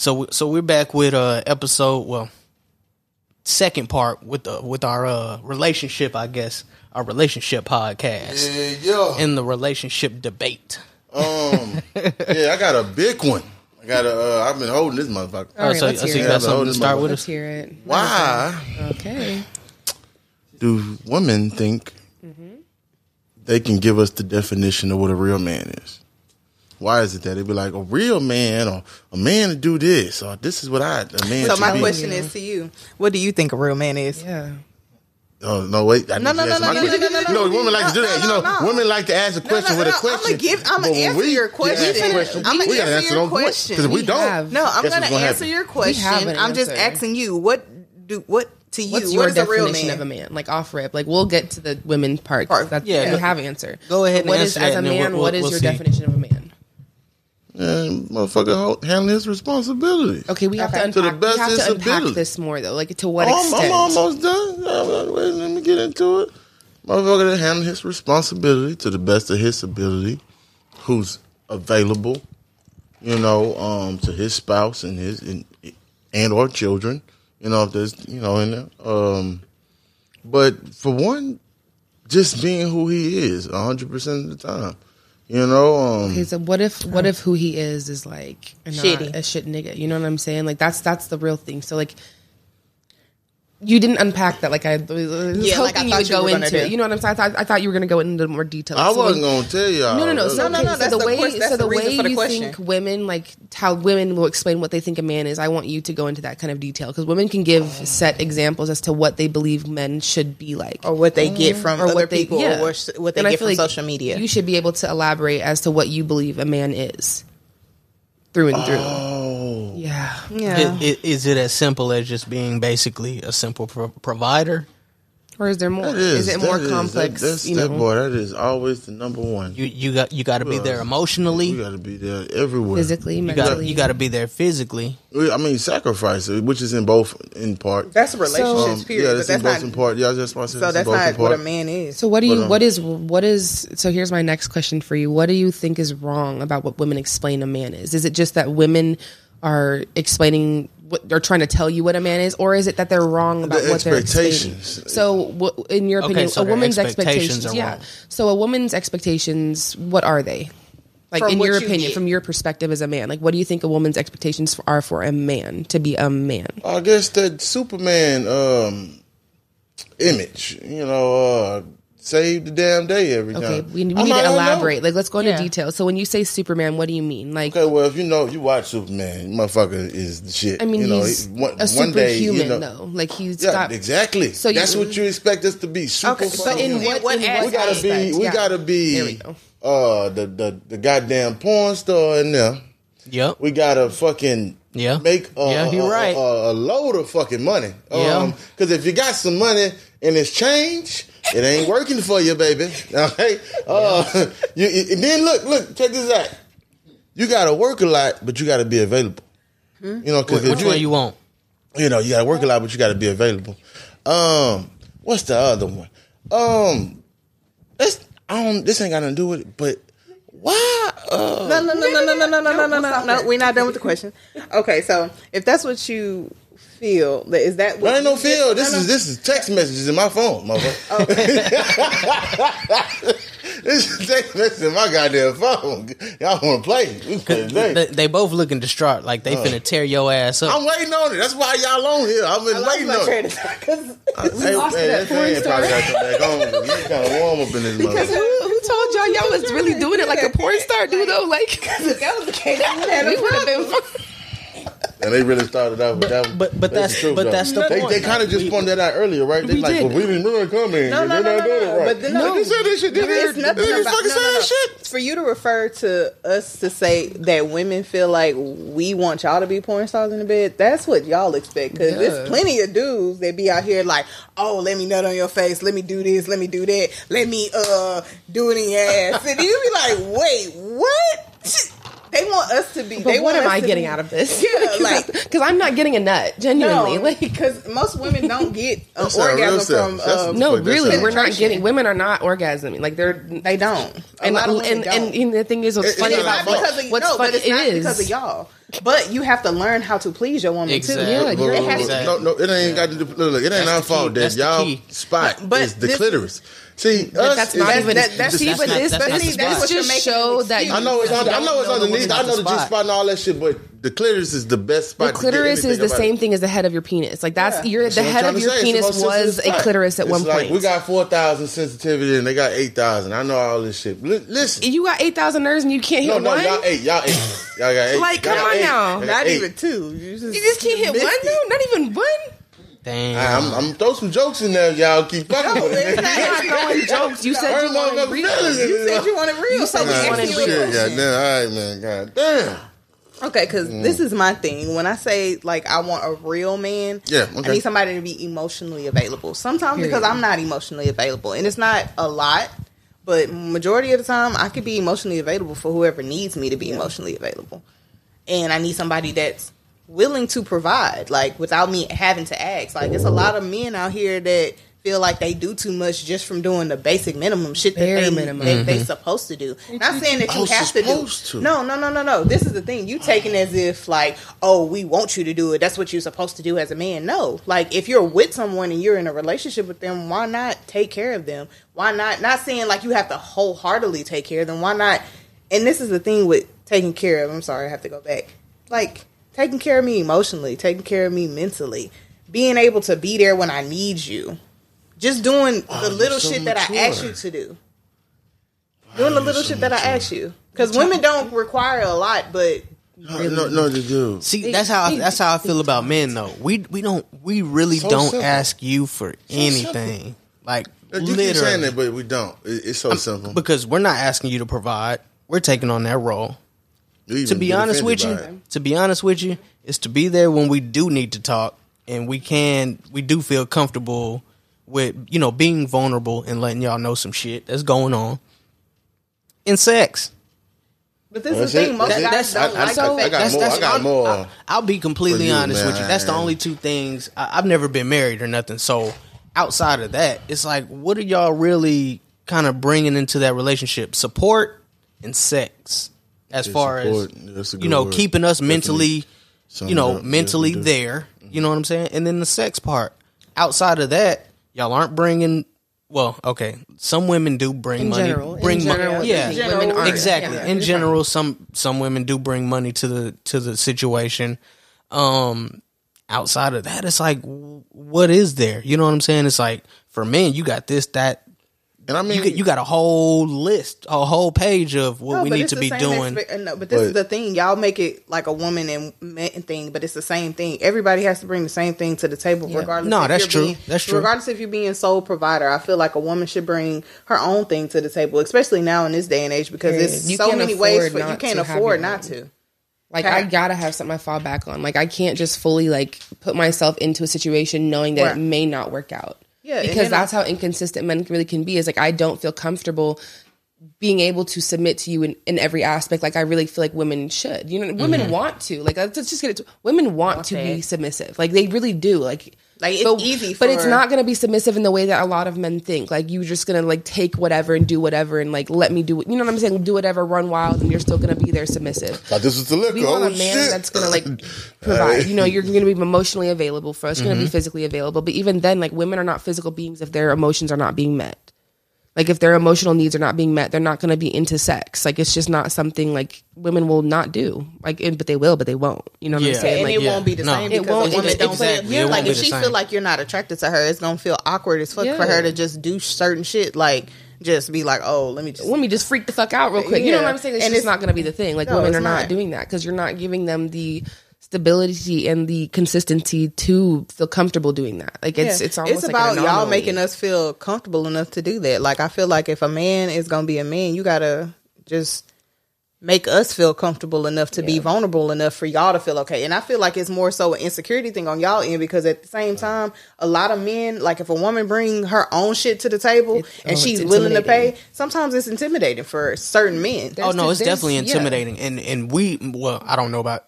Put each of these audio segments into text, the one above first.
So so we're back with uh episode well second part with the with our uh relationship I guess our relationship podcast Yeah, yeah. in the relationship debate. Um, yeah, I got a big one. I got a. Uh, I've been holding this motherfucker. All right, so, let's so hear you it. got Yeah, something to start with Let's us? hear it. Why Okay. do women think they can give us the definition of what a real man is? Why is it that they be like a real man or a man to do this or this is what I a man So my be? question is to you: What do you think a real man is? Yeah. Oh no, wait! I No, need no, no, no, no, no, no, no, You know, no, women like to do that. no, You know, no, no. women like to ask a question with a question. I'ma give. I'm gonna when answer your ask a question. question, I'm gonna answer answer your question because if we We don't, have- No, I'm gonna gonna answer your question. an I'm just asking you what do what to you? What's what your is a real definition man? of a man? Like off rip. Like we'll get to the women part. Part. That's, Yeah, yeah, go- you have answer. go ahead What is as a man? we'll- what is we'll your see. definition of a man? And motherfucker ho- handling his responsibilities. Okay, we have Okay. to To the unpack. best we have to unpack this more though. Like to what I'm, extent? I'm almost done. Uh, Wait, let me get into it. Motherfucker to handle his responsibility to the best of his ability, who's available, you know, um, to his spouse and his and, and or children. You know, if there's you know in there. Um, but for one, just being who he is, hundred percent of the time. You know, um, Okay, so what if what if who he is is like not Shitty. a shit nigga? You know what I'm saying? Like that's that's the real thing. So like you didn't unpack that like I was Yeah, hoping like I you would you go were into. it. do. You know what I'm saying? I thought, I thought you were going to go into more detail. I So wasn't when- gonna tell y'all. No, no, no. So, No, no, okay, no, so the the way, quest- that's so the the way the you question. think women, like how women will explain what they think a man is, I want you to go into that kind of detail because women can give set examples as to what they believe men should be like, or what they get mm-hmm. from or other what they, people, yeah. or what, what they And get from like social media. You should be able to elaborate as to what you believe a man is, through and through. Oh, Yeah. yeah. I- i- Is it as simple as just being basically a simple pro- provider? Or is there more? that is, it more that is- complex? That, that's, you that know, boy, that is always the number one. You you got you got to be there emotionally. You got to be there everywhere. physically, You got mentally. you got to be there physically. I mean, sacrifice, which is in both in part. that's relationships, Um, period. yeah, but that's, that's in both not. in part. Yeah, that's why I said So that's both in not what a man is. So what do you? But, um, what is? What is? So here's my next question for you. What do you think is wrong about what women explain a man is? Is it just that women are explaining what they're trying to tell you what a man is, or is it that they're wrong about The what they're explaining? expectations. So, what, in your Okay, opinion, so a woman's expectations expectations, yeah. wrong. So a woman's expectations, what are they? Like From in your you opinion, get. from your perspective as a man, like what do you think a woman's expectations are for a man to be a man? I guess that Superman um, image, you know, uh, save the damn day every Okay, time. we, we need to elaborate. Like, let's go into Yeah. detail. So when you say Superman, what do you mean? Like, Okay, well, if you know, you watch Superman, motherfucker is the shit. I mean, you know, he's he- one, a one day, you superhuman, know, though. Like he's Yeah, got exactly. So you- that's what you expect us to be. Super Okay, fucking but in human. what- what in aspect? we gotta be we Yeah. gotta There be we go. uh the, the the goddamn porn star in there. Yep. We gotta fucking Yeah. make a, Yeah, you're a- right. a, a load of fucking money. Yeah. Um, cause if you got some money and it's change, it ain't working for you, baby. Okay. Uh, you, and then look, look, check this out. You gotta work a lot, but you gotta be available. You know, cause if Which one you want? you know, you gotta work a lot, but you gotta be available. Um, what's the other one? Um, this I don't. This ain't got nothing to do with it, but why? Uh, No, no, no, no, no, no, no, no, no, no, no, no. We're not done with the question. Okay, so if that's what you feel, that is that what there ain't no you get- feel. This is this is text messages in my phone, motherfucker. this is text messages in my goddamn phone. Y'all want to play? We can play today. They, they both looking distraught, like they uh. finna tear your ass up. I'm waiting on it. That's why y'all on here. I've been waiting my on it. of thought 'cause- Hey, lost hey, it that at porn thing probably got to come back home. You kind of warm up in this Because motherfucker. who, who told y'all y'all was really doing it like a porn star dude though? Like if that was the case, I would have we would have been. problem. And they really started out with that. one. but- but that's- the truth, but though. that's the they, point. They kind of just We- pointed that out earlier, right? They We like, did. well, we didn't really come in. No, no, no, no, doing no. it right. But then- no, they said this shit. They It's didn't. nothing They about fucking no, no, no. shit. For you to refer to us to say that women feel like we want y'all to be porn stars in the bed, that's what y'all expect. Because Yeah. there's plenty of dudes that be out here like, oh, let me nut on your face, let me do this, let me do that, let me uh do it in your ass, and you be like, wait, what? They want us to be. But they what want am I getting be- out of this? Yeah, like because I'm not getting a nut genuinely. no, like because most women don't get an That's our real orgasm from. That's- Uh, no, really, we're not getting. Women are not orgasming. Like they're they don't. A and lot of women and, don't. and, and the thing is, what's It- funny it's It's about because of what's no, funny but it's it not is because of y'all. But you have to learn how to please your woman Exactly. too. Yeah, Look, you're- look, it has look, to- no, no, it ain't got to do. Look, look, it ain't That's our fault that y'all key. spot But is the this- clitoris. See, But us that's not even. that- that's- see, that's but not- this, that's but not see, the that's just You're show that excuse. I know it's under, I know it's underneath. I know the the G spot. spot and all that shit, but the clitoris is the best spot. the to get clitoris is the same it. thing as the head of your penis. Like that's Yeah. your That's the what head of your say. Penis was a clitoris at It's one like, point. We got four thousand sensitivity, and they got eight thousand. I know all this shit. Li- listen, you got eight thousand nerves and you can't hit no, no, one. y'all eight, y'all eight, y'all got eight. Like, Y'all come on eight. now. Y'all Not eight. even two. You just, You just can't hit one it. though. Not even one. Damn. I'm, I'm throw some jokes in there. Y'all keep fucking No, with it. not. You're throwing jokes. You said you wanted real. You said you wanted real. You said so you we wanted asked you a real. Shit, question. goddamn. All right, man. God damn. Okay, because mm. this is my thing. When I say like I want a real man, Yeah, okay. I need somebody to be emotionally available. Sometimes Period. because I'm not emotionally available, and it's not a lot, but majority of the time I could be emotionally available for whoever needs me to be emotionally available, and I need somebody that's willing to provide, like without me having to ask. Like it's a lot of men out here that feel like they do too much just from doing the basic minimum shit that Bare they, minimum. they they supposed to do. Not saying that you Oh, have to do. supposed to. No, no, no, no, no. This is the thing. You taking as if like, oh, we want you to do it. That's what you're supposed to do as a man. No, like if you're with someone and you're in a relationship with them, why not take care of them? Why not? Not saying like you have to wholeheartedly take care of them. Why not? And this is the thing with taking care of. I'm sorry, I have to go back. Like taking care of me emotionally, taking care of me mentally, being able to be there when I need you. Just doing Wow, the little so shit that I ask you to do. Doing the little so shit that I ask you. Because women don't require a lot, but No, no, no, they do. See, that's how I, that's how I feel about men though. We we don't we really So don't simple. ask you for anything. Like You keep saying literally, that, but we don't. It- It's so simple. because we're not asking you to provide. We're taking on that role. You even To be honest with you, it. to be honest with you, is to be there when we do need to talk and we can we do feel comfortable with you know being vulnerable and letting y'all know some shit that's going on in sex. but this That's is the thing. Most guys I- don't I- like I- the I fact got That's- more. that's- I got I'll- more. I'll, I'll be completely you, honest with you. That's the only two things. I, I've never been married or nothing. So outside of that, it's like, what are y'all really kind of bringing into that relationship? Support and sex, as Yeah, far support. as you know, word. keeping us mentally, you know, up. mentally Yes, we do. there. You know what I'm saying? And then the sex part. Outside of that, y'all aren't bringing. Well, okay, some women do bring In money. general, in bring general, money. you Yeah, think women exactly. Yeah. In general, some some women do bring money to the to the situation. Um, outside of that, it's like, what is there? You know what I'm saying? It's like for men, you got this, that. And I mean, You get, you got a whole list, a whole page of what No, we need to be doing. expe- no, but this is the thing. Y'all make it like a woman and man thing, but it's the same thing. Everybody has to bring the same thing to the table, regardless. No, if that's you're true. being- That's true. Regardless if you're being sole provider, I feel like a woman should bring her own thing to the table, especially now in this day and age, because Period. it's so many ways for you can't afford not own. to. Like Okay. I gotta have something I fall back on. Like I can't just fully like put myself into a situation knowing that Right. it may not work out. Yeah, because that's how inconsistent men really can be. Is like I don't feel comfortable being able to submit to you in, in every aspect. Like I really feel like women should. You know, women Mm-hmm. want to. Like let's just get it. To, women want to be submissive. Like they really do. Like. Like, it's but, easy but it's not going to be submissive in the way that a lot of men think. Like you're just going to like take whatever and do whatever and like let me do. It. You know what I'm saying? Do whatever, run wild, and you're still going to be there submissive thought this was the liquor. we want oh, a man shit. that's gonna like provide. You know, you're gonna be emotionally available for us. You're Mm-hmm. gonna be physically available. But even then, like women are not physical beings if their emotions are not being met. Like if their emotional needs are not being met, they're not gonna be into sex. Like it's just not something like women will not do. Like, and- but they will, but they won't. You know what Yeah. I'm saying? and Like, it yeah. won't be the No. same It because won't- a woman it- don't exactly. feel. It won't like if she same. feel like you're not attracted to her, it's gonna feel awkward as fuck Yeah. for her to just do certain shit. Like just be like, oh, let me just. let me just freak the fuck out real quick. You know what I'm saying? It's And just it's- not going to be the thing. Like No, women are not, not. doing that because you're not giving them the stability and the consistency to feel comfortable doing that. Like it's Yeah. it's almost like about an y'all making us feel comfortable enough to do that. Like I feel like if a man is gonna be a man, you gotta just make us feel comfortable enough to be vulnerable enough for y'all to feel okay. And I feel like it's more so an insecurity thing on y'all end because at the same time, a lot of men, like if a woman bring her own shit to the table It's- and oh, she's willing to pay, sometimes it's intimidating for certain men. Oh no, it's there's- definitely yeah. intimidating, and and we well, I don't know about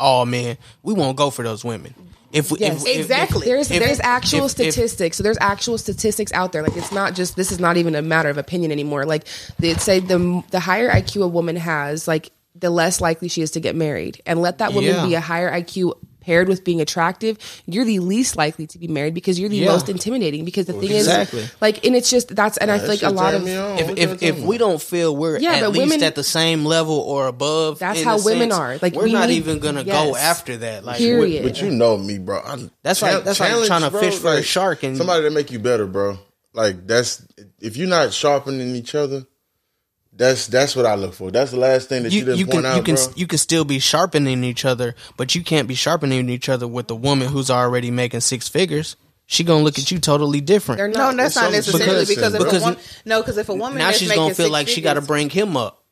Oh, all men. We won't go for those women. If we Yes. if, if- Exactly. There's if- there's actual if- if- statistics. so there's actual statistics out there. Like it's not just this is not even a matter of opinion anymore. Like they'd say the the higher IQ a woman has, like the less likely she is to get married. And let that woman Yeah. be a higher IQ paired with being attractive, you're the least likely to be married because you're the Yeah. most intimidating. Because the thing exactly. is, like, and it's just that's, and I feel like a lot of if if, y'all if we don't feel we're Yeah, at but least women- at the same level or above, That's how women sense, are. Like, we're we not need- even gonna yes. go after that. Like, Period. But you know me, bro. I, That's like- chal- that's like trying to bro, fish for a shark and- somebody that make you better, bro. Like that's if you're not sharpening each other, that's that's what I look for. That's the last thing that you, you, didn't you point can out, you can bro. you can still be sharpening each other, but you can't be sharpening each other with a woman who's already making six figures. She gonna look at you totally different. they're No, that's not Because- necessarily because, if because- a woman, no, because if a woman now that's she's gonna feel six like she got to bring him up.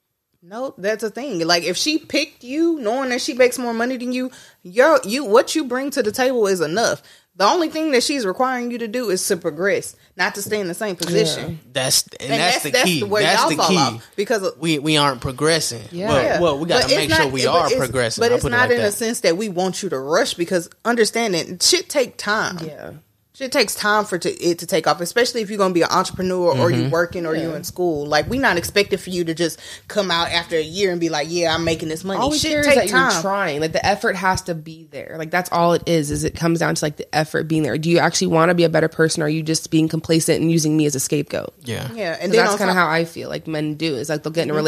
No, that's a thing. Like if she picked you, knowing that she makes more money than you, your you what you bring to the table is enough. The only thing that she's requiring you to do is to progress, not to stay in the same position. That's and, And that's, the key. where that's y'all the fall key. off because of, we we aren't progressing. Yeah. Well, well, we got to it's make sure we but are it's- progressing. But I'll it's put it not like in a sense that we want you to rush because understanding shit take time. yeah. Shit takes time for to, it to take off, especially if you're gonna be an entrepreneur or Mm-hmm. you working or you're in school. Like we not expected for you to just come out after a year and be like, "Yeah, I'm making this money." all we Shit care is that time. you're trying. Like the effort has to be there. Like that's all it is. Is it comes down to like the effort being there. Do you actually want to be a better person? Or are you just being complacent and using me as a scapegoat? Yeah. yeah, and And then that's kind of how I feel like men do. Is like they'll get in a Mm-hmm.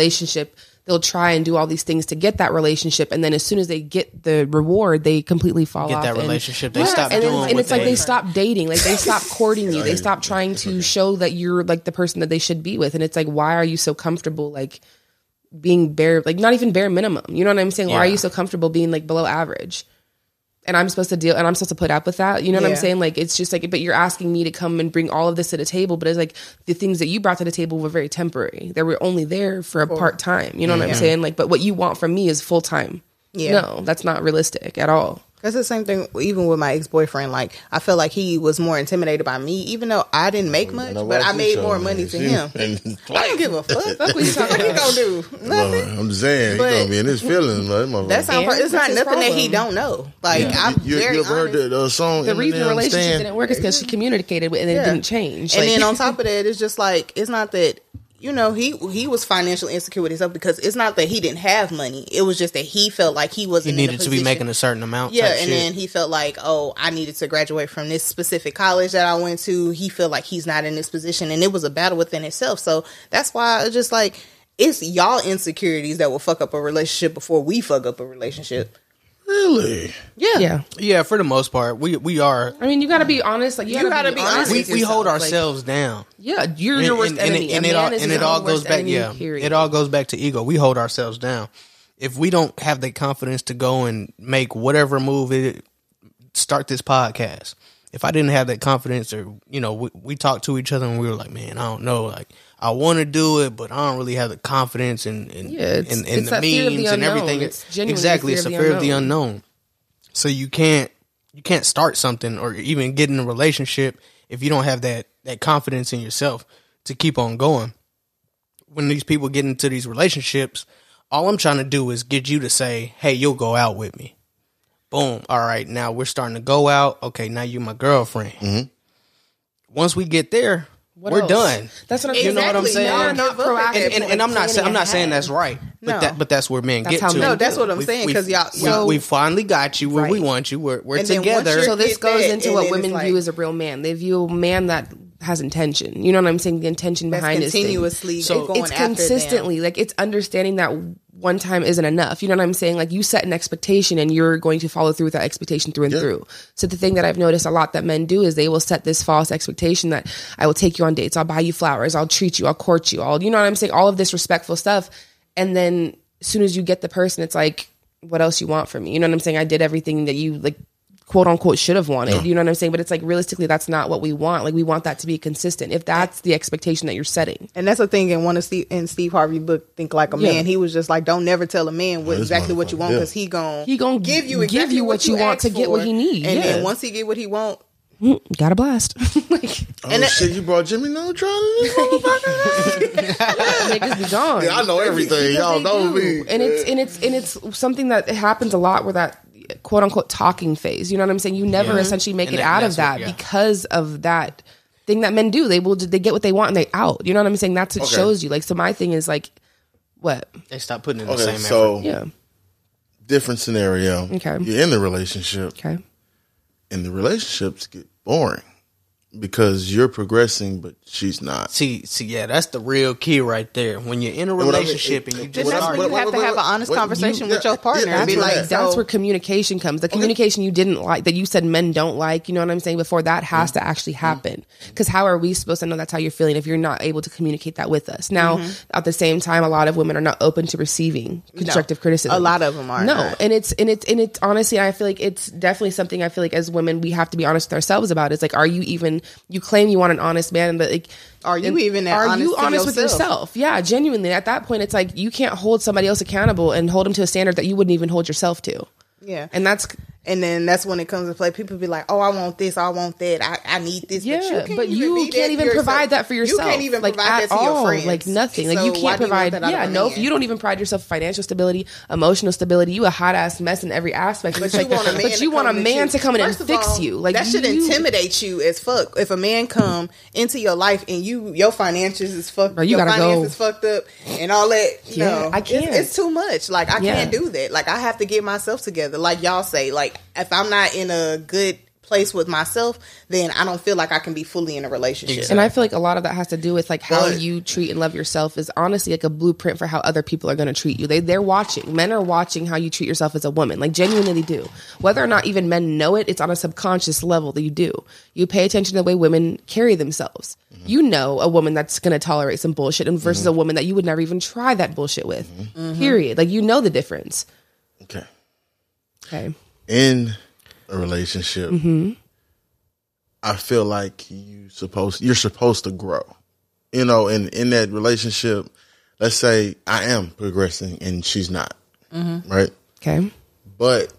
They'll try and do all these things to get that relationship, and then as soon as they get the reward, they completely fall Get off. that relationship, they Yeah, stop and, then- and it's like they- they stop dating, like they stop courting you, they stop trying to show that you're like the person that they should be with, and it's like why are you so comfortable like being bare, like not even bare minimum? You know what I'm saying? Why are you so comfortable being like below average? And I'm supposed to deal and I'm supposed to put up with that. You know what I'm saying? Like it's just like but you're asking me to come and bring all of this to the table, but it's like the things that you brought to the table were very temporary. They were only there for a part time. You know what I'm saying? Like but what you want from me is full time. Yeah. No, that's not realistic at all. That's the same thing. Even with my ex boyfriend, like I felt like he was more intimidated by me, even though I didn't make much, Now but I made more money to him. And- I don't give a fuck. Fuck what you talking. What he gonna do? Well, Nothing. I'm saying But- he gonna be in his feelings, man. That That's not. Yeah, It's not that's his nothing that he don't know. Like I'm you, very you ever heard honest. the uh, song? The reason the relationship didn't work is because she communicated with and it Yeah. didn't change. And Like- then on top of that, it's just like it's not that you know he he was financially insecure with himself because it's not that he didn't have money. It was just that he felt like he He wasn't. in a needed to be making a certain amount. Yeah, and shit. then he felt like, oh, I needed to graduate from this specific college that I went to. He felt like he's not in this position, and it was a battle within itself. So that's why it's just like it's y'all insecurities that will fuck up a relationship before we fuck up a relationship. Really? Yeah, yeah. yeah, for the most part, we we are I mean, you got to be honest. Like you, You got gotta be be honest. honest we, with we hold yourself. Like, ourselves down. yeah, you're your worst and, and, enemy. and, A it all man is and his it all own goes worst back. enemy, Yeah, period. it all goes back to ego. We hold ourselves down. If we don't have the confidence to go and make whatever move it, start this podcast. If I didn't have that confidence, or you know, we, we talked to each other and we were like, man, I don't know, like I want to do it, but I don't really have the confidence and and Yeah, it's- and, and it's the that the means and everything. It's genuinely exactly, it's fear the of the fear of the unknown. So you can't you can't start something or even get in a relationship if you don't have that that confidence in yourself to keep on going. When these people get into these relationships, all I'm trying to do is get you to say, "Hey, you'll go out with me." Boom. All right, now we're starting to go out. Okay, now you're my girlfriend. Mm-hmm. Once we get there, What we're else? done. That's what I'm You know what I'm Exactly. saying? No, not give up at proactive. that and, and, and I'm not saying I'm not saying that's right, but No. that but that's where men That's get how to. No, that's what I'm We- saying, 'cause y'all- we- so- we finally got you where we want you. We're we're And then once together. So this goes into what women like- view as a real man. They view a man that has intention. You know what I'm saying? The intention that's behind his thing. continuously So- going It's after them. consistently like it's understanding that one time isn't enough. You know what I'm saying? Like you set an expectation and you're going to follow through with that expectation through and through. So the thing that I've noticed a lot that men do is they will set this false expectation that I will take you on dates, I'll buy you flowers, I'll treat you, I'll court you, all you know what I'm saying? All of this respectful stuff. And then as soon as you get the person, it's like, what else you want from me? You know what I'm saying? I did everything that you like quote unquote should have wanted. You know what I'm saying? But it's like realistically that's not what we want. Like we want that to be consistent. If that's the expectation that you're setting. And that's the thing in one of Steve in Steve Harvey book, Think Like a Yeah. Man. He was just like, don't never tell a man what this exactly what you motherfucker, want yeah. because he gon' He gon' give you give you what you want to get what he needs. And yeah. then once he get what he want, mm, Got a blast. like Oh And that- shit! You brought Jimmy Neutron in this motherfucker. niggas be gone. yeah, I know everything. Y'all know me. and it's and it's and it's something that happens a lot where that quote unquote talking phase. You know what I'm saying? You never essentially make And it that- out of that's what- that yeah. because of that thing that men do. They will they get what they want and they out. You know what I'm saying? That's what Okay. shows you. Like so, my thing is like. What? They stop putting in the same so effort. Yeah. different scenario. Okay. You're in the relationship, Okay. and the relationships get boring because you're progressing, but she's not. See, see, yeah, that's the real key right there. When you're in a what I mean, relationship and you it- just that's start, when you have wait, to have wait, an honest conversation you- with your partner yeah, and be that's like, that's so- where communication comes. The communication you didn't like that you said men don't like, you know what I'm saying? Before that has to actually happen. Because how are we supposed to know that's how you're feeling if you're not able to communicate that with us? Now, Mm-hmm. at the same time, a lot of women are not open to receiving constructive criticism. A lot of them are No, not. and it's and it's and it's honestly, I feel like it's definitely something I feel like as women we have to be honest with ourselves about. It's like, are you even? You claim you want an honest man, but like, Are you even are honest you honest with yourself? yourself? Yeah, genuinely. At that point, it's like you can't hold somebody else accountable and hold them to a standard that you wouldn't even hold yourself to. yeah. And that's And then that's when it comes to play. People be like, "Oh, I want this. I want that. I, I need this." Yeah, can't but you can't even provide that for yourself. You can't even like provide at that to all. your friends. Like nothing. Like you can't you provide. that out yeah, no. If you don't even provide yourself financial stability, emotional stability, you a hot ass mess in every aspect. But you like- want a man. But to you want a come man you. to come in and of fix all, you. Like that should you- intimidate you as fuck. If a man come into your life and you your finances is fucked, Bro, you your gotta finances go. fucked up, and all that. Yeah, no, I can't. It's, too much. Like I Yeah. can't do that. Like I have to get myself together. Like y'all say. Like if I'm not in a good place with myself, then I don't feel like I can be fully in a relationship. And I feel like a lot of that has to do with like how But- you treat and love yourself is honestly like a blueprint for how other people are going to treat you. They they're watching. Men are watching how you treat yourself as a woman. Like genuinely do. Whether or not even men know it, it's on a subconscious level that you do. You pay attention to the way women carry themselves. Mm-hmm. You know a woman that's going to tolerate some bullshit and versus mm-hmm. a woman that you would never even try that bullshit with. Mm-hmm. Period. Like you know the difference. Okay. Okay. In a relationship, Mm-hmm. I feel like you supposed you're supposed to grow. You know, in in that relationship, let's say I am progressing and she's not, Mm-hmm. right? Okay. But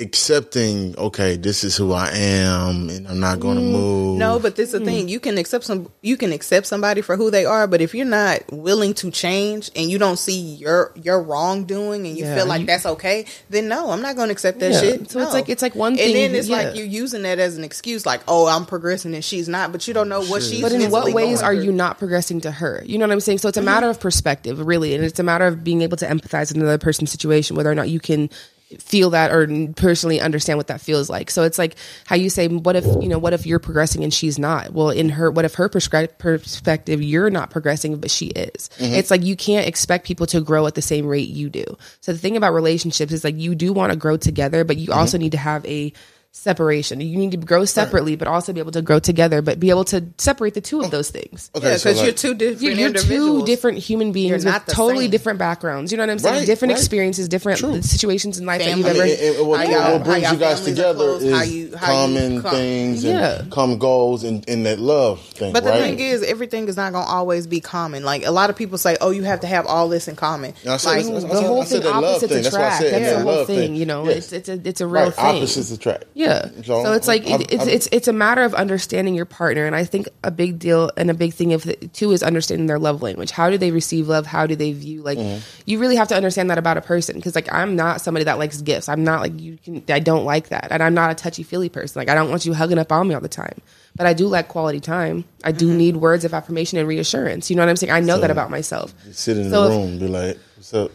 accepting, okay, this is who I am, and I'm not going to mm, move. No, but this is the mm. thing. You can accept some. You can accept somebody for who they are, but if you're not willing to change and you don't see your your wrongdoing and you Yeah, feel like you- that's okay, then no, I'm not going to accept that Yeah. shit. So it's like- it's like one thing and then it's yeah. like you're using that as an excuse, like oh, I'm progressing and she's not, but you don't oh, know what she's. But in what ways are through. you not progressing to her? You know what I'm saying? So it's a mm-hmm. matter of perspective, really, and it's a matter of being able to empathize with another person's situation, whether or not you can feel that or personally understand what that feels like. So it's like how you say, what if you know, what if you're progressing and she's not? Well, in her, what if her prescri- perspective, you're not progressing, but she is. Mm-hmm. It's like you can't expect people to grow at the same rate you do. So the thing about relationships is like you do want to grow together, but you mm-hmm. also need to have a separation. You need to grow separately, but also be able to grow together, but be able to separate the two of those things. Okay, Yeah, so because you're two different. You're, you're two different human beings You're with not the totally same. different backgrounds. You know what I'm saying? Right, different right. experiences, different situations in life that you've ever. I mean, and- and what, How y'all- what brings how you y'all guys together close, is how you- how common come. things and Yeah. common goals and, and that love thing, But the right? thing is, everything is not going to always be common. Like a lot of people say, "Oh, you have to have all this in common." Yeah, I said- like, I said- the whole I said thing, that love opposites. That's attract. That's the whole thing. thing. You know, Yes. it's it's a it's a real right, thing. opposites attract. Yeah. So, So, it's like I'm- it's, I'm- it's it's a matter of understanding your partner, and I think a big deal and a big thing of the, too is understanding their love language. How do they receive love? How do they view? Like Mm-hmm. you really have to understand that about a person because like I'm not somebody that likes gifts. I'm not like you can. I don't like that, and I'm not a touchy feely person. Like I don't want you hugging up on me all the time. But I do like quality time. I Mm-hmm. do need words of affirmation and reassurance. You know what I'm saying? I know that about myself. sit in So the if- room, be like, "What's up?"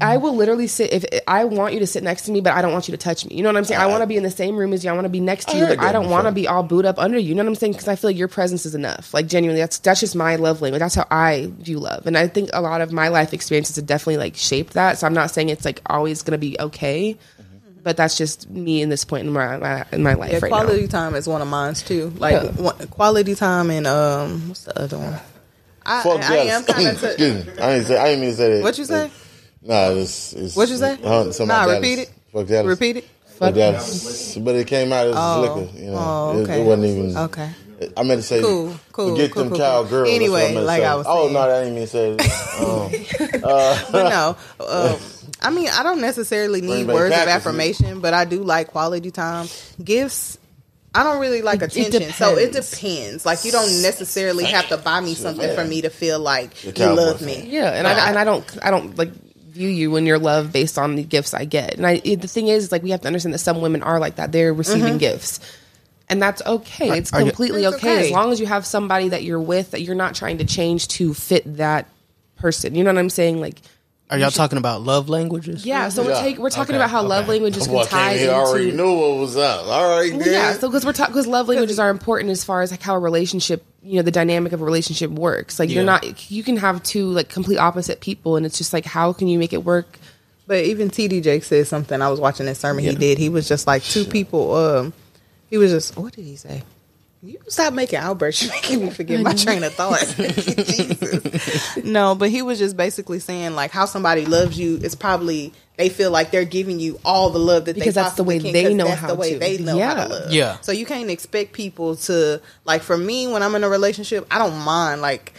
I will literally sit if I want you to sit next to me, but I don't want you to touch me. You know what I'm saying? I want to be in the same room as you. I want to be next to I you, but I don't want to be all booed up under you. You know what I'm saying? Because I feel like your presence is enough. Like genuinely, that's that's just my love language. That's how I view love, and I think a lot of my life experiences have definitely like shaped that. So I'm not saying it's like always going to be okay, but that's just me in this point in my, my in my life yeah, right quality now. time is one of mine too. Like Yeah. one, quality time and um, what's the other one? I, Fuck I, I am kind of. Excuse me. I didn't say. I didn't mean to say that. What you say? Nah, it's. it's What you say? Uh, Nah, about repeat Dallas. it. Fuck Dallas. Repeat it. Fuck Dallas. But it came out as Oh. liquor. You know, Oh, it, okay. it wasn't even. Okay. I meant to say. Cool, cool, Forget cool, them cool, cow cool. girls. Anyway, meant to like say. I was Saying. Oh saying. no, that didn't mean to say. It. Um, but no. Um, I mean, I don't necessarily need words of affirmation, but I do like quality time. Gifts. I don't really like It- it attention, so it depends. depends. Like you don't necessarily have to buy me something for me to feel like you love me. Yeah, and I and I don't I don't like view you and your love based on the gifts I get. And I it, the thing is, like we have to understand that some women are like that. They're receiving mm-hmm. gifts. And that's okay. It's are you- completely It's okay. okay. as long as you have somebody that you're with that you're not trying to change to fit that person. You know what I'm saying? Like, Are y'all talking about love languages? yeah. So we're Yeah. take, we're talking Okay, about how love okay. languages can Well, tie he into. already knew what was up. All right, Well, then. yeah, so because we're talking because love languages are important as far as like how a relationship, you know, the dynamic of a relationship works. Like you're not, you can have two like complete opposite people, and it's just like how can you make it work? But even TD Jake said something. I was watching this sermon he did. He was just like two people. Um, he was just what did he say? You stop making outbursts. You're making me forget my train of thought. Jesus. No, but he was just basically saying like how somebody loves you is probably they feel like they're giving you all the love that Because they that's the possibly way can, they 'cause know that's how the way to. they know how to love. Yeah. So you can't expect people to like for me when I'm in a relationship, I don't mind like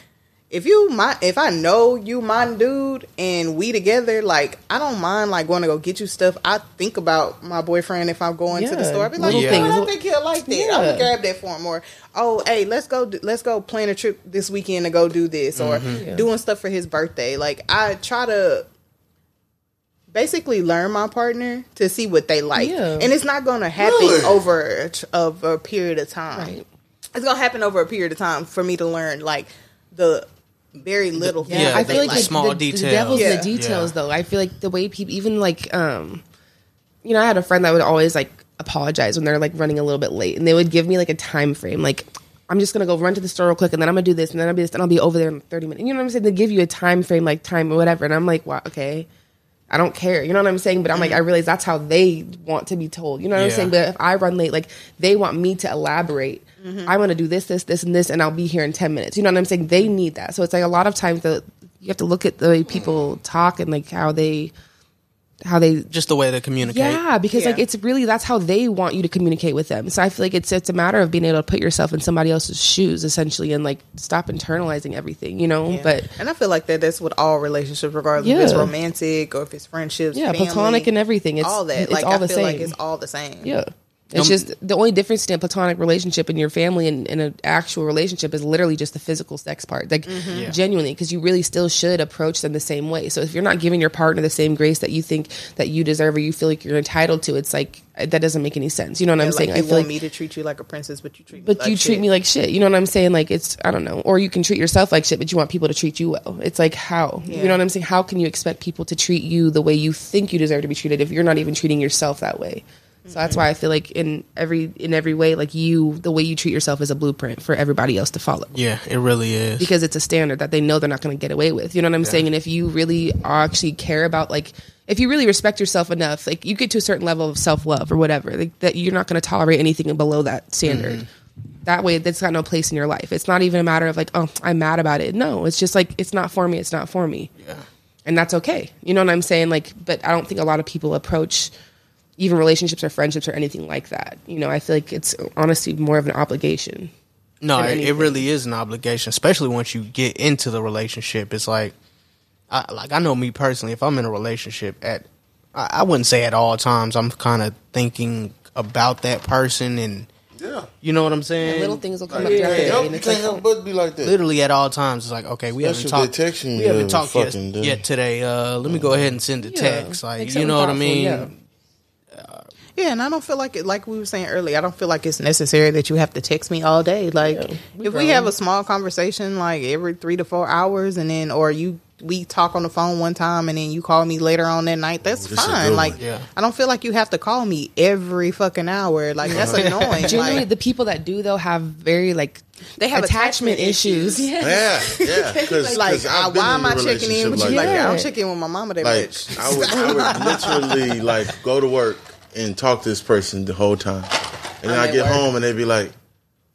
if you my if I know you my dude and we together, like I don't mind like going to go get you stuff. I think about my boyfriend if I'm going to the store. I be like, little yeah, oh, things. I think he'll like that. I'm gonna grab that for him. Or oh, hey, let's go. do- Let's go plan a trip this weekend to go do this. Or mm-hmm. Yeah. doing stuff for his birthday. Like I try to basically learn my partner to see what they like, Yeah. and it's not going to happen Really? over a, of a period of time Right. it's gonna happen over a period of time for me to learn like the very little Yeah, things I feel they like the, small the, details. The devil's Yeah. the details, Yeah. though. I feel like the way people, even like, um, you know, I had a friend that would always like apologize when they're like running a little bit late, and they would give me like a time frame, like. I'm just gonna go run to the store real quick, and then I'm gonna do this, and then I'll be this, and I'll be over there in 30 minutes. You know what I'm saying? They give you a time frame, like time or whatever, and I'm like, wow, okay, I don't care. You know what I'm saying? But I'm like, I mm-hmm. realize that's how they want to be told. You know what I'm saying? But if I run late, like they want me to elaborate. I want to do this, this, this, and this, and I'll be here in 10 minutes. You know what I'm saying? They need that. So it's like a lot of times that you have to look at the way people talk and like how they, how they Just the way they communicate. yeah, because like it's really that's how they want you to communicate with them. So I feel like it's it's a matter of being able to put yourself in somebody else's shoes essentially and like stop internalizing everything, you know? Yeah. But and I feel like that that's with all relationships, regardless if it's romantic or if it's friendships, Yeah, family, platonic and everything. It's- all that. it's like all I the feel like it's all the same. yeah. It's just the only difference in a platonic relationship and your family and in an actual relationship is literally just the physical sex part. Like Mm-hmm. genuinely, because you really still should approach them the same way. So if you're not giving your partner the same grace that you think that you deserve or you feel like you're entitled to, it's like that doesn't make any sense. You know what I'm Like, saying? you I feel want like me to treat you like a princess, but you treat me but like you treat shit. me like shit. You know what I'm saying? Like it's I don't know. Or you can treat yourself like shit, but you want people to treat you well. It's like how you know what I'm saying? How can you expect people to treat you the way you think you deserve to be treated if you're not even treating yourself that way? So that's why I feel like in every in every way, like you, the way you treat yourself is a blueprint for everybody else to follow Yeah, it really is. because it's a standard that they know they're not going to get away with. You know what I'm saying? And if you really actually care about like if you really respect yourself enough, like you get to a certain level of self love or whatever, like that you're not going to tolerate anything below that standard. Mm-hmm. That way, that's got no place in your life. It's not even a matter of like, oh, I'm mad about it. No, it's just like it's not for me. It's not for me. Yeah. And that's okay. You know what I'm saying? Like, but I don't think a lot of people approach even relationships or friendships or anything like that. You know, I feel like it's honestly more of an obligation. No, it, it really is an obligation, especially once you get into the relationship. It's like, I, like I know me personally. If I'm in a relationship, at I, I wouldn't say at all times. I'm kind of thinking about that person, and Yeah. you know what I'm saying. little things will come Yeah, up throughout the day, yeah, and it's can't like, help but be like that. Literally at all times, it's like okay, we Especially haven't talked. We haven't talked yet, yet today. Uh, let me go ahead and send a Yeah. text. Like Make you know what I thoughtful, mean. Yeah. Yeah, and I don't feel like it. Like we were saying earlier, I don't feel like it's necessary that you have to text me all day. Like Yeah, we if we have a small conversation, like every three to four hours, and then or you we talk on the phone one time, and then you call me later on that night. That's Oh, this a fine. Like. Yeah. I don't feel like you have to call me every fucking hour. Like that's annoying. Generally, Like, the people that do though have very like They have attachment, attachment issues. issues. Yeah. Yeah, yeah. Because like I, uh, why am I checking in with you? Like, that. I'm checking in with my mama that like much. I would, I would literally like go to work and talk to this person the whole time, and then I'm I get work. home and they be like,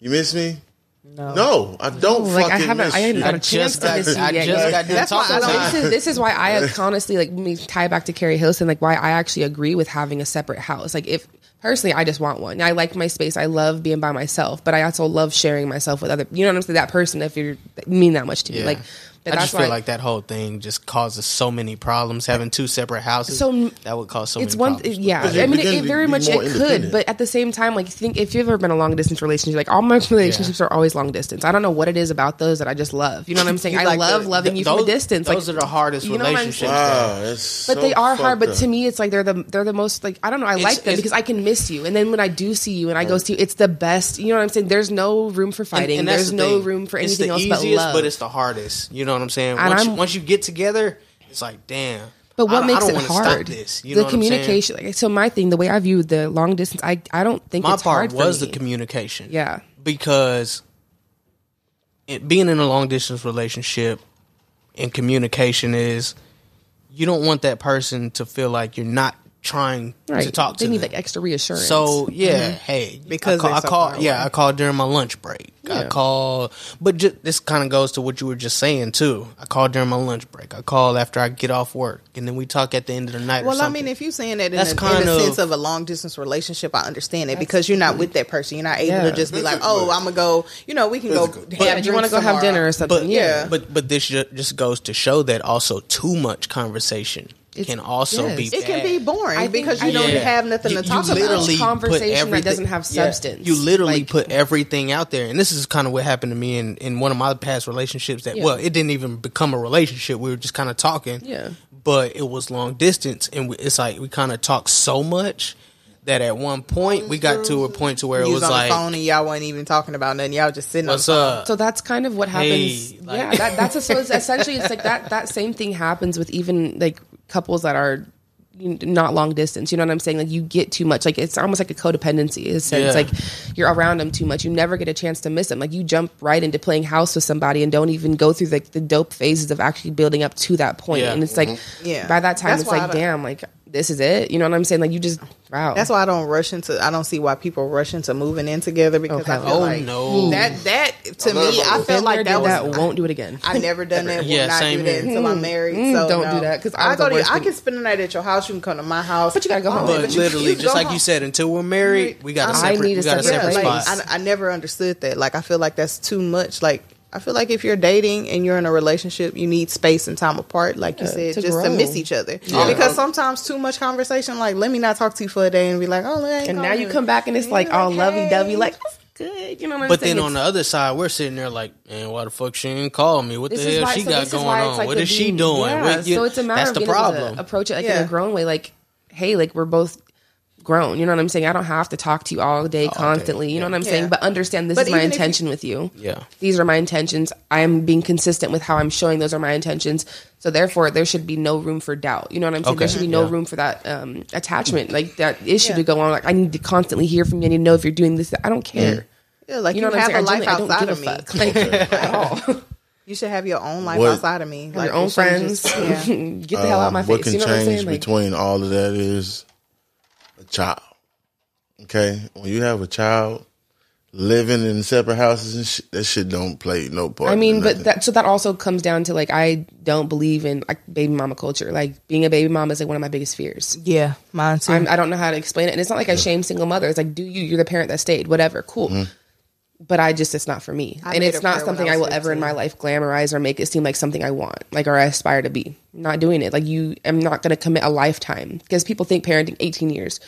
"You miss me?" no. No, I don't Like I fucking haven't, miss I haven't you. got a I chance just to miss you I yet. just got That's why talking I don't- him. this is this is why I honestly like me tie back to Keri Hilson, like why I actually agree with having a separate house. Like if personally, I just want one. I like my space. I love being by myself, but I also love sharing myself with other. You know what I'm saying? That person, if you mean that much to me, Yeah. like. But I that's just feel why- like that whole thing just causes so many problems. Having two separate houses, So, that would cause so it's many one problems. yeah Because i mean it, it very much it could but at the same time like think if you've ever been a long distance relationship like all my relationships are always long distance i don't know what it is about those that i just love you know what i'm saying You i like love the- loving you from a distance Those like are the hardest you know relationships. saying? Wow, that's but so they are hard. fucked But to me, it's like they're the they're the most like I don't know. I like them because I can miss you, and then when I do see you and I go see you, it's the best. You know what I'm saying? There's no room for fighting. There's no room for anything else but love. but it's the hardest. You know know what I'm saying? And Once, you, I'm- once you get together, it's like, damn. But what I, makes I don't it hard? This. You the know what I'm communication. Like, so my thing, the way I view the long distance, I I don't think My it's hard part was the communication. Yeah. because it, being in a long distance relationship and communication is you don't want that person to feel like you're not trying Right. to talk they to them. They need them. like extra reassurance. So yeah, mm-hmm. hey, Because I, call, they're I call, yeah. I called during my lunch break. I Yeah. call, but ju- this kind of goes to what you were just saying too. I call during my lunch break. I call after I get off work, and then we talk at the end of the night. or Well, I mean, if you're saying that in, That's a, in kind the of- sense of a long distance relationship, I understand it because you're not with that person. You're not able Yeah. to just be like, oh, I'm gonna go. You know, we can go. Physical. have yeah, you want to drinks go have dinner or something? But yeah. but but this just goes to show that also too much conversation It's- can also yes. be. It can be boring I think- because you I- don't Yeah. have nothing You- to talk you about. literally put Conversation that doesn't have yeah. substance. You literally Like- put everything out there, and this is kind of what happened to me in, in one of my past relationships. That Yeah. well, it didn't even become a relationship. We were just kind of talking. Yeah. but it was long distance, and we, it's like we kind of talked so much that at one point we got to a point to where it was was on like, the phone and y'all weren't even talking about nothing. Y'all just sitting "What's on the phone. up?" So that's kind of what happens. Hey, like- yeah, that, that's a, so essentially it's like that. That same thing happens with even like couples that are not long distance. You know what I'm saying? Like you get too much. Like it's almost like a codependency. In a sense, Yeah. like you're around them too much. You never get a chance to miss them. Like you jump right into playing house with somebody and don't even go through like the dope phases of actually building up to that point. Yeah. And it's like mm-hmm. Yeah. by that time That's it's like damn, like this is it. You know what I'm saying? Like you just wow. That's why I don't rush into. I don't see why people rush into moving in together because Okay. I feel Oh, like no. that that to I me. I Been felt like that was that won't do it again. I never done that. Will Yeah, not same do that here. until I'm married. Mm, so don't no. do that, 'cause I I go to. I can spend the night at your house. You can come to my house. But you gotta go home. But But you- literally, you just go like home. you said, until we're married, we got a I separate. I need a we got a separate separate yeah, spot. like I, I never understood that. Like I feel like that's too much. Like I feel like if you're dating and you're in a relationship, you need space and time apart, like you Yeah, said, to just to miss each other. Yeah. Because sometimes too much conversation, like let me not talk to you for a day and be like, oh, I ain't and now you come back and it's like Yeah, all lovey dovey, like that's oh, good. You know what I'm But saying? then on the other side, we're sitting there like, man, why the fuck she ain't call me? What the This is hell why- she so got going on? like what the is she doing? Yeah, What- you- so it's a matter that's of the being able problem. approach it like in a grown way. Like, hey, like we're both grown. You know what I'm saying? I don't have to talk to you all day constantly. You know what I'm saying? Yeah. But understand this But is my even if you- intention with you. Yeah. These are my intentions. I am being consistent with how I'm showing those are my intentions. So therefore, there should be no room for doubt. You know what I'm saying? Okay. There should be no Yeah. room for that um, attachment, like that issue to go on. Like I need to constantly hear from you. I need to know if you're doing this. I don't care. Yeah, like You you, know what I'm have saying? a I life I outside don't of me. a fuck. Like, at all. You should have your own life What- outside of me. Have Like your own friends. just- yeah. Get the hell out of my Um, what face. can You know what I'm change saying? Like, between all of that is a child. Okay, when you have a child living in separate houses and shit, that shit don't play no part. I mean, but that so that also comes down to like I don't believe in like baby mama culture. Like being a baby mama is like one of my biggest fears. yeah, mine too. I'm, I don't know how to explain it, and it's not like I shame single mothers. Like, do you? You're the parent that stayed. Whatever, cool. Mm-hmm. But I just it's not for me, I and it's not something I I was will ever in my life glamorize or make it seem like something I want, like or I aspire to be. Not doing it. Like you, I'm not going to commit a lifetime because people think parenting 18 years.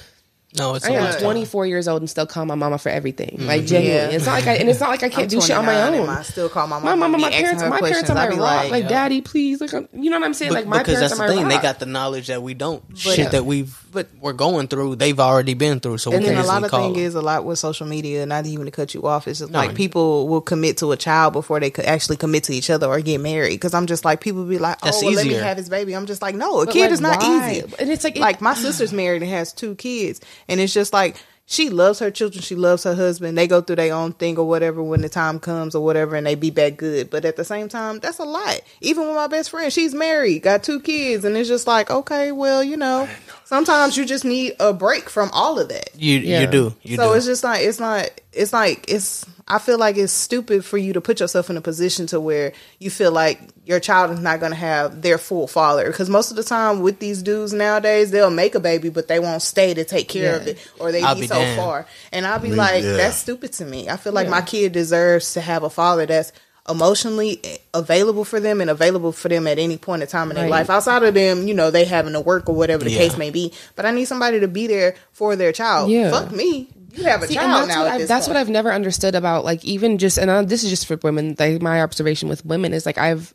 No, it's I am not. 24 years old and still call my mama for everything. Mm-hmm. Like genuinely, Yeah. it's not like I, and it's not like I can't do shit on my own. and I still call my mama. my mama, my asking parents, my parents are my I be rock. like, Like, yeah. daddy, please, like, I'm- you know what I'm saying? But- like, my because parents that's are the my thing. rock. They got the knowledge that we don't. yeah. Shit that we've But- we're going through. They've already been through. So we And can then a lot of call. thing is a lot with social media. Not even to cut you off, it's just No. like people will commit to a child before they could actually commit to each other or get married. Because I'm just like people be like, "Oh, well, let me have his baby." I'm just like, "No, a kid is not easy." And it's like- like my sister's married and has two kids, and it's just like she loves her children, she loves her husband. They go through their own thing or whatever when the time comes or whatever, and they be back good. But at the same time, that's a lot. Even with my best friend, she's married, got two kids, and it's just like, okay, well, you know, sometimes you just need a break from all of that you Yeah. you do. You so do. it's just not it's not it's like it's i feel like it's stupid for you to put yourself in a position to where you feel like your child is not going to have their full father. Because most of the time with these dudes nowadays they'll make a baby but they won't stay to take care of it or they I'll be, be so damned. far. And i'll be Me- like yeah. that's stupid to me. I feel like my kid deserves to have a father that's emotionally available for them and available for them at any point in time in their life. Outside of them you know they having to work or whatever the Yeah. case may be. But i need somebody to be there for their child. Yeah. fuck me you have a See, child that's now what this that's point. what I've never understood about like even just and uh, this is just for women. Like my observation with women is like I've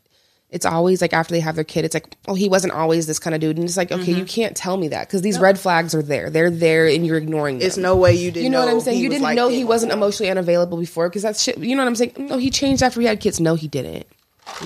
it's always like after they have their kid, it's like oh he wasn't always this kind of dude, and it's like okay Mm-hmm. you can't tell me that because these red flags are there. They're there and you're ignoring them. It's no way you didn't. you know, what I'm saying? You didn't like know he wasn't emotionally unavailable before because that's shit. You know what I'm saying? No, he changed after he had kids. No, he didn't.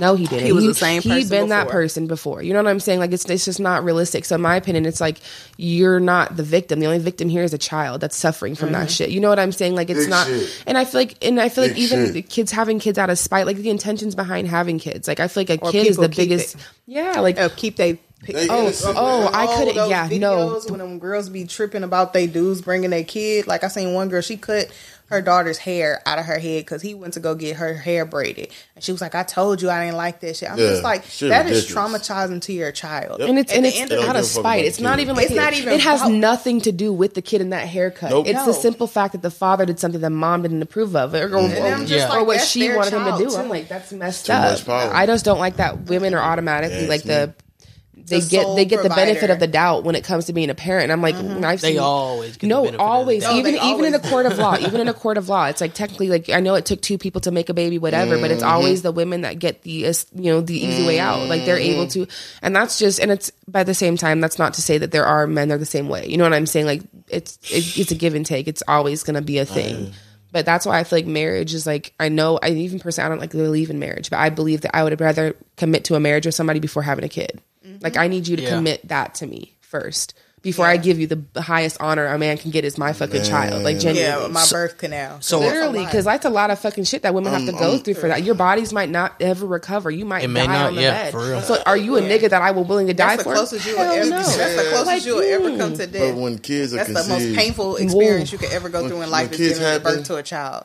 No, he didn't. He was the same He person been that person before. You know what I'm saying? Like it's it's just not realistic. So in my opinion, it's like you're not the victim. The only victim here is a child that's suffering from Mm-hmm. that shit. You know what I'm saying? Like it's Big not. shit. And I feel like, and I feel like even shit. the kids having kids out of spite, like the intentions behind having kids. Like I feel like a Or kid is the biggest. it. Yeah, like Uh, keep they. They Oh, innocent, oh, man. I all couldn't- those yeah, no. videos When them girls be tripping about they dudes bringing their kid, like I seen one girl, she cut her daughter's hair out of her head because he went to go get her hair braided, and she was like, "I told you I didn't like that shit." I'm Yeah, just like, shit that is ridiculous. traumatizing to your child. and it's At and it's end of They out don't of a fuck spite. It's not even like It's not even It has about- nothing to do with the kid in that haircut. Nope. It's the simple fact that the father did something that mom didn't approve of, or, or, And I'm just Yeah. like, or what she wanted him to do. too. I'm like, that's messed Too up. I just don't like that women are automatically Yeah, like it's the. Me. They The get they get the benefit of the doubt when it comes to being a parent. And I'm like, I've They always get the no, benefit of the always doubt. No, even they even in a court of law, even in a court of law, it's like technically like I know it took two people to make a baby, whatever, but Mm-hmm. it's always the women that get the uh, you know the easy way out. Like they're able Mm-hmm. to, and that's just and it's by the same time that's not to say that there are men that are the same way. You know what I'm saying? Like it's it, it's a give and take. It's always going to be a thing. But that's why I feel like marriage is like I know I even personally I don't like to believe in marriage, but I believe that I would rather commit to a marriage with somebody before having a kid. Mm-hmm. Like I need you to Yeah. commit that to me first before I give you the highest honor a man can get is my fucking child. Like genuinely. Yeah, my birth canal. So- That's Literally, because that's a lot of fucking shit that women have to um, go um, through for that. Your bodies might not ever recover. You might It die not, on the yeah, bed. for real. So, are you a nigga that I will willing to die that's the for? closest you will Hell ever. no. That's the closest Like, you will ever come to death. But when kids are That's the most painful experience you could ever go When- through in life is kids giving happen- birth to a child.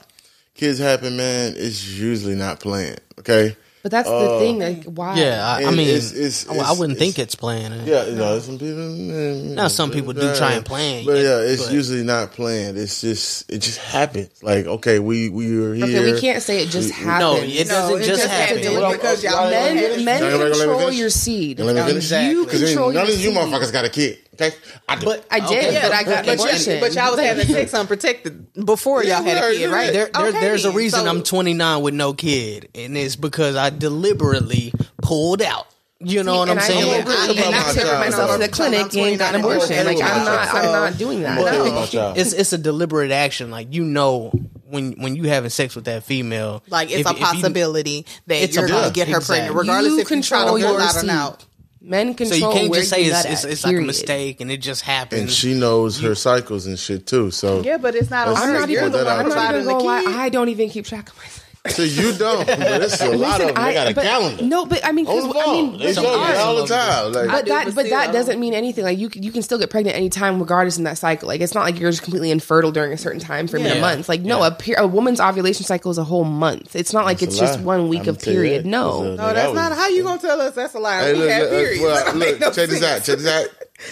kids happen, man, it's usually not planned. Okay. But that's the thing. Like, why? Yeah, I, I mean, it's- it's- I- I wouldn't think it's- it's planned. Yeah, you know, some people. mm, Now, some people do try and plan, but yeah, it's but- usually not planned. It's just it just happens. Like okay, we we are here. Okay, we can't say it just happens. No, it doesn't it just just happen. had to do Well, because y'all Men, men finish. Let me control your seed. Let me finish. Exactly. You Because control none your of you motherfuckers got a kid. Okay, I do. But I did, Okay. but I got but, abortion. you, but y'all was having sex unprotected before y'all had a kid, right? There, there, Okay, there's a reason so- I'm 29 with no kid, and it's because I deliberately pulled out. You know what I'm I saying? deliberately- I'm gonna and I about took y'all. myself to the clinic and got an abortion. Like I'm not, I'm not doing that. What No. it's it's a deliberate action. Like you know when when you having sex with that female, Like it's if- a if you- possibility that It's you're gonna get her exactly. pregnant, regardless You if you try to control hold your out or seed. not. Men so control you can't where just say you it's it's, it's like a mistake and it just happens. and she knows her cycles and shit too. So Yeah, but it's not I'm not even. The that I'm one not even the gonna lie. I don't even keep track of myself. So you don't, but it's a lot of them. They got a but- calendar. No, but I mean, 'cause, on the I phone. mean, they but show you alright. all the time. Like, But do, that, but but that doesn't mean anything. Like you, can- you can still get pregnant anytime, regardless in that cycle. Like it's not like you're just completely infertile during a certain time frame in a month. Like no, a, per- a woman's ovulation cycle is a whole month. It's not like That's it's a just lie. one week I'ma of tell you period. that. No, That's a- No, That that's was- not how you gonna tell us that's a lie. Hey, we look, had look, periods. well, That don't make look, no check this sense. out. Check this out.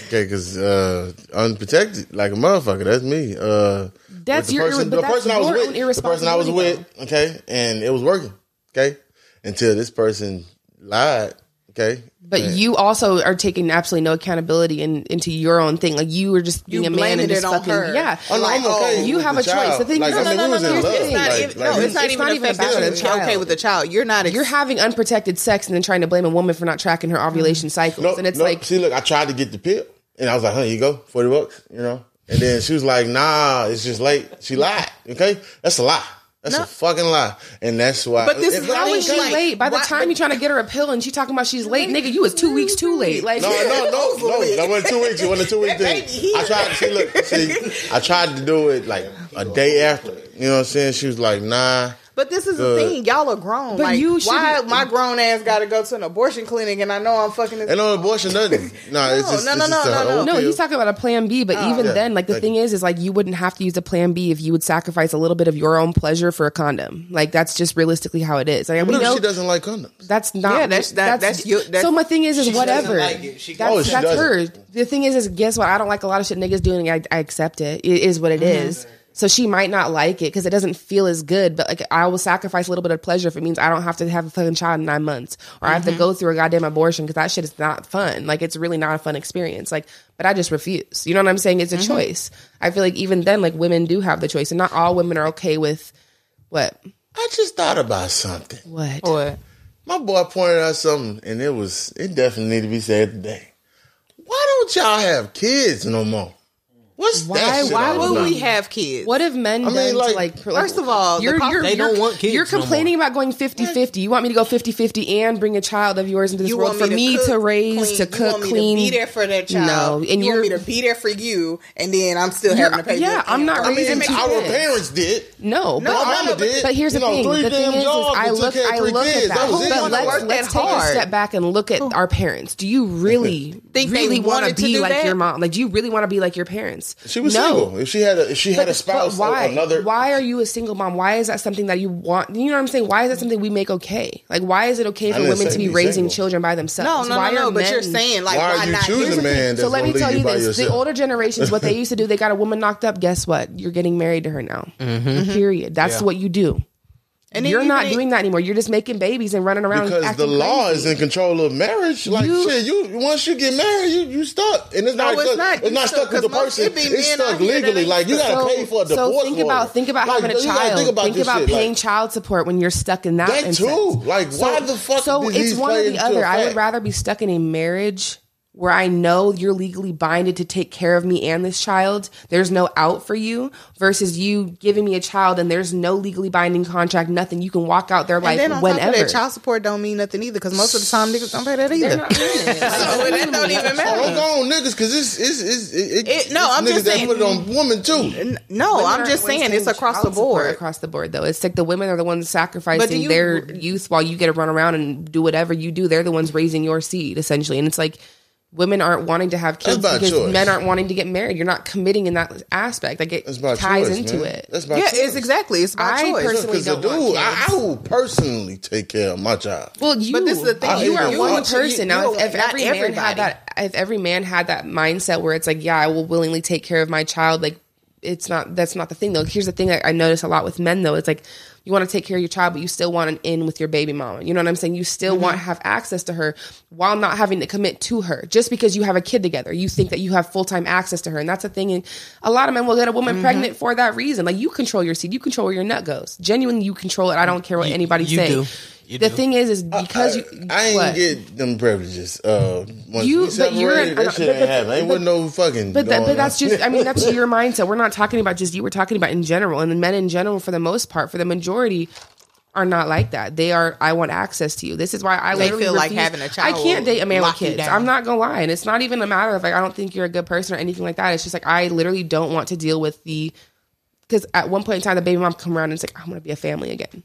Okay, because uh, unprotected, like a motherfucker. That's me. Uh, That's the your- person, the person I was with. The person I was with. Okay, and it was working. Okay, until this person lied. Okay, but And- you also are taking absolutely no accountability in, into your own thing. Like you were just being You a man and just it on fucking her. yeah. Oh, no, Like, I'm okay. oh, you have the a choice. The thing- like, no, I no, no, no, no, in here's the love. thing. Like, It's not like, even, no, it's not it's even not even about the child. okay with the child. You're not. You're having unprotected sex and then trying to blame a woman for not tracking her ovulation mm-hmm. cycles, no, and it's no, like see, look, I tried to get the pill, and I was like, "Honey, you go, forty bucks," you know. And then she was like, "Nah, it's just late." She lied. Okay, that's a lie. That's No. a fucking lie, and that's why. But this is How is she take- late? By the why- time you're trying to get her a pill and she talking about she's late, nigga, you was two weeks too late. Like, No, no, no, no. That wasn't two weeks. Wasn't a two week thing. I tried. See, look, see, I tried to do it like a day after. You know what I'm saying? She was like, "Nah." But this is the Good. thing, y'all are grown. But like, you why shouldn't- my grown ass got to go to an abortion clinic and I know I'm fucking. This And no abortion, nothing. Nah, it's No, just, no, it's no, just no, no, no. No, he's talking about a plan B, but uh. even Yeah. then, like the thing you. is, is like you wouldn't have to use a plan B if you would sacrifice a little bit of your own pleasure for a condom. Like that's just realistically how it is. Like, we What if know she doesn't like condoms? that's not. Yeah, that's- that- that's you- that's- so my thing is, is whatever. like that's Oh, that's doesn't. her. The thing is, is guess what? I don't like a lot of shit niggas doing. I, I accept it. It is what it mm-hmm. is. So she might not like it because it doesn't feel as good. But like, I will sacrifice a little bit of pleasure if it means I don't have to have a fucking child in nine months, or I have to mm-hmm. go through a goddamn abortion because that shit is not fun. Like, it's really not a fun experience. Like, but I just refuse. You know what I'm saying? It's a mm-hmm. choice. I feel like even then, like women do have the choice, and not all women are okay with what I just thought about something. what. What? My boy pointed out something, and it was it definitely need to be said today. Why don't y'all have kids no more? What What's Why- that? shit why would we have kids? What have men I mean, done to like, like? first of all, you're, cost- you're, They you're- don't want kids You're no more. complaining about going 50-50. You want me to go 50-50 and bring a child of yours into this you world want for me to, cook, raise, clean. to You cook, want me clean. to be there for that child. No, and you want me to be there for you, and then I'm still having to pay. yeah, I'm not camp. I mean, two our kids. parents did. No, but, My mama but, did. but here's the thing. The thing is, is I and look, took care I three look kids. at that. That was it. but let's wanna let's take a step back and look at oh. our parents. Do you really, Think they really want to be like your mom? Like, do you really want to be like your parents? She was no. single. If she had a, if she had a spouse, why? another. Why are you a single mom? Why is that something that you want? You know what I'm saying? Why is that something we make okay? Like, why is it okay for women to be be raising single. children by themselves? No, no, why no, no. are But you're saying like, Why why, you not? choosing a man that's so let me tell you you by this: the older generations, what they used to do, they got a woman knocked up. Guess what? You're getting married to her now. Mm-hmm. Period. That's Yeah. what you do. And You're not doing that anymore. You're just making babies and running around because the law crazy. is in control of marriage. Like You- shit, you once you get married, you you stuck, and it's No, not. it's stuck, not. It's not stuck, stuck with the 'cause most- person. be It's stuck out here that legally. ain't Like you gotta so, pay for a so divorce. think lawyer. about think about Like, having a child. Think about, think about shit, paying like, child support when you're stuck in that. That instance. too. Like, why the fuck So it's one or the other. I would rather be stuck in a marriage where I know you're legally binded to take care of me and this child. There's no out for you versus you giving me a child and there's no legally binding contract. Nothing. You can walk out there And like then on whenever. top of that, child support don't mean nothing either because most of the time niggas don't pay that either. not doing it. Like, So that don't even don't matter. go on niggas because it's it's, it's it, It- no, it's I'm niggas just that saying- put it on women too. No, Women I'm just saying it's across the board. Across the board, though, it's like the women are the ones sacrificing you- their youth while you get to run around and do whatever you do. They're the ones raising your seed, essentially, and it's like women aren't wanting to have kids because choice. men aren't wanting to get married. You're not committing in that aspect. Like it ties choice, into man. it. That's by Yeah, choice. it's exactly. It's by I choice. personally- Because the don't want dude, I, kids. I will personally take care of my child. Well, you, But this is the thing, You you- are one person. you- now, you- if, if every man everybody. had that, if every man had that mindset where it's like, yeah, I will willingly take care of my child, like it's not. That's not the thing, though. Here's the thing I, I notice a lot with men, though. It's like you want to take care of your child, but you still want an in with your baby mama. You know what I'm saying? You still want to have access to her while not having to commit to her. Just because you have a kid together, you think that you have full time access to her, and that's a thing. And a lot of men will get a woman pregnant for that reason. Like you control your seed, you control where your nut goes. Genuinely, you control it. I don't care what anybody you say. Do. You the do. thing is, is because I, you, I ain't what? get them privileges. Uh, once You- we but you're an- that shit but ain't the- happen. Ain't but- with no fucking. But that, going but that's on. just I mean that's your mindset. We're not talking about just you. We're talking about in general, and the men in general, for the most part, for the majority, are not like that. They are. I want access to you. This is why I They literally feel like having a child I can't date a man with kids. I'm not gonna lie, and it's not even a matter of like I don't think you're a good person or anything like that. It's just like I literally don't want to deal with the because at one point in time the baby mom come around and it's like I'm gonna be a family again.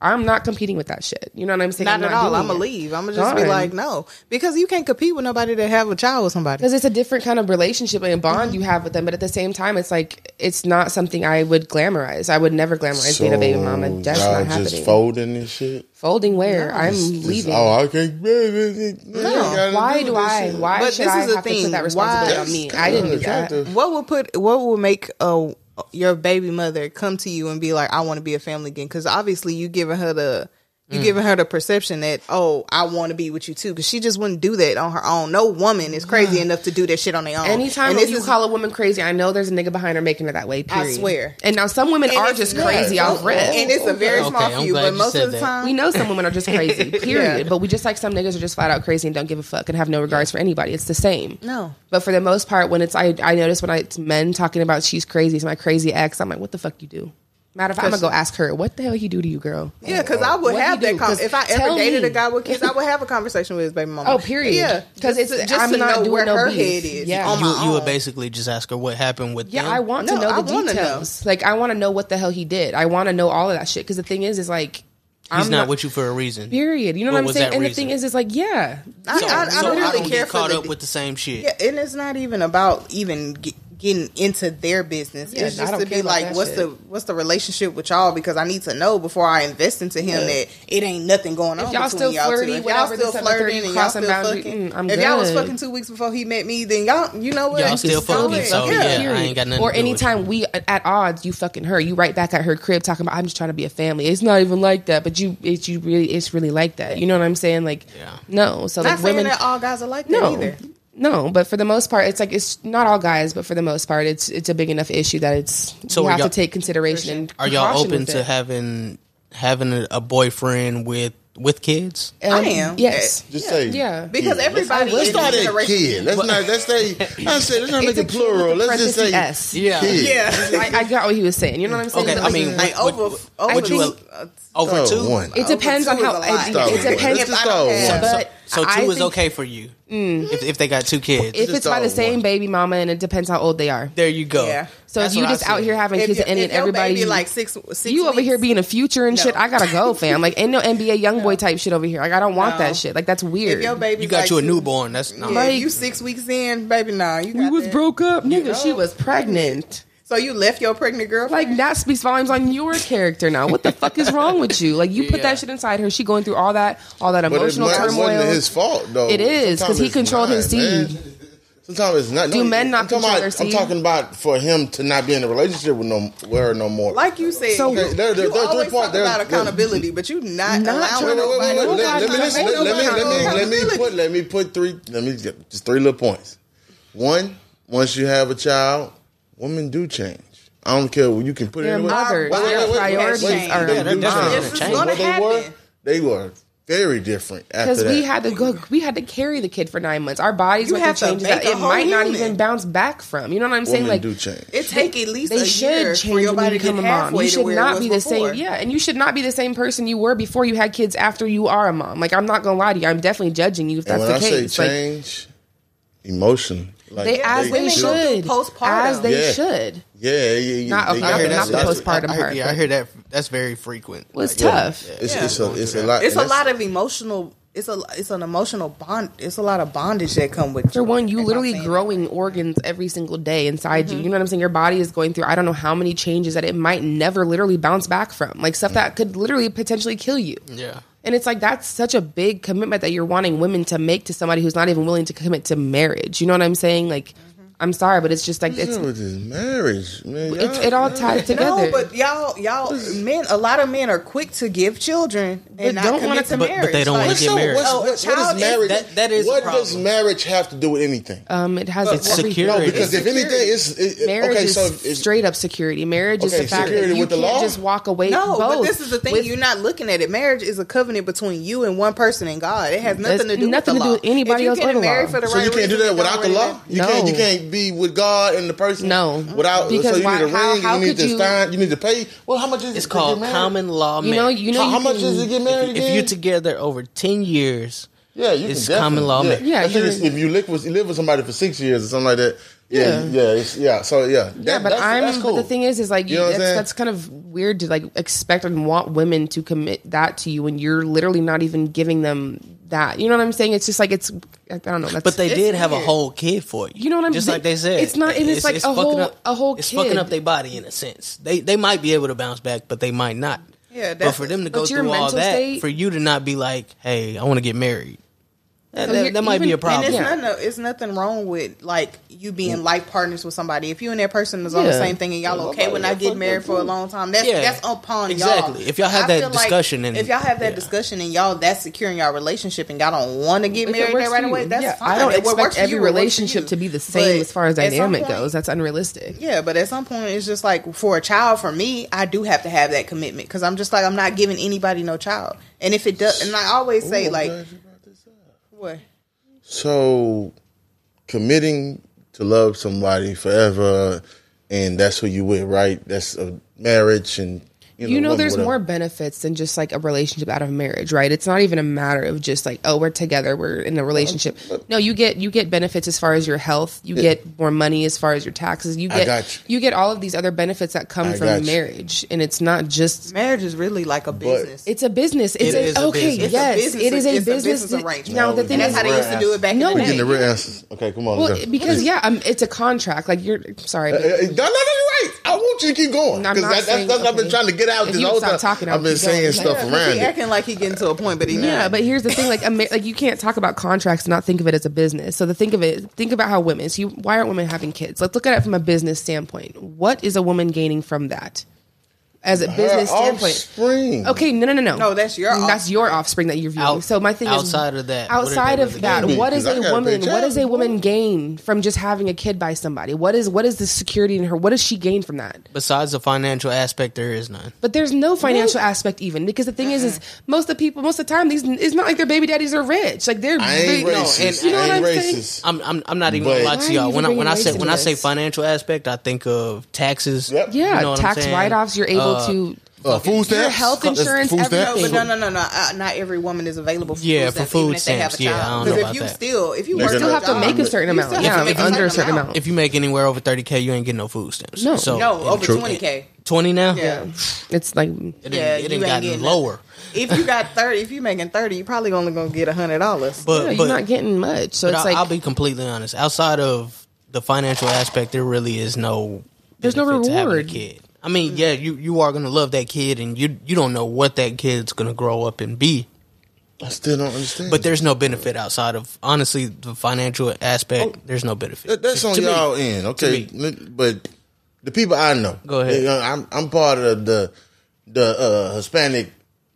I'm not competing with that shit. You know what I'm saying? Not I'm at all. I'm gonna leave. I'm gonna just be like, no, because you can't compete with nobody that have a child with somebody. because it's a different kind of relationship and bond Mm-hmm. you have with them. But at the same time, it's like it's not something I would glamorize. I would never glamorize being a baby mom, and that's y'all not just folding this shit. Folding where I'm Just- leaving. Oh, I can't. no, why do I? Why But should this I is the have to thing. put that responsibility Why- on me? I didn't do that. What would put? What would make uh, your baby mother come to you and be like, "I want to be a family again"? Because obviously, you giving her the Mm. you giving her the perception that oh, I want to be with you too. Because she just wouldn't do that on her own. No woman is crazy enough to do that shit on their own. Anytime and that this you is- call a woman crazy, I know there's a nigga behind her making her that way. Period. I swear. And now some women And are just yeah, crazy off rip. and it's a very Okay, small I'm few, but most of the that. time, We know some women are just crazy, period. Yeah. But we just like some niggas are just flat out crazy and don't give a fuck and have no regards for anybody. It's the same. No. But for the most part, when it's I, I notice when I, it's men talking about she's crazy, it's my crazy ex. I'm like, what the fuck you do? Matter of fact, I'm gonna go ask her, what the hell he do to you, girl? Yeah, because I would have that. Con- 'Cause if I ever dated me. a guy with kids, I would have a conversation with his baby mama. Oh, period. Yeah, 'Cause just it's- just I'm to not know doing where no her beef. head is. Yeah. on You, you would basically just ask her what happened with Yeah, them. I want to know I the wanna know. details. Like, I want to know what the hell he did. I want to know all of that shit. Because the thing is, is like, He's I'm not, with you for a reason. Period. You know What what, I'm saying? that And the thing is, is like, yeah, I, So, I, I so don't I really don't care get for caught the, up with the same shit. Yeah, and it's not even about even get, getting into their business. Yeah, it's just to be like, what's shit. the what's the relationship with y'all? Because I need to know before I invest into him that it ain't nothing going on. If y'all between still y'all two. flirty, If y'all still this, that, and the third, flirting, and y'all still boundary, fucking. mm, I'm if y'all was fucking two weeks before he met me, then y'all, you know what? Y'all still Just go fucking, so, yeah. I ain't got nothing or to do with anytime you. we at odds, you fucking her. You right back at her crib talking about I'm just trying to be a family. It's not even like that, but you it's you really it's really like that. You know what I'm saying? Like Yeah. no. So Not like saying women that all guys are like that no. either. No, but for the most part, it's like it's not all guys, but for the most part, it's it's a big enough issue that it's So you are have to take consideration. And Are y'all open to it. having having a, a boyfriend with with kids? Um, am. Yes. Just say Yeah. Because kid. everybody Let's, in let's start this at generation- kid. Let's not. Let's say. I said. Let's not make it plural. Let's just say parenthesis S. Yeah. kid. Yeah. I, I got what he was saying. You know what I'm saying? Okay, I mean, Like Would- over, would- over would you- uh, Over two. one. it depends Over on two how. is a. It, Start it with one. depends. Let's If I don't have- But So I two is think okay for you mm-hmm. if, if they got two kids. If Just it's by the start same one. baby mama, and it depends how old they are. there you go. Yeah. So That's if you what I just out said. here having if, kids and if everybody, baby like six, six you over weeks, here being a future and No. shit. I gotta go, fam. Like ain't no NBA YoungBoy type shit over here. Like I don't want No. that shit. Like that's weird. If your baby You got like you a newborn. That's not Yeah, Like- you six weeks in, baby. Nah, you we got was that. broke up, nigga. she was pregnant. So you left your pregnant girl. Like that speaks volumes on your character now. What the fuck is wrong with you? Like you put Yeah. that shit inside her. She going through all that, all that emotional might- it turmoil. wasn't his fault though. It is because he it's controlled his not, man. seed. Sometimes it's not. Do men not I'm control about, their seed? I'm talking about for him to not be in a relationship with no with her no more. like you said, So- you, Okay, there- there- you there are three always points. talk There- about accountability, but you not, Not allowing nobody. let me let me let me put let me put three. Let me get just three little points. One, once you have a child, women do change. I don't care. What you can put it Their in. mothers, Wait, wait, their wait, wait, priorities wait. are They they're do change. This is gonna What they were, happen. they were very different Because we had to go, we had to carry the kid for nine months. Our bodies You went have through to changes that it might not human. even bounce back from. You know what I'm saying? women Like do change. It take at least they a year should for change your when body you to become a mom. You should not be the before. same. Yeah, and you should not be the same person you were before you had kids. After you are a mom, like I'm not gonna lie to you, I'm definitely judging you if and that's when the I case. say Like change, emotion. Like they, as they women do. should, postpartum. as they Yeah. should. Yeah, yeah, yeah. Not- they okay, got not that the postpartum I hear, part, yeah, I hear that. That's very frequent. Well, it's Like, tough. It's, Yeah. it's a it's a lot. It's a lot of emotional. It's a it's an emotional bond. It's a lot of bondage that come with. It. For one, you If literally saying growing organs every single day inside Mm-hmm. you. You know what I'm saying? Your body is going through I don't know how many changes that it might never literally bounce back from. Like stuff that could literally potentially kill you. Yeah. And it's like that's such a big commitment that you're wanting women to make to somebody who's not even willing to commit to marriage. You know what I'm saying? Like I'm sorry, but it's just like it's with this marriage, man? it, Y'all- it all ties together. No, but y'all, y'all, men. A lot of men are quick to give children and But not don't wanna commit to com- but- but they don't wanna get married. what's- Oh, a what- what is is- marriage? that- that is what does marriage have to do with anything? um, it has it's everything. security. no, because if Security. anything, it's it, Marriage okay. is So it's, straight up security. Marriage is Okay, the fact that you with can't law? just walk away. No, but this is the thing. with- You're not looking at it. Marriage is a covenant between you and one person and God. It has nothing to do nothing with to do with anybody else get or the married law. For the so you can't do that without the law. You can't. You can't be with God and the person. No. without. Because so you why- need a how- ring. how you need could to you- sign. You need to pay. Well, how much is it It's to called get married? common law You know, you know, How, you how much can- is it get married if again? you're together over ten years, Yeah, you It's can common law Yeah, marriage. Yeah, I think it's- if you live with you live with somebody for six years or something like that. Yeah, Yeah. yeah, it's, yeah. So yeah, that, Yeah, but that's, I'm. that's cool. But the thing is, is like You know that's, that's kind of weird to like expect and want women to commit that to you when you're literally not even giving them that. You know what I'm saying? It's just like it's. I don't know. That's, but they did have a whole kid for you. You know what I'm Just saying? like they said, It's not- and it's like a fucking whole- a whole It's fucking up their body in a sense. They they might be able to bounce back, but they might not. Yeah, but for them to go through all that, state- for you to not be like, hey, I want to get married. That, So that- you're- that might be even- a And problem. it's Yeah. nothing. It's nothing wrong with like you being mm. life partners with somebody. If you and that person is on the same thing and y'all okay with not getting married for a long time, that's Yeah. that's upon Exactly. y'all. If y'all have I that feel like discussion and- if y'all have that yeah. discussion and y'all that's securing your relationship and y'all don't want to get If married right away, that's Yeah, fine. I don't it expect for every you, it works for relationship to be the same But as far as dynamic point- goes. That's unrealistic. Yeah, but at some point, it's just like for a child, for me, I do have to have that commitment because I'm just like I'm not giving anybody no child. And if it does, and I always say Ooh, like, glad you brought this up. What? So, committing to love somebody forever, and that's who you with, right? That's a marriage, and you know, You know, there's whatever. more benefits than just like a relationship out of marriage, right? It's not even a matter of just like, oh, we're together, we're in a relationship. No, you get you get benefits as far as your health, you get more money as far as your taxes, you get got you. get all of these other benefits that come I got from you. marriage, and it's not just Marriage is really like a business. it's a business. It's It a, is a okay, business. It's a yes, business- it is a it's a business. business arrangement. Now the thing that's is, how they used to do it back No, in We the getting the real answers. Okay, come on. well, because yeah, um, it's a contract. Like you're sorry, Uh, uh, no, no, no, you're right. I want you to keep going I'm because that, that's, saying- that's what I've been trying to get out If this you whole stop time. talking, I'll I've been keep going. saying Like, stuff Yeah, 'cause around he it. acting like he getting to a point, but he Yeah, not. but here's the thing: like, Amer- like you can't talk about contracts and not think of it as a business. So, to think of it, think about how women. So, you, why aren't women having kids? Let's look at it from a business standpoint. What is a woman gaining from that? As a business standpoint. Offspring. Okay, no, no, no, no. No, that's your That's your offspring that you're viewing. Out- so my thing outside is of that, outside of that, gaining? what is Because I a gotta woman? pay What does a woman gain from just having a kid by somebody? What is what is the security in her? What does she gain from that? Besides the financial aspect, there is none. But there's no financial aspect even because the thing is, is most of the people, most of the time, these it's not like their baby daddies are rich. Like they're I ain't really- racist. you know I what ain't I'm saying? racist. I'm I'm, I'm not even But- gonna lie to y'all. When I when I say when I say financial aspect, I think of taxes. Yeah, You know what I'm tax write offs. You're able Uh, to. Uh, food stamps. Your health insurance, food stamps. everything. But no, no, no, no. Uh, not every woman is available for Yeah, food for food even if they have a stamps. Yeah, child. don't Because if you that. still, if you work gonna still have to make a certain amount. still Yeah, have under a certain amount. If you make anywhere over 30k, you ain't getting no food stamps. No. so No, over twenty k. 20 now. Yeah. It's like it Yeah, it ain't ain't gotten getting lower. If you got thirty, if you making thirty, you're probably only gonna get a hundred dollars. But you're not getting much. So it's I, like I'll be completely honest. Outside of the financial aspect, there really is no. There's no benefit to having a kid. I mean, yeah, you you are gonna love that kid, and you you don't know what that kid's gonna grow up and be. I still don't understand. But there's no benefit outside of honestly the financial aspect. there's no benefit. That, that's To- on to y'all end, okay? But the people I know, Go ahead. they- I'm I'm part of the the uh, Hispanic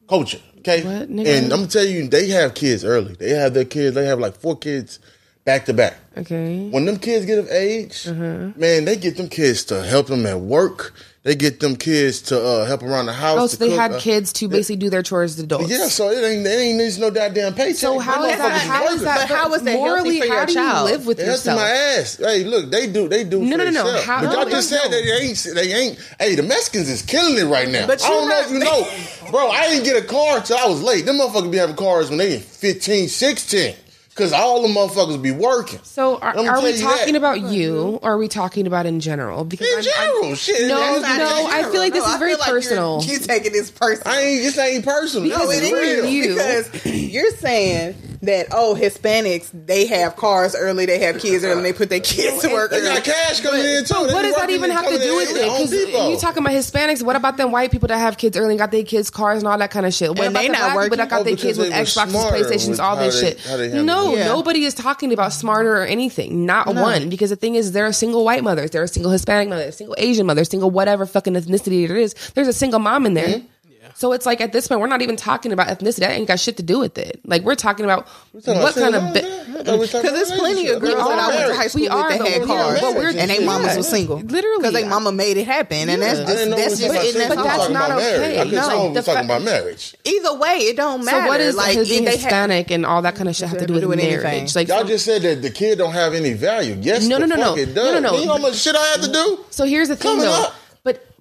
culture, okay? What, nigga? and I'm gonna tell you, they have kids early. They have their kids. They have like four kids back to back. okay. When them kids get of age, Uh-huh. man, they get them kids to help them at work. They get them kids to uh, help around the house. Oh, to so they cook. had Uh, kids to basically do their chores as adults. Yeah, so it ain't it ain't needs no goddamn paycheck. So how Them that? motherfuckers How working. that? But how is that healthy morally? for your how do you child? live with That's yourself? my ass. Hey, look, they do. They do. No, for no, no, no. How- but y'all no, just no, said no. that they ain't. They ain't. Hey, the Mexicans is killing it right now. But I don't you know if you know, bro. I didn't get a car till I was late. Them motherfuckers be having cars when they 15, 16. Cause all the motherfuckers be working. So are, are we talking that. about you, mm-hmm. or are we talking about in general? Because In I'm- I'm- general, shit. No, no, not- I feel like this No, is I very feel like you're- personal. You taking this personal. I ain't. This ain't personal. Because This No, is it real. you. because you're saying that oh Hispanics they have cars early, they have kids early, and they put their kids to work They early. got cash coming in too. But They what does that even have to do with it? Because Depot. you talking about Hispanics. What about them white people that have kids early and got their kids cars and all that kind of shit? What And about they the not black people working? that got Oh, their kids with they Xboxes, PlayStations, with all this they- shit? how they handle No. Yeah. nobody is talking about smarter or anything. Not one. Because the thing is, there are single white mothers, there are single Hispanic mothers, single Asian mothers, single whatever fucking ethnicity it is. There's a single mom in there. Mm-hmm. So it's like at this point, we're not even talking about ethnicity. That ain't got shit to do with it. Like we're talking about what kind of. Bi- Because there's plenty of girls that I went to high school We with that had we're cars, married. But we're- and their mamas yeah. was single, Literally. because their mama made it happen, and that's Yeah. I just that's just was sitting talking at but that's not okay. No, we the was talking about marriage. Either way, it don't matter. So what is like being if they ha- Hispanic and all that kind of shit have to do with Do with anything. marriage? Like Y'all just said that the kid don't have any value. Yes, No, no, no, no. it does. No, no, no. You know how much shit I have to do? so here's the thing though.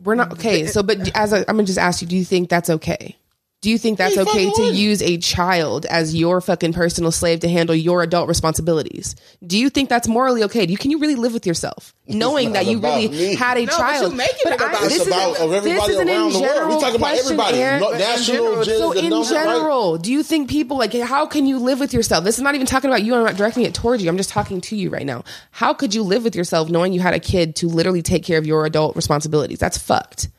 We're not okay. So but as a, I'm gonna just ask you, do you think that's okay? Do you think that's okay to what? use a child as your fucking personal slave to handle your adult responsibilities? Do you think that's morally okay? Do you, can you really live with yourself knowing that you really me. had a No, but child? you making it about- It's this about is, of everybody this is an around in the world. general We talking about everybody. Aaron. No, But in national, general, So in number, right? general, do you think people like how can you live with yourself? This is not even talking about you. I'm not directing it towards you. I'm just talking to you right now. How could you live with yourself knowing you had a kid to literally take care of your adult responsibilities? That's fucked.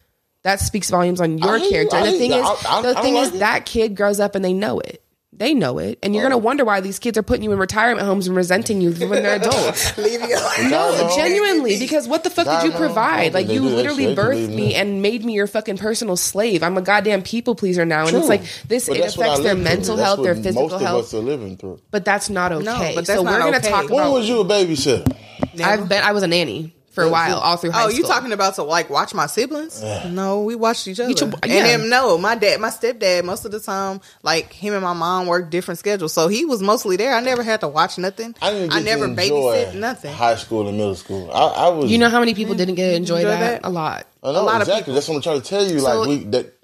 That speaks volumes on your I character. I the thing you. is, I- I- the I thing like is it. that kid grows up and they know it. They know it, and you're gonna oh. wonder why these kids are putting you in retirement homes and resenting you when they're adults. leave you alone. No, Diamond genuinely, because what the fuck did you Diamond provide? Home. Like you literally birthed me me. and made me your fucking personal slave. I'm a goddamn people pleaser now, and True. it's like this. But it that's what I affects their lived through. mental That's health, their what physical most health. of us are living through. But that's not okay. No, but that's so not we're gonna okay. talk When about. was you a babysitter? I've been. I was a nanny for a while, all through high oh, school. Oh, school. you talking about to like watch my siblings? No, we watched each other. cho- And yeah. then no, my dad, my stepdad, most of the time, like him and my mom worked different schedules, so he was mostly there. I never had to watch nothing. I didn't get never to enjoy babysit nothing. High school and middle school. I, I was. You know how many people didn't get to enjoy, Enjoy that? that? A lot. I know a lot of exactly. people. That's what I'm trying to tell you. So- like we that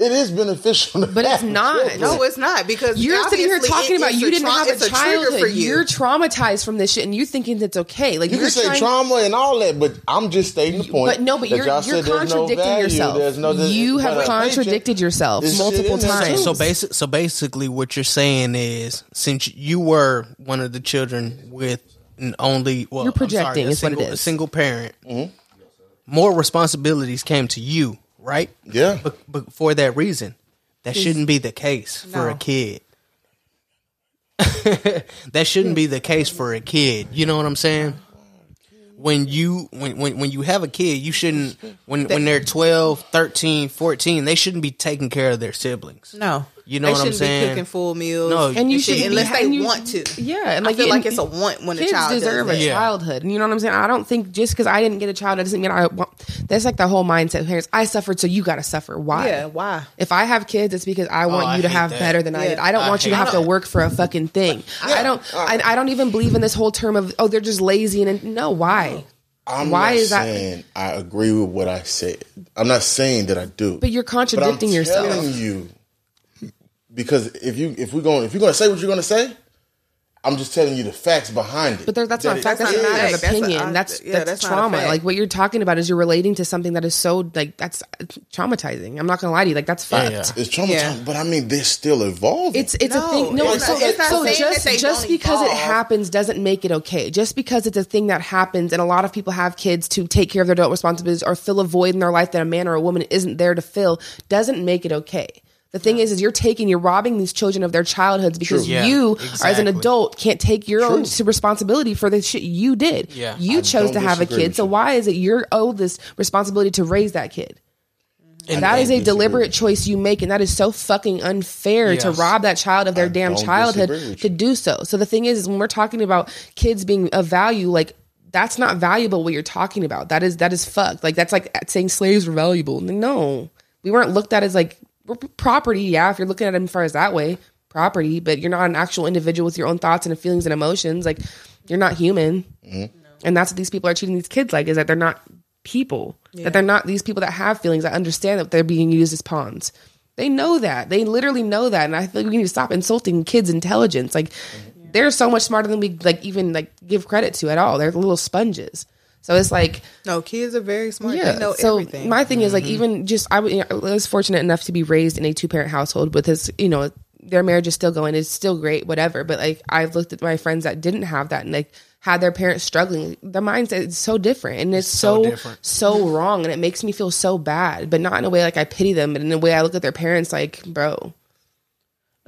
it is beneficial, to But it's not. children. No, it's not because You're sitting here talking it- about you didn't tra- have it's a trigger childhood. for you. You're traumatized from this shit, and you thinking that's okay. Like You can say trying, trauma and all that, but I'm just stating the point. But no, but that you're y'all you're said there's no contradicting yourself. no- you have contradicted paycheck yourself is multiple times. too. So basic, so basically, what you're saying is, since you were one of the children with an only, well, You're I'm sorry, projecting a is what it single. A single parent, mm-hmm. more responsibilities came to you, right? Yeah. But, but for that reason, that shouldn't be the case for a kid. that shouldn't be the case for a kid. You know what I'm saying? when you when, when when you have a kid, you shouldn't when when they're 12, 13, 14, they shouldn't be taking care of their siblings. No, You know they what I'm shouldn't saying? Be cooking full meals. No, and you shit, should unless they you- want to. Yeah, and I like feel and like it's a want when a kids child does deserve a. Yeah. childhood. And you know what I'm saying? I don't think just because I didn't get a child, that doesn't mean I want. That's like the whole mindset. of Parents, I suffered, so you got to suffer. Why? Yeah, why? If I have kids, it's because I oh, want Oh, I you to have that. better than I did. I don't I want you to have to work for a fucking thing. I don't. I, I don't even believe in this whole term of oh they're just lazy and no why. I'm Why not is that- saying I agree with what I said. I'm not saying that I do. But you're contradicting I'm yourself. telling you because if you if we're going if you're going to say what you're going to say, I'm just telling you the facts behind it. But there, that's not a fact. it That's not is. matter fact. That's a- opinion. That's yeah, that's, that's trauma. Like what you're talking about is you're relating to something that is so like that's traumatizing. I'm not gonna lie to you. Like that's fucked. yeah. It's traumatizing, Yeah. but I mean they're still evolving. It's it's No, a thing. No, it's so, not- it's not so just that they just don't because it happens doesn't make it okay. Just because it's a thing that happens, and a lot of people have kids to take care of their adult responsibilities or fill a void in their life that a man or a woman isn't there to fill, doesn't make it okay. The thing is, is you're taking, you're robbing these children of their childhoods because Yeah, you, as an adult, can't take your own responsibility for the shit you did. Yeah. you I chose to have a kid, so why is it your owe this responsibility to raise that kid? And- That is a deliberate choice you make, and that is so fucking unfair to rob that child of their I damn childhood to do so. So the thing is, is when we're talking about kids being of value, like that's not valuable. What you're talking about that is that is fucked. Like that's like saying slaves were valuable. No, we weren't looked at as like we're property. Yeah, if you're looking at them as far as that way, property, but you're not an actual individual with your own thoughts and feelings and emotions. Like you're not human, mm-hmm. and that's what these people are treating these kids like is that they're not people. That they're not these people that have feelings that understand that they're being used as pawns. They know that. They literally know that, and I think we need to stop insulting kids' intelligence. Like mm-hmm. they're so much smarter than we like even like give credit to at all. They're little sponges. So it's like No, kids are very smart. yeah. They know so everything. my thing is like mm-hmm. even just I was fortunate enough to be raised in a two parent household with his you know their marriage is still going. It's still great, whatever. But like I've looked at my friends that didn't have that and like had their parents struggling. The mindset is so different and it's, so so different. so wrong and it makes me feel so bad. But not in a way like I pity them, but in a way I look at their parents like, bro.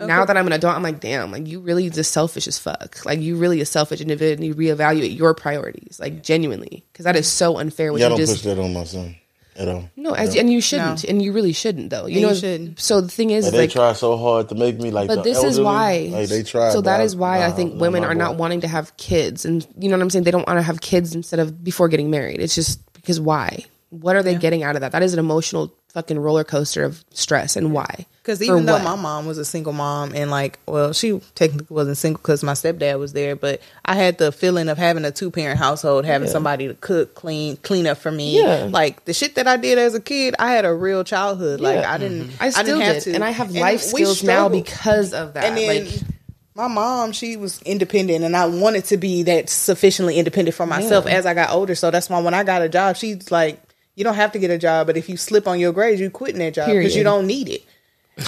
Now that I'm an adult, I'm like, damn, like you really just selfish as fuck. Like you really a selfish individual and you reevaluate your priorities, like genuinely, because that is so unfair when Y'all you don't just push that on my son at all. no, as, and you shouldn't, and you really shouldn't, though. You Yeah, know, you shouldn't. so the thing is, Like, they like, try so hard to make me like. but the this is why. Like they try. So but that I- is why I think nah, women my are not wanting to have kids, and you know what I'm saying. They don't want to have kids instead of before getting married. It's just because why? What are they getting out of that? That is an emotional fucking roller coaster of stress, and why? Because even though what? my mom was a single mom and like, well, she technically wasn't single because my stepdad was there, but I had the feeling of having a two parent household, having somebody to cook, clean, clean up for me. Yeah. Like the shit that I did as a kid, I had a real childhood. Like I didn't, mm-hmm. I still didn't have did, to, and I have And life skills now because of that. And then like, my mom, she was independent, and I wanted to be that sufficiently independent for myself Yeah. as I got older. So that's why when I got a job, she's like, "You don't have to get a job, but if you slip on your grades, you quitting that job because you don't need it."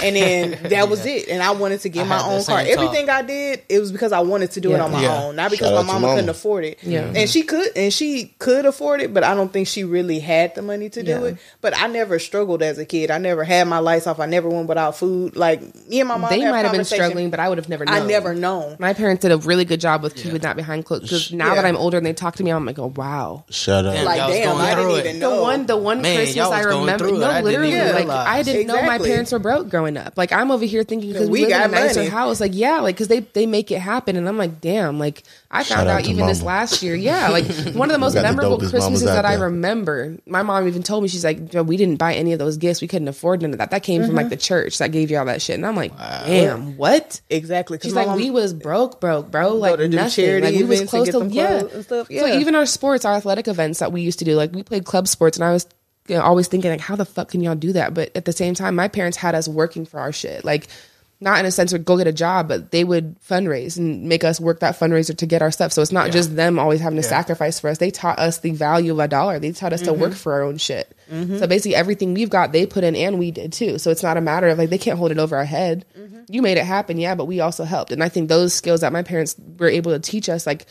And then that was it. And I wanted to get I my own car. talk. Everything I did, it was because I wanted to do it on my Yeah. own, not because Shout my mama, mama. couldn't afford it. Yeah. And she could, and she could afford it, but I don't think she really had the money to do Yeah. it. But I never struggled as a kid. I never had my lights off. I never went without food. Like me and my mom, they might have been struggling, but I would have never. known. I never known. My parents did a really good job with keeping that behind closed. Because now Yeah. that I'm older and they talk to me, I'm like, oh wow. Shut up. Like damn, I didn't through it. even The know. one, the one Man, Christmas I remember. through it. No, literally, like. I didn't know my parents were broke growing up. Like I'm over here thinking because We we, live in a got nicer money. house. Like yeah, like because they they make it happen, and I'm like damn. Like I Shout found out out to even this last year. Yeah, like one of the most got the memorable Christmases that I remember. My mom even told me she's like, we didn't buy any of those gifts. We couldn't afford none of that. That came from Mm-hmm. like the church that gave you all that shit." And I'm like, damn, what? exactly? She's like, mom- we was broke, broke, bro. Like to nothing. charity Like we was events close get to them yeah. and stuff. So even our sports, our athletic events that we used to do, like we played club sports, and I was you know, always thinking like, how the fuck can y'all do that? But at the same time, my parents had us working for our shit, like. Not in a sense of go get a job, but they would fundraise and make us work that fundraiser to get our stuff. So it's not just them always having to sacrifice for us. They taught us the value of a dollar. They taught us to work mm-hmm. for our own shit. Mm-hmm. So basically, everything we've got, they put in and we did too. So it's not a matter of like they can't hold it over our head. Mm-hmm. You made it happen, yeah, but we also helped. And I think those skills that my parents were able to teach us, like,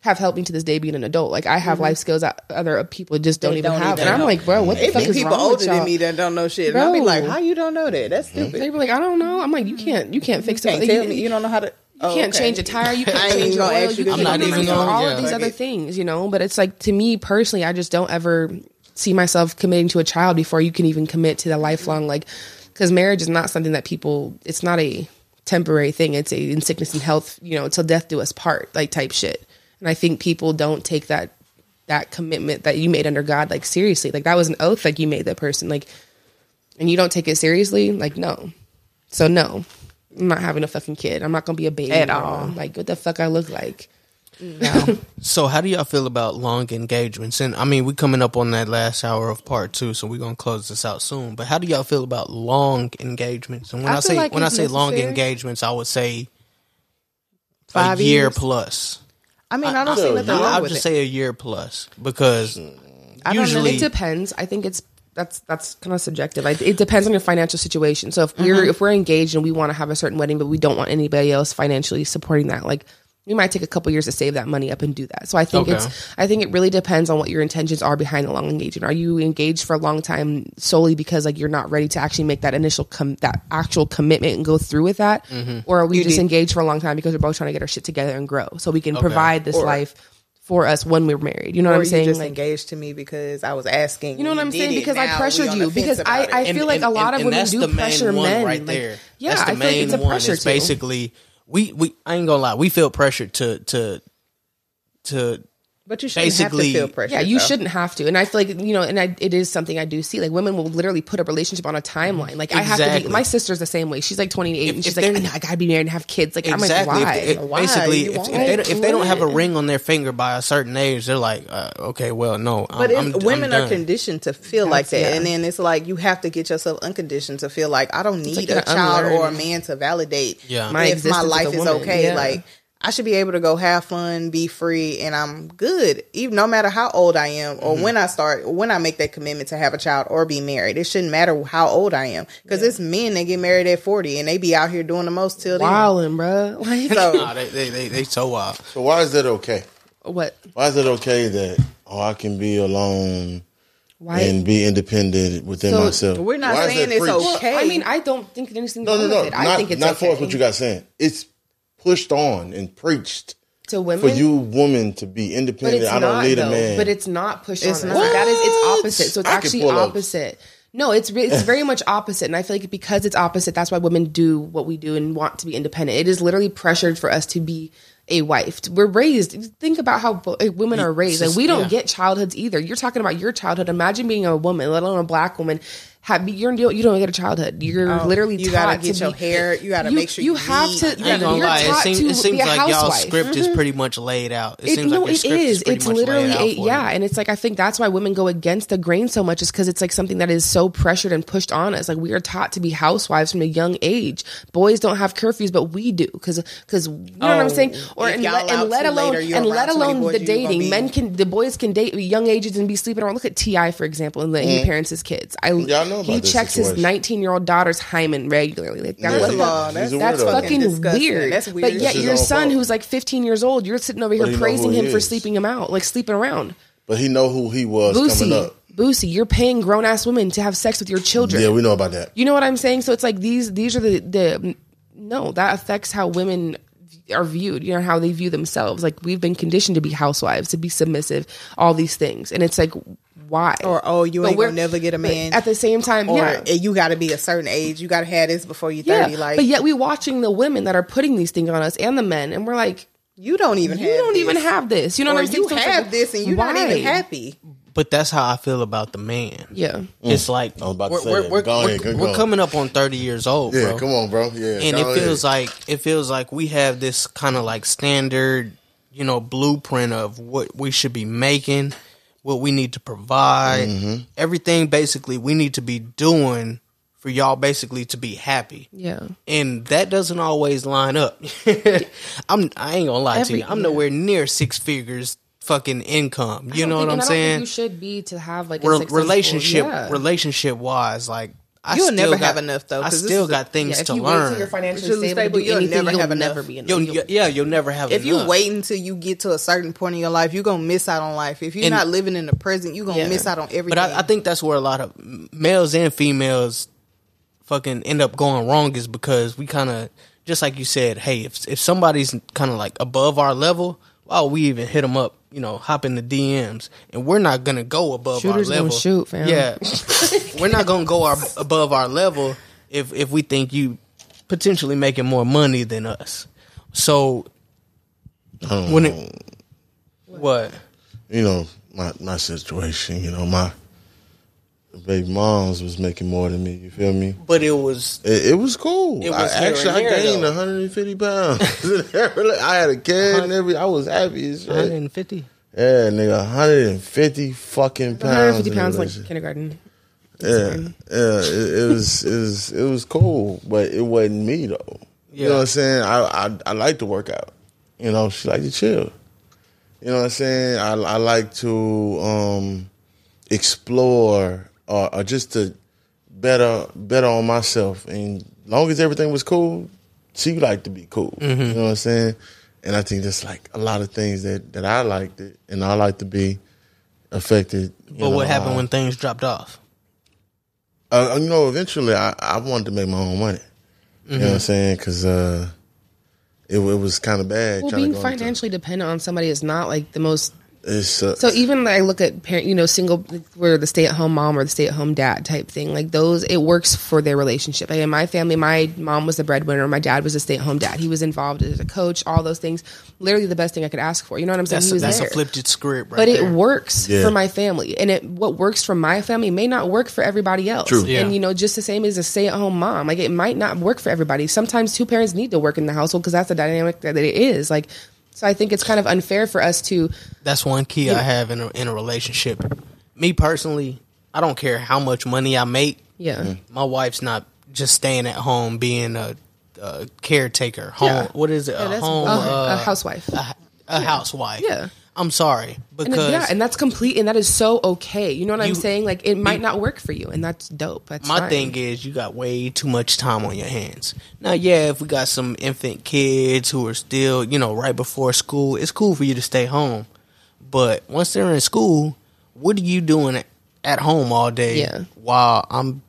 have helped me to this day being an adult. Like I have mm-hmm. life skills that other people just don't They even don't have. even and I'm like, bro, what the It fuck is people wrong older with than y'all? me that don't know shit. And I'll be like, how you don't know that? That's mm-hmm. stupid. They were like, I don't know. I'm like, you mm-hmm. can't, you can't fix it. can't tell me you don't know how to. You can't oh, Okay. change a tire. You can't change your oil. You you can't. I'm not do even all gonna- of these Fuck other it. things, you know. But it's like to me personally, I just don't ever see myself committing to a child before you can even commit to the lifelong like because marriage is not something that people. It's not a temporary thing. It's a in sickness and health, you know, till death do us part, like type shit. And I think people don't take that that commitment that you made under God like seriously. Like that was an oath like you made that person like and you don't take it seriously, like no. So no. I'm not having a fucking kid. I'm not gonna be a baby At mama. all. Like what the fuck I look like. No. So how do y'all feel about long engagements? And I mean, we're coming up on that last hour of part two, so we're gonna close this out soon. But how do y'all feel about long engagements? And when I I, say like when I it's say long engagements, I would say Five a year years? plus. I mean, I don't I- see nothing I- wrong with just it. say a year plus because I don't know. usually It depends. I think it's that's that's kind of subjective. I, it depends on your financial situation. So if we're Mm-hmm. if we're engaged and we want to have a certain wedding, but we don't want anybody else financially supporting that, like we might take a couple years to save that money up and do that. So I think Okay. it's I think it really depends on what your intentions are behind the long engagement. Are you engaged for a long time solely because like you're not ready to actually make that initial com- that actual commitment and go through with that, Mm-hmm. or are we You just need- engaged for a long time because we're both trying to get our shit together and grow so we can provide this Or- life for us when we're married? You know or what I'm saying? just Like, engaged to me because I was asking. you know what I'm saying? Because I pressured you. Because I, I it. feel like a lot of women that's do the main pressure one men. right Like, there. yeah, that's the I feel like main it's a one. pressure It's too. basically we we I ain't gonna lie, we feel pressured to to to but you shouldn't basically- have to feel pressure. Yeah, you though. shouldn't have to. And I feel like, you know, and I, it is something I do see. Like women will literally put a relationship on a timeline. Like I have to be, my sister's the same way. She's like 28 and she's they're- like, I gotta be married and have kids. Like, exactly. I'm like, why? If, if- Why? basically, if, if they don't, if they don't have a ring on their finger by a certain age, they're like, uh, okay, well, no. I'm, But I'm, women I'm are conditioned to feel like that, yeah. and then it's like you have to get yourself unconditioned to feel like I don't need like a an child or a man to validate Yeah. My if my life is woman, okay. yeah. Like I should be able to go have fun, be free, and I'm good. Even no matter how old I am, or mm-hmm. when I start, when I make that commitment to have a child or be married, it shouldn't matter how old I am because it's men that get married at 40 and they be out here doing the most till then. Wilding, bro. Like, So Nah, they, they, they, they so wild. So why is that okay? what? Why is it okay that oh I can be alone Why? and be independent within So, myself? we're not Why saying it's preached? okay. I mean, I don't think there's anything No, wrong no, no. with it. I not think it's not okay. for us what you got saying. It's pushed on and preached to women. for you women to be independent. I don't not, need though. a man. But it's not pushed It's on not. us. That is, it's opposite. So it's I actually pull up. opposite. No, it's it's very much opposite, and I feel like because it's opposite, that's why women do what we do and want to be independent. It is literally pressured for us to be a wife. We're raised. Think about how uh, women are raised. Like we don't yeah. get childhoods either. You're talking about your childhood. Imagine being a woman, let alone a black woman. Have, you're you don't get a childhood. You're oh, literally Oh, you taught gotta get to your be- hair. You gotta make sure you, have read. to. You gotta, you're lie. It taught seems, to it seems be a like y'all's housewife. script is mm-hmm. pretty much laid out. It, It, seems no, like your it script is. It's much literally laid out a, yeah, you. and it's like I think that's why women go against the grain so much is because it's like something that is so pressured and pushed on us. Like we are taught to be housewives from a young age. Boys don't have curfews, but we do because because you know what I'm Oh, saying. Or and, let, and let alone late or you and let alone the dating. Men can the boys can date young ages and be sleeping around. Look at T.I. for example, and letting he mm. parents his kids. I Yeah, I know he this checks his 19 year old daughter's hymen regularly. Like, that- Yeah. what First of the- all, He's that's, that's fucking disgusting. weird. That's weird. But yet your son, fault. who's like 15 years old, you're sitting over here he praising who he him for sleeping him out, like sleeping around. but he know who he was coming Boosie, up. Boosie, you're paying grown ass women to have sex with your children. Yeah, we know about that. you know what I'm saying? So it's like these these are the the no that affects how women are viewed. You know how they view themselves. Like we've been conditioned to be housewives, to be submissive, all these things, and it's like why? Or oh, you But ain't gonna never get a man. At the same time, or yeah. you got to be a certain age. You got to have this before you Yeah, thirty. Like, but yet we watching the women that are putting these things on us and the men, and we're like, you don't even. you have don't this. even have this. You know Or what I'm saying? you have like, this, and you're not even happy. But that's how I feel about the man. Yeah. Mm. It's like I was about we're, say we're, we're, Go ahead, go- we're coming up on 30 years old, Yeah, bro. come on, bro. Yeah, and go it feels ahead. like it feels like we have this kind of like standard, you know, blueprint of what we should be making, what we need to provide, Mm-hmm. everything basically we need to be doing for y'all basically to be happy. Yeah. And that doesn't always line up. I'm I ain't gonna lie to you. I'm yeah. nowhere near six figures fucking income. You know think- what I'm and I don't think saying? you should be to have like a Re- relationship yeah. relationship wise, like I You'll never got- have enough, though, I still is a- got things Yeah, if to you wait till learn. you're financially stable, stable, do you'll anything, never you'll have never enough. be enough. You'll, You'll- yeah, you'll never have If you wait until you get to a certain point in your life, you're gonna miss out on life. If you're And- not living in the present, you're gonna Yeah. miss out on everything. But I, I think that's where a lot of males and females fucking end up going wrong is because we kind of just like you said, hey, if if somebody's kind of like above our level, why would we even hit them up? You know, hop in the DMs, and we're not gonna go above Shooters our gonna level. shoot, fam. Yeah, we're not gonna go our, above our level if if we think you potentially making more money than us. So I don't when it um, what you know, my my situation, you know, my baby moms was making more than me. You feel me? but it was It, it was cool. It was I, actually, I gained though. 150 pounds. I had a kid and every. I was happy as shit. 150. Yeah, nigga, 150 fucking pounds. 150 pounds like kindergarten. Yeah, yeah. It, it was, it was, it was cool, but it wasn't me though. You know what I'm saying? I, I, I like to work out. You know, she like to chill. You know what I'm saying? I, I like to um, explore or, or just to better, better on myself. And long as everything was cool, she liked to be cool. Mm-hmm. You know what I'm saying? And I think that's like a lot of things that, that I liked it and I like to be affected. you But what happened uh, when things dropped off? uh, you know, eventually I, I wanted to make my own money. You Mm-hmm. know what I'm saying? Because uh, it, it was kind of bad. Well, trying being to go into- financially dependent on somebody is not like the most it's, So even I look at parent, you know, single, where the stay at home mom or the stay at home dad type thing, like those, it works for their relationship. Like in my family, my mom was the breadwinner, my dad was a stay at home dad. He was involved as a coach, all those things. Literally the best thing I could ask for. You know what I'm saying? That's he a, that's a flipped script, right but it works Yeah. for my family, and it what works for my family may not work for everybody else. True. Yeah. And you know, just the same as a stay at home mom, like it might not work for everybody. Sometimes two parents need to work in the household because that's the dynamic that it is. Like, so I think it's kind of unfair for us to That's one key I have in a, in a relationship. Me personally, I don't care how much money I make. yeah. My wife's not just staying at home being a, a caretaker. Home, Yeah. what is it? a that's home, a, uh, a housewife. a, a housewife. Yeah. I'm sorry because it- yeah, and that's complete, and that is so okay. You know what I'm saying? Like it might not work for you, and that's dope. That's my fine. thing is you got way too much time on your hands. Now, yeah, if we got some infant kids who are still, you know, right before school, it's cool for you to stay home. But once they're in school, what are you doing at home all day Yeah. while I'm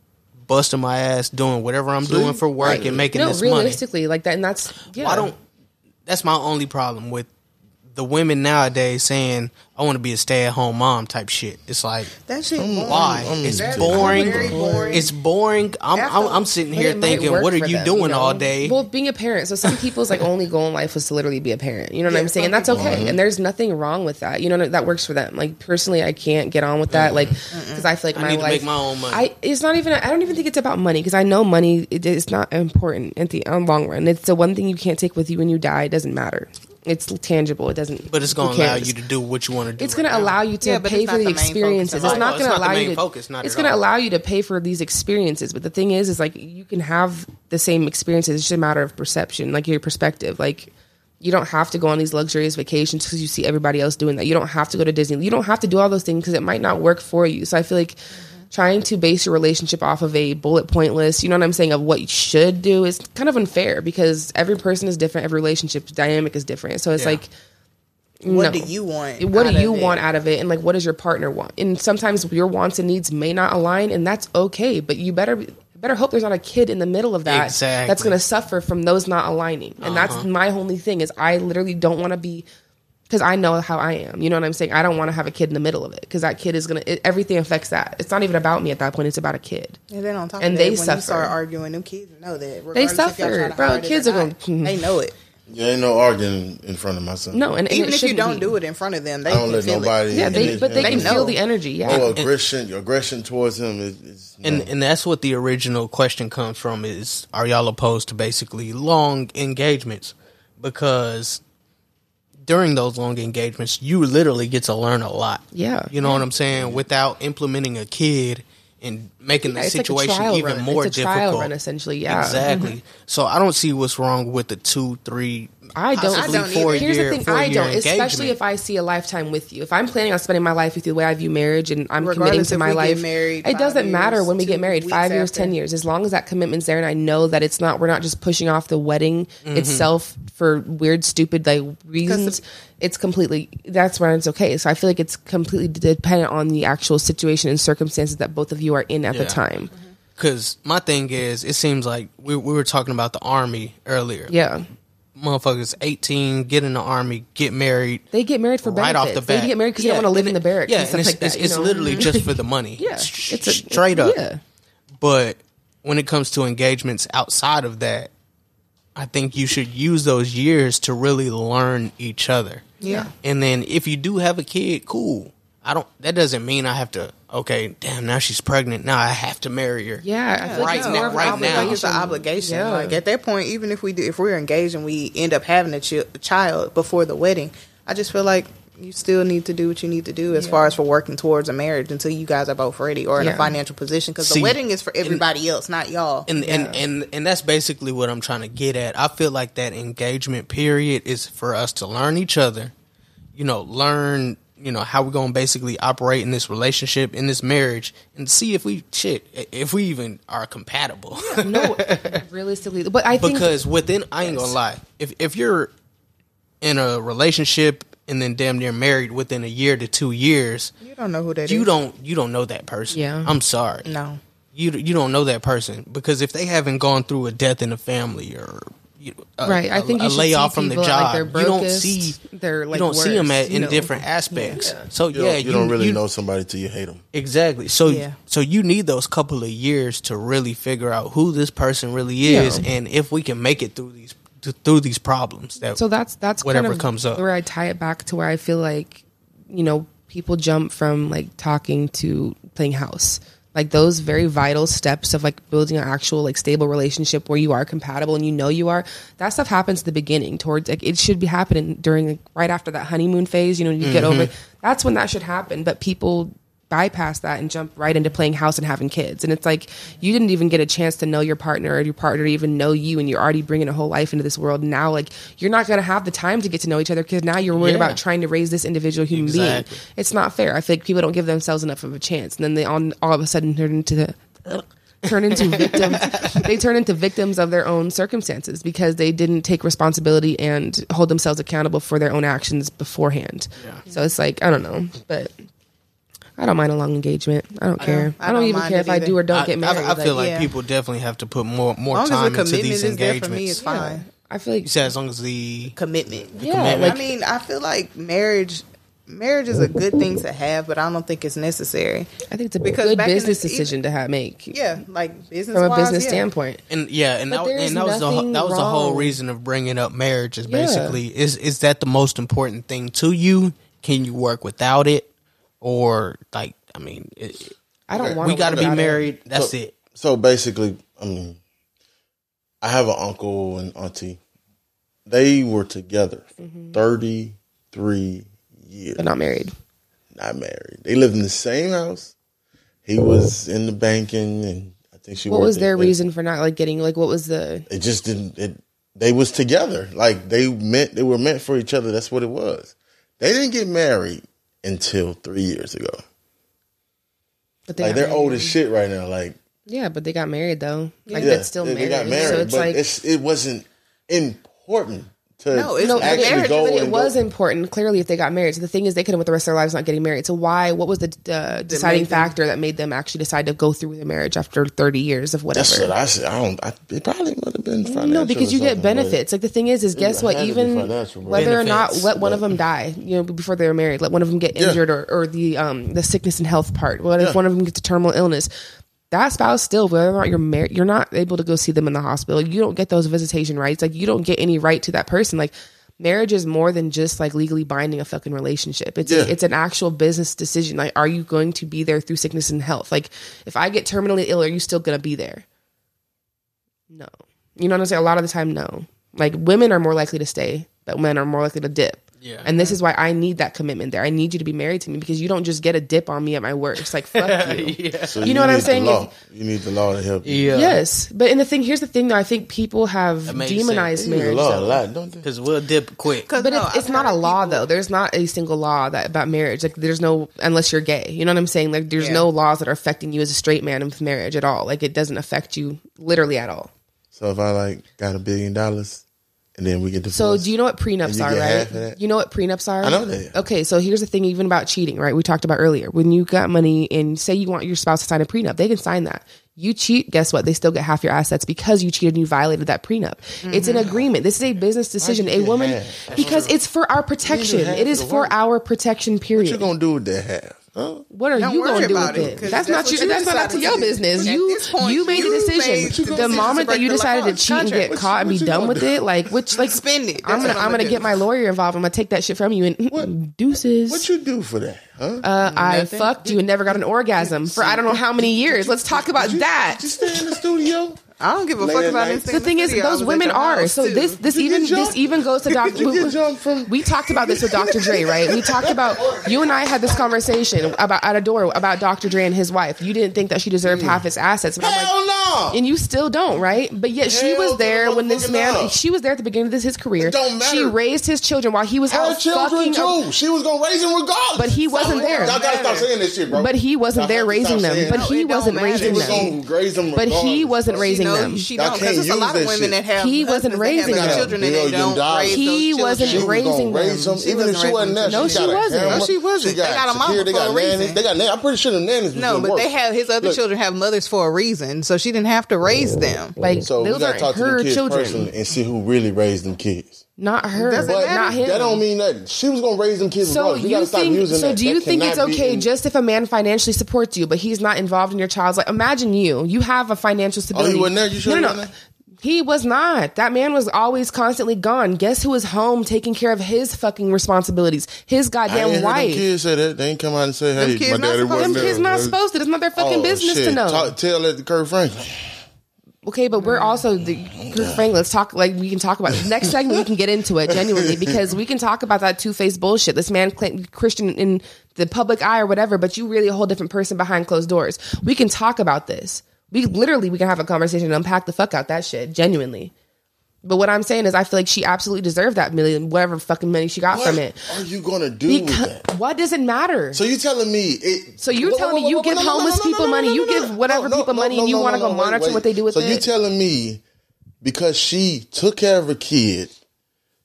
busting my ass doing whatever I'm doing for work Right. and making no, this money? realistically, like that, and that's yeah. I don't that's my only problem with the women nowadays saying I want to be a stay at home mom type shit. It's like That shit. boring. why? I'm- it's boring. boring. It's boring. I'm, I'm, I'm sitting here thinking, what are you them, doing know? all day? Well, being a parent. So some people's like only goal in life was to literally be a parent. You know what Yeah, I'm saying? And that's people okay. And there's nothing wrong with that. You know that works for them. Like personally, I can't get on with that. Like because I feel like I my need to life. make my own money. I it's not even. I don't even think it's about money because I know money it, it's not important at the um, long run. It's the one thing you can't take with you when you die. It doesn't matter. It's tangible. It doesn't. but it's going to allow you to do what you want to do. It's right going to allow you to Yeah, pay for the the experiences. It's not going to allow you to. focus, not it's going to allow you to pay for these experiences. But the thing is, is like you can have the same experiences. It's just a matter of perception, like your perspective. Like you don't have to go on these luxurious vacations because you see everybody else doing that. You don't have to go to Disney. You don't have to do all those things because it might not work for you. So I feel like trying to base your relationship off of a bullet point list, you know what I'm saying, of what you should do is kind of unfair because every person is different. Every relationship dynamic is different. So it's Yeah. like. What no. do you want? What out do you of it? want out of it, and like, what does your partner want? And sometimes your wants and needs may not align, and that's okay. But you better better hope there's not a kid in the middle of that Exactly. that's going to suffer from those not aligning. And that's uh-huh. my only thing is I literally don't want to be because I know how I am. You know what I'm saying? I don't want to have a kid in the middle of it because that kid is gonna it, everything affects that. It's not even about me at that point. It's about a kid. And then on top And of they that, when suffer. you start arguing, them kids know that. They regardless suffer, bro. Kids are not, gonna- They know it. Yeah, ain't no arguing in front of my son. No, and, and Even if you don't be. do it in front of them, they I don't let nobody. it. Yeah, they but they his- can know. feel the energy. Yeah. Oh, aggression, your aggression towards him is, is And and that's what the original question comes from is are y'all opposed to basically long engagements? Because during those long engagements, you literally get to learn a lot. Yeah. You know what I'm saying? Without implementing a kid and making the Yeah, it's like situation trial even run. more It's a difficult. trial run, essentially, yeah. Exactly. So I don't see what's wrong with the two, three, I don't. I don't four either. Here's year, the thing, I year don't, especially if I see a lifetime with you. If I'm planning on spending my life with you the way I view marriage and I'm committing to if my we get life, married it doesn't matter when we get married. weeks Five years, after. ten years, as long as that commitment's there, and I know that it's not. We're not just pushing off the wedding Mm-hmm. itself for weird, stupid like reasons. It's completely. That's where it's okay. So I feel like it's completely dependent on the actual situation and circumstances that both of you are in at Yeah. The time. Because my thing is, it seems like we, we were talking about the army earlier. Yeah. Motherfuckers 18, get in the army, get married. They get married for right benefits. off the bat. They get married because they don't want to live in the barracks Yeah, and stuff and it's, like that. it's, you it's know? literally just for the money. yeah. S- It's a, straight up. Yeah. But when it comes to engagements outside of that, I think you should use those years to really learn each other. Yeah. And then if you do have a kid, cool. I don't. That doesn't mean I have to. Okay, damn. Now she's pregnant. Now I have to marry her. Yeah, I feel like Right now- more of right now. Like it's an obligation. obligation. Yeah. Like at that point, even if we do, if we're engaged and we end up having a, chi- child before the wedding, I just feel like you still need to do what you need to do as far as for working towards a marriage until you guys are both ready or in Yeah. a financial position. Because the wedding is for everybody else, not y'all. And, and and and that's basically what I'm trying to get at. I feel like that engagement period is for us to learn each other. You know, learn you know how we're gonna basically operate in this relationship in this marriage and see if we shit if we even are compatible. no, realistically, but I think because within I ain't gonna lie, if if you're in a relationship and then damn near married within a year to two years, you don't know who that is. you don't you don't know that person. Yeah. I'm sorry. No. You you don't know that person because if they haven't gone through a death in the family or you know, a, right. I think a you should layoff see from the people at, job, like, their you don't see their, you like, don't see them at in know. different aspects. Yeah. So You yeah, don't, you don't really you- know somebody till you hate them. Exactly. So Yeah. so you need those couple of years to really figure out who this person really is Yeah. and if we can make it through these th- through these problems that So that's that's whatever kind of comes up. where I tie it back to where I feel like you know people jump from like talking to playing house. Like those very vital steps of like building an actual like stable relationship where you are compatible and you know you are. That stuff happens at the beginning. Towards like it should be happening during like, right after that honeymoon phase. You know, you get Mm-hmm. over. That's when that should happen. But people bypass that and jump right into playing house and having kids. And it's like you didn't even get a chance to know your partner or your partner to even know you, and you're already bringing a whole life into this world. Now, like you're not going to have the time to get to know each other because now you're worried Yeah. about trying to raise this individual human Exactly. being. It's not fair. I feel like people don't give themselves enough of a chance, and then they all, all of a sudden turn into the. turn into victims they turn into victims of their own circumstances because they didn't take responsibility and hold themselves accountable for their own actions beforehand so it's like i don't know but I don't mind a long engagement. I don't care. I I don't, don't even care it if I do or don't I, get married. I, I feel like yeah. people definitely have to put more more As long time as the into commitment these is there engagements. for me, it's yeah, fine. I feel like you said as long as the Commitment. yeah, commitment. like I mean, I feel like marriage marriage is a good thing to have, but I don't think it's necessary. I think it's a Because good business the- decision to have make Yeah, like business from a wise, business yeah. standpoint. and yeah, and that, there's and that was the whole, nothing that was the whole reason of bringing up marriage is Yeah. basically is is that the most important thing to you? Can you work without it, or like I mean, it, I don't want. we got to be without it. married. That's So- it. So basically, I mean, I have an uncle and auntie. They were together for Mm-hmm. 33 years, but not married. not married. They lived in the same house. He was in the banking, and I think she. What was their at- reason for not like getting like? What was the? It just didn't. It, they was together. Like they meant. They were meant for each other. That's what it was. They didn't get married until three years ago. But they like they're old as shit right now. Like Yeah, but they got married though. Like yeah, that's still they, married. they got married, so it's but like it's, it wasn't important to No, it's- no, but actually it, go. but it and was go- important. Clearly, if they got married, so the thing is, they could have went the rest of their lives not getting married. So why? What was the uh, deciding them- factor that made them actually decide to go through the marriage after thirty years of whatever? That's what I said. I don't. I, it probably would have been financial. No, because you get benefits. Like the thing is, is guess it what? had to be Even financial, bro. whether or not Benefits, let one but- of them die, you know, before they were married, let one of them get Yeah. injured or, or the um the sickness and health part. What if one of them gets a terminal illness? That spouse still, whether or not you're married, you're not able to go see them in the hospital. You don't get those visitation rights. Like you don't get any right to that person. Like marriage is more than just like legally binding a fucking relationship. It's Yeah. a, it's an actual business decision. Like, are you going to be there through sickness and health? Like, if I get terminally ill, are you still gonna be there? No. You know what I'm saying? A lot of the time, no. Like women are more likely to stay, but men are more likely to dip. Yeah. And this is why I need that commitment there. I need you to be married to me because you don't just get a dip on me at my worst. Like fuck you. So You know what I'm need the saying? law. You need the law to help you. Yeah. Yes, but and the thing here's the thing though. I think people have demonized sense. They use the marriage. law a lot, don't they? Because we'll dip quick. But no, it's, it's not a law people- though. There's not a single law that about marriage. Like there's no unless you're gay. You know what I'm saying? Like there's Yeah. no laws that are affecting you as a straight man with marriage at all. Like it doesn't affect you literally at all. So if I like got a billion dollars and then we get the. So do you know what prenups are, right? half of that? You know what prenups are? I know that. Okay, so here's the thing even about cheating, right? We talked about earlier. When you got money and say you want your spouse to sign a prenup, they can sign that. You cheat, guess what? They still get half your assets because you cheated and you violated that prenup. It's an mm-hmm. agreement. This is a business decision. A woman because it's for our protection. It is for our protection What period. you gonna do with that half? Huh? What are you going to do with it, it? 'cause That's that's not your. you That's not up to your to do. business. At You point, you made the decision. the The moment that you decided to law. cheat and Contract. get caught and be done with do? it, like which like Spend it. I'm gonna I'm gonna do. get my lawyer involved. I'm gonna take that shit from you and what, deuces. What you do for that? Huh? uh, I fucked you and never got an orgasm for I don't know how many years. Let's talk about that. Did you stay in the studio? I don't give a fuck about night. anything. The thing is, those women are. So too. this this Did even this even goes to Dr. Did you get jumped from- We talked about this with Dr. Dre, right? We talked about you and I had this conversation about at a door about Dr. Dre and his wife. You didn't think that she deserved half his assets, but I'm like, Hell no. and you still don't, right? But yet she was there when this man. no. She was there at the beginning of this, his career. It don't matter. She raised his children while he was Her out children fucking. too. She was gonna raise them regardless. But he wasn't there. Y'all gotta stop saying this shit, bro. But he wasn't there raising them. But he wasn't raising them. gonna raise them But he wasn't bro. raising She them. she don't because can't there's a lot of women shit. that have He wasn't raising have their them. children and they don't dollars. raise He those wasn't She children. was raising gonna raise them. them. She Even if wasn't she wasn't there, raising them. she No, she wasn't. No, she wasn't. They got a mama security, They for got a reason. nannies. They got. I'm pretty sure the nannies No, but they have his other children have mothers for a reason, so she didn't have to raise them. Like So we gotta talk to the kids personally and see who really raised them kids. Not her, Doesn't But not him. that don't mean nothing. She was gonna raise them kids. So regardless. we you gotta stop think? using So that. do you That think it's okay in- just if a man financially supports you, but he's not involved in your child's life? Imagine you. You have a financial oh, stability. wasn't there? You sure no, he no, wasn't no. He was not. That man was always constantly gone. Guess who was home taking care of his fucking responsibilities? His I ain't goddamn heard them wife. kids say that. They ain't come out and say, "Hey, kids my not daddy supposed- wasn't Them there." kids not supposed to. It's not their fucking Oh, business to know. Talk, tell that to Kirk Franklin. Okay, but we're mm. also the Kirk Franklin. Let's talk like we can talk about it. next segment. We can get into it genuinely because we can talk about that two faced bullshit. This man claimed Christian in the public eye or whatever, but you really a whole different person behind closed doors. We can talk about this. We literally we can have a conversation and unpack the fuck out that shit genuinely. But what I'm saying is, I feel like she absolutely deserved that million, whatever fucking money she got What from it. What are you gonna do Because with that? what does it matter? So you telling me it? So you're telling me you give homeless people money, you give whatever people money, and you wanna go monitor what they do with it? so you telling me because she took care of a kid.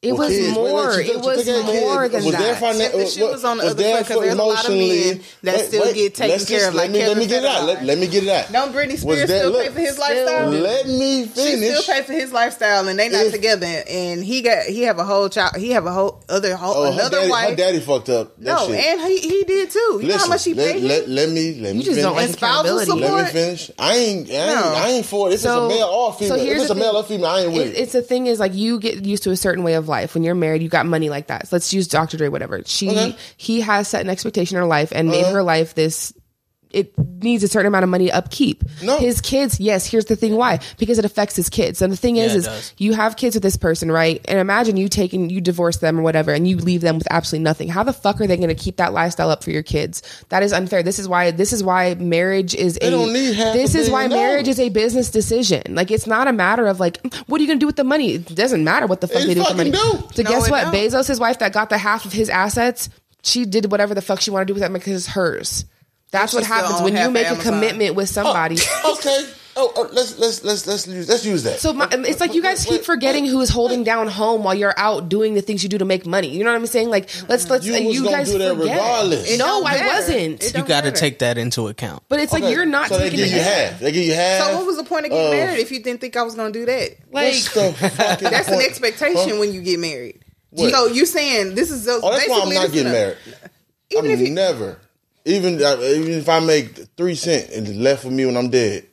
It was kids- wait, wait, more. it was took care more than was that. Their finan- If the shit was on the other their foot, 'cause there's a lot of emotionally- men that still get taken let's care of, Let like me let me get it out. Let, let me get it out. Don't Britney Spears that- still look, pay for his lifestyle? Let me finish. She still pay for his lifestyle, and they not If- together. And he got he have a whole child. He have a whole other whole Oh, her another daddy, her daddy fucked up. That no, shit. and he he did too. You know how much he paid? let, him? let me let me just finish. don't like accountability. Let me finish. I ain't, I ain't, No. I ain't for it. If it's a male or female, if here's it's a the male thing. or female, I ain't with It- it. It's the thing is like you get used to a certain way of life. When you're married, you got money like that. So let's use Dr. Dre, whatever. She Okay. he has set an expectation in her life and made Uh-huh. her life this. It needs a certain amount of money upkeep. No. His kids, yes. Here's the thing: why? Because it affects his kids. And the thing is, Yeah, it is does. you have kids with this person, right? And imagine you taking, you divorce them or whatever, and you leave them with absolutely nothing. How the fuck are they going to keep that lifestyle up for your kids? That is unfair. This is why. This is why marriage is a. don't need half this a is why marriage dollars. is a business decision. Like it's not a matter of like, what are you going to do with the money? It doesn't matter what the fuck It they do with the money. do. So No, guess what? don't. Bezos, his wife that got the half of his assets, she did whatever the fuck she wanted to do with that because it's hers. That's what happens when you make a Amazon. commitment with oh, somebody. okay. Oh, oh, let's let's let's let's use let's use that. So my, it's like you guys keep forgetting who is holding down home while you're out doing the things you do to make money. You know what I'm saying? Like let's let's You and you guys do that forget. regardless. It No, I wasn't. It You got to take that into account. but it's like you're not So they taking give it. you half. They give you half. So what was the point of getting of- married if you didn't think I was going to do that? Like What's the fucking That's an expectation Huh? when you get married. What? So you saying this is so Oh, that's why I'm not getting a- married. Even I'm if you never, even uh, even if I make three cent and it's left for me when I'm dead,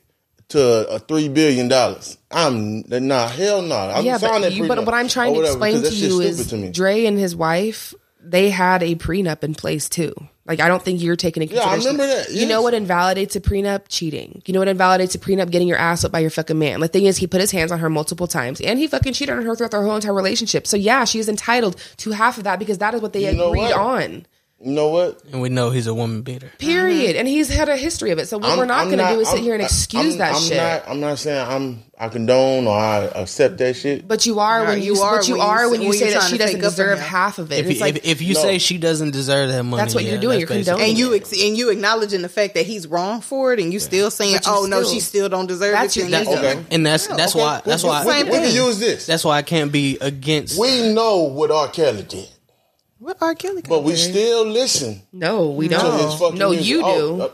to a three billion dollars, I'm nah, hell no. I'm yeah, but, that you, but what I'm trying or to explain to you is to me. Dre and his wife they had a prenup in place too. Like I don't think you're taking into Yeah, I consideration. remember that, You know what invalidates a prenup? Cheating. You know what invalidates a prenup? Getting your ass up by your fucking man. The thing is, he put his hands on her multiple times, and he fucking cheated on her throughout their whole entire relationship. So yeah, she is entitled to half of that because that is what they You agreed on. You know what? and we know he's a woman beater. Period. And he's had a history of it. So what I'm- we're not I'm going to do is sit I'm- here and excuse I'm- that I'm shit. Not, I'm not saying I'm I condone or I accept that shit. but you are No, when you, you are but you when you are say- when you when say you're that she doesn't take up for deserve half of it. If, it's you, like if, if you No. say she doesn't deserve that money, That's what you're yeah, doing, you're basically- condoning and you ex- and you acknowledging the fact that he's wrong for it, and you still saying, But you "Oh no, she still don't deserve That's it." your then ego. you- Okay. and that's that's why that's why we, Same we can use this. that's why I can't be against. we know what R. Kelly did, What R. Kelly? but we still listen no, we don't. No, you Oh, do. uh,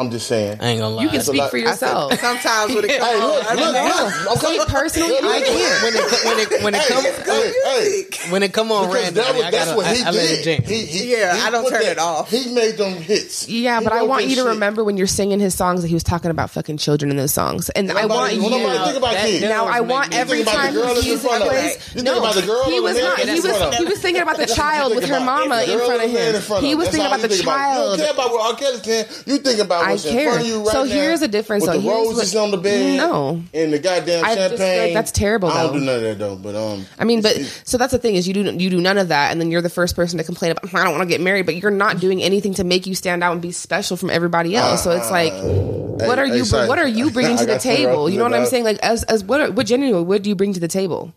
I'm just saying. I ain't gonna lie. You can speak for I I said, yourself. sometimes when it comes Hey, on, look, I look, don't know. look, personally, Look, I can't. when it when it when it Hey, come hey, hey, when it come on Because random, that was, I that's what I, he I let it did. jam. He, he, Yeah, he I don't put turn that- it off. He made them hits. Yeah, He but I want you to shit. remember when you're singing his songs that he was talking about fucking children in those songs, and I want you. nobody think about that- kids. Now I want me every the time girl that's he in front plays. No, about the girl he was man not. He was. He was thinking about the That's what you child with her mama in front of and the man him. in front of He was thinking about the you think You don't child. care about what R. Kelly's saying. You think about I what's in care. front of you right So now. here's the difference, With though. the Here's roses what- on the bed. No. And the goddamn I just champagne. like that's terrible, I don't though. do none of that though. But um, I mean, but so that's the thing is you do you do none of that, and then you're the first person to complain about I don't want to get married, but you're not doing anything to make you stand out and be special from everybody else. So it's like, what hey, are you hey, what are you bringing to the got to interrupt table? You know what I'm saying? Like as as what are, what genuinely what do you bring to the table?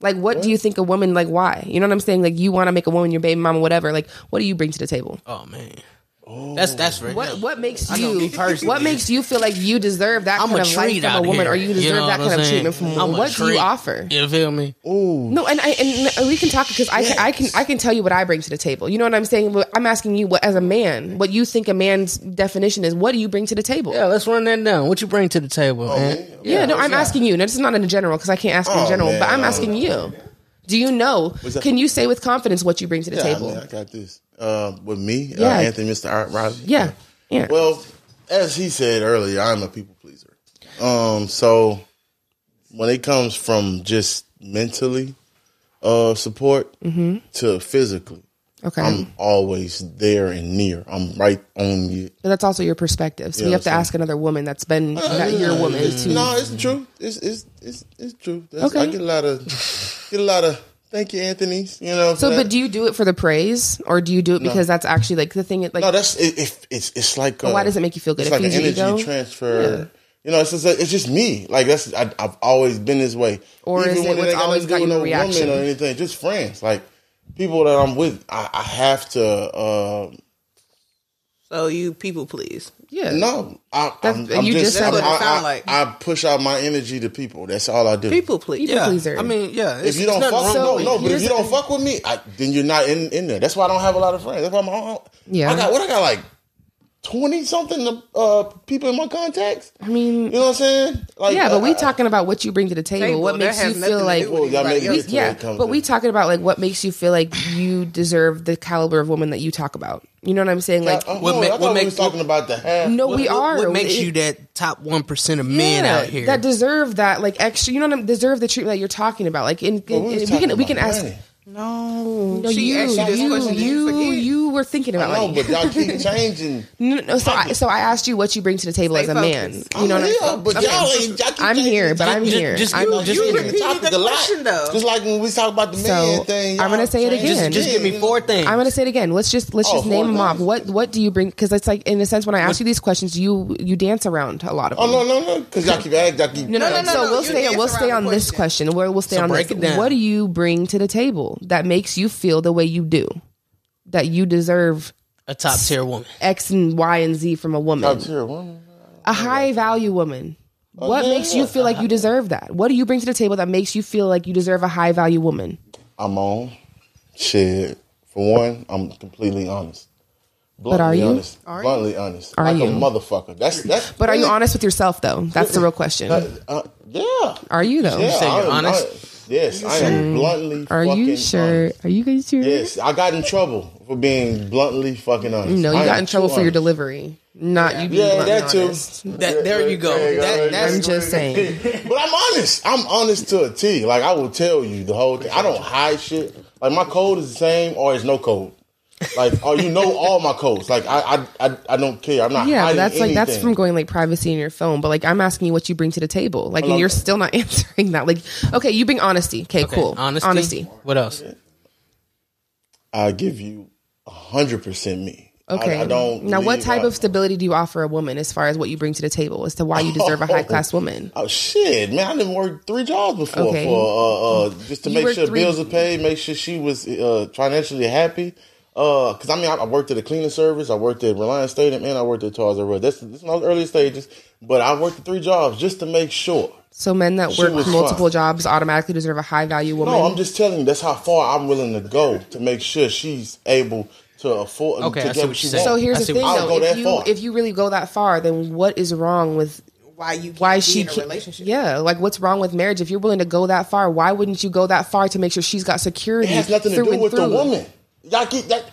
Like what do you think a woman like why? You know what I'm saying? Like you want to make a woman your baby mama, whatever. Like what do you bring to the table? Oh man, that's that's for What what makes I know me you what makes you feel like you deserve that I'm kind a of life from a woman, here. or you deserve know that kind I'm of treatment from a I'm woman? a What do you offer? You feel me? No, and I and we can talk because I can, I can I can tell you what I bring to the table. You know what I'm saying? I'm asking you, what as a man, what you think a man's definition is? What do you bring to the table? Yeah, let's run that down. What you bring to the table, oh, man? Yeah, no, I'm asking you. No, this is not in general because I can't ask in Oh, general, man. but I'm asking you. Do you know? Can you say with confidence what you bring to the yeah, table? I, mean, I got this. Uh, with me, Yeah. uh, Anthony, Mr. Art Riley. yeah, yeah. Well, as he said earlier, I'm a people pleaser. Um, so when it comes from just mentally uh support Mm-hmm. to physically, okay, I'm always there and near. I'm right on you. but that's also your perspective. So Yeah, you have to so- ask another woman that's been not your woman to. No, it's true. It's it's it's it's true. That's, Okay. I get a lot of get a lot of thank you, Anthony. You know. So, but do you do it for the praise, or do you do it because that's actually like the thing? Like, no, that's it, it, it's it's like uh, why does it make you feel good? It's It like an energy ego? transfer. You know, it's just it's just me. Like that's I, I've always been this way. Or is it when what's ain't got always nothing to do got with your no reaction? woman or anything, just friends. Like people that I'm with, I, I have to. Uh, So you people please. Yeah, no, I, I'm, I'm you just, just said I, it. Sound like. I push out my energy to people. That's all I do. People please. People pleaser. I mean, yeah. If you don't fuck, wrong no, no. But if you don't fuck with me, I, then you're not in, in there. That's why I don't have a lot of friends. That's why I'm. I, Yeah. I got what I got like twenty something uh, people in my contacts. I mean, You know what I'm saying? Like, yeah, but I- we talking about what you bring to the table. Table, what makes you feel to like do with Well, y'all make anybody me else. yeah, but in. we talking about like what makes you feel like you deserve the caliber of woman that you talk about. You know what I'm saying? Like, Uh, What no, ma- what thought we talking about the half. no, What- we are. What makes It- you that top one percent of men yeah, out here? that deserve that like extra. You know what I'm deserve the treatment that you're talking about. Like, in, Well, in- we was we can we can ask. money. No, No, she you, asked you this you, question. you, You, you, were thinking about I know, but y'all keep changing. No, no, so I, so I asked you what you bring to the table Stay as a man. focused. You know I'm what here, I'm but okay. y'all ain't. Y'all keep I'm changing here, but I'm Just- here. just- I'm, you- Just you give repeated the topic the a lot. question, though. Just like when we talk about the So, man thing. I'm gonna say it again. the just give me four things. I'm gonna say it again. Let's just let's Oh, just name them off. What what do you bring? Because it's like in a sense when I ask you these questions, you you dance around a lot of Oh no, no, no! Because y'all keep asking, y'all keep. No, no, No, no, no, So we'll stay. We'll stay on this question. question. Where we'll stay on this. What do you bring to the table that makes you feel the way you do? That you deserve a top tier woman. X and Y and Z from a woman, Top tier woman. a high value woman. What yeah, makes you feel like you deserve that? What do you bring to the table that makes you feel like you deserve a high value woman? I'm on. Shit. For one, I'm completely honest. But are Bluntly you? Honest. Are you? Bluntly honest. Are like you? a motherfucker. That's that's. But are you honest with yourself though? That's the real question. Uh, yeah. Are you though? Yeah, say you're I am- honest? I- yes, I am bluntly. Are fucking you sure? honest. Are you guys sure? Yes, I got in trouble for being bluntly fucking honest. No, you I got in trouble too for your honest. delivery, not you being Yeah, bluntly that too. That there you go. That, that's I'm just saying. But I'm honest. I'm honest to a T. Like I will tell you the whole thing. I don't hide shit. Like my code is the same or it's no code. Like or you know all my codes. Like I I I, I don't care. I'm not Yeah, but hiding that's like that's from going like privacy in your phone. But like I'm asking you what you bring to the table. Like and you're still not answering that. Like okay, you bring honesty. Okay, Okay, cool. Honesty. Honesty. What else? I give you hundred percent me. Okay. I, don't. now, what type I- of stability do you offer a woman as far as what you bring to the table as to why you deserve a high class woman? Oh shit, man! I didn't work three jobs before Okay. for uh, uh, just to You make sure three- bills are paid, make sure she was uh, financially happy. Uh, because I mean, I, I worked at a cleaning service, I worked at Reliant Stadium, and I worked at Toys R Us. That's this is my early stages, but I worked three jobs just to make sure. So, men that work multiple fine. jobs automatically deserve a high value woman. No, I'm just telling you that's how far I'm willing to go to make sure she's able to afford Okay, to I get see what what you're so here's I the thing, though: if you far. if you really go that far, then what is wrong with Why you can't why be she in a relationship? Yeah, like what's wrong with marriage? If you're willing to go that far, why wouldn't you go that far to make sure she's got security? It has nothing to do and with the woman. Y'all get that.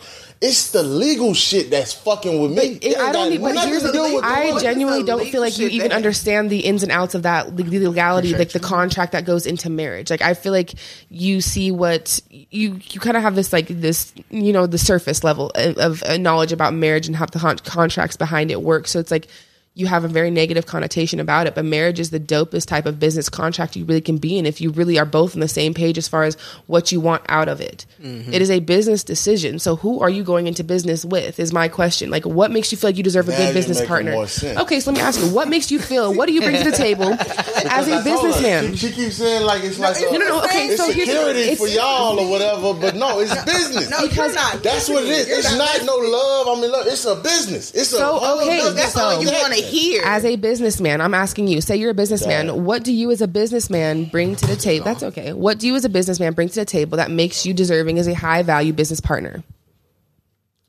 It's the legal shit that's fucking with me. It- I don't. ain't But here's the nothing to do thing: with I genuinely don't feel like you even that- understand the ins and outs of that the legality, like the contract that goes into marriage. Like I feel like you see what you you kind of have this like this you know the surface level of, of uh, knowledge about marriage and how the con- contracts behind it work. So it's like you have a very negative connotation about it, but marriage is the dopest type of business contract you really can be in if you really are both on the same page as far as what you want out of it. Mm-hmm. It is a business decision. So who are you going into business with is my question. Like what makes you feel like you deserve a good you're business partner? more sense. Okay, so let me ask you, what makes you feel what do you bring to the table as a told her, businessman? She, she keeps saying like it's like it's- a- No, no, no, okay, it's so here's- security it's- for y'all or whatever, but no, it's business. No, Because- not. That's what it is. It's not no love. I mean, look, it's a business. It's a So, whole okay, business. That's all you want to hear. As a businessman, I'm asking you, say you're a businessman, what do you as a businessman bring to the table? That's okay. What do you as a businessman bring to the table that makes you deserving as a high value business partner?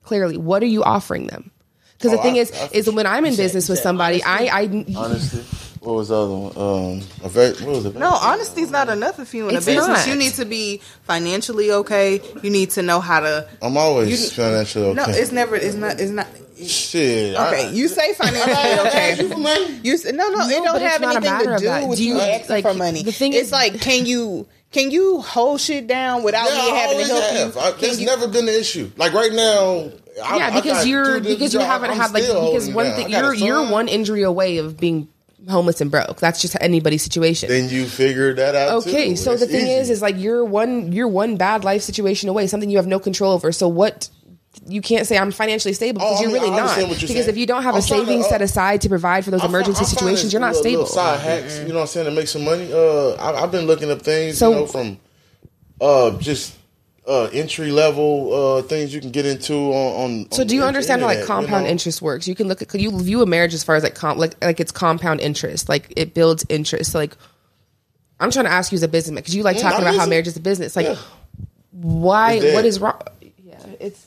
Clearly, what are you offering them? Because the Oh, thing I- is, I- is when I'm in business with somebody, I, I, Honestly, what was the other one? Um, a very, what was it? No, honesty's not enough if you in a It's business. not. You need to be financially okay. You need to know how to. I'm always You- financially okay. No, it's never. It's not. It's not. shit. Okay, I, you say financially okay. you for money. You s- no, no, it No, don't it's have not a anything matter to of do that. with Do you you- asking like, for money. the thing it's is- like, can you can you hold shit down without Yeah, me I having to always help have. you? I, Can that's you- never been the issue. Like right now, I, yeah, I because got you're two different because you jobs. haven't I'm had like still because holding it one down. thing I got a you're you're son. one injury away of being homeless and broke. That's just anybody's situation. Then you figure that out. Okay, too. so the thing easy. is, is like you're one, you're one bad life situation away, something you have no control over. So what? You can't say I'm financially stable Oh, because I you're mean, really not. you're Because saying. if you don't have I'm a trying to, savings uh, set aside to provide for those I fi- emergency situations, you're not stable. Side hacks, you know what I'm saying, to make some money. Uh, I, I've been looking up things, So- you know, from uh just uh entry level uh things you can get into on. on So on do you the understand how like internet, you compound know? interest works? You can look at you view a marriage as far as like comp like like it's compound interest, like it builds interest. So like I'm trying to ask you as a businessman because you like Mm, talking I'm about how marriage is a business. Like Yeah. why? It's dead. What is wrong? Yeah, it's.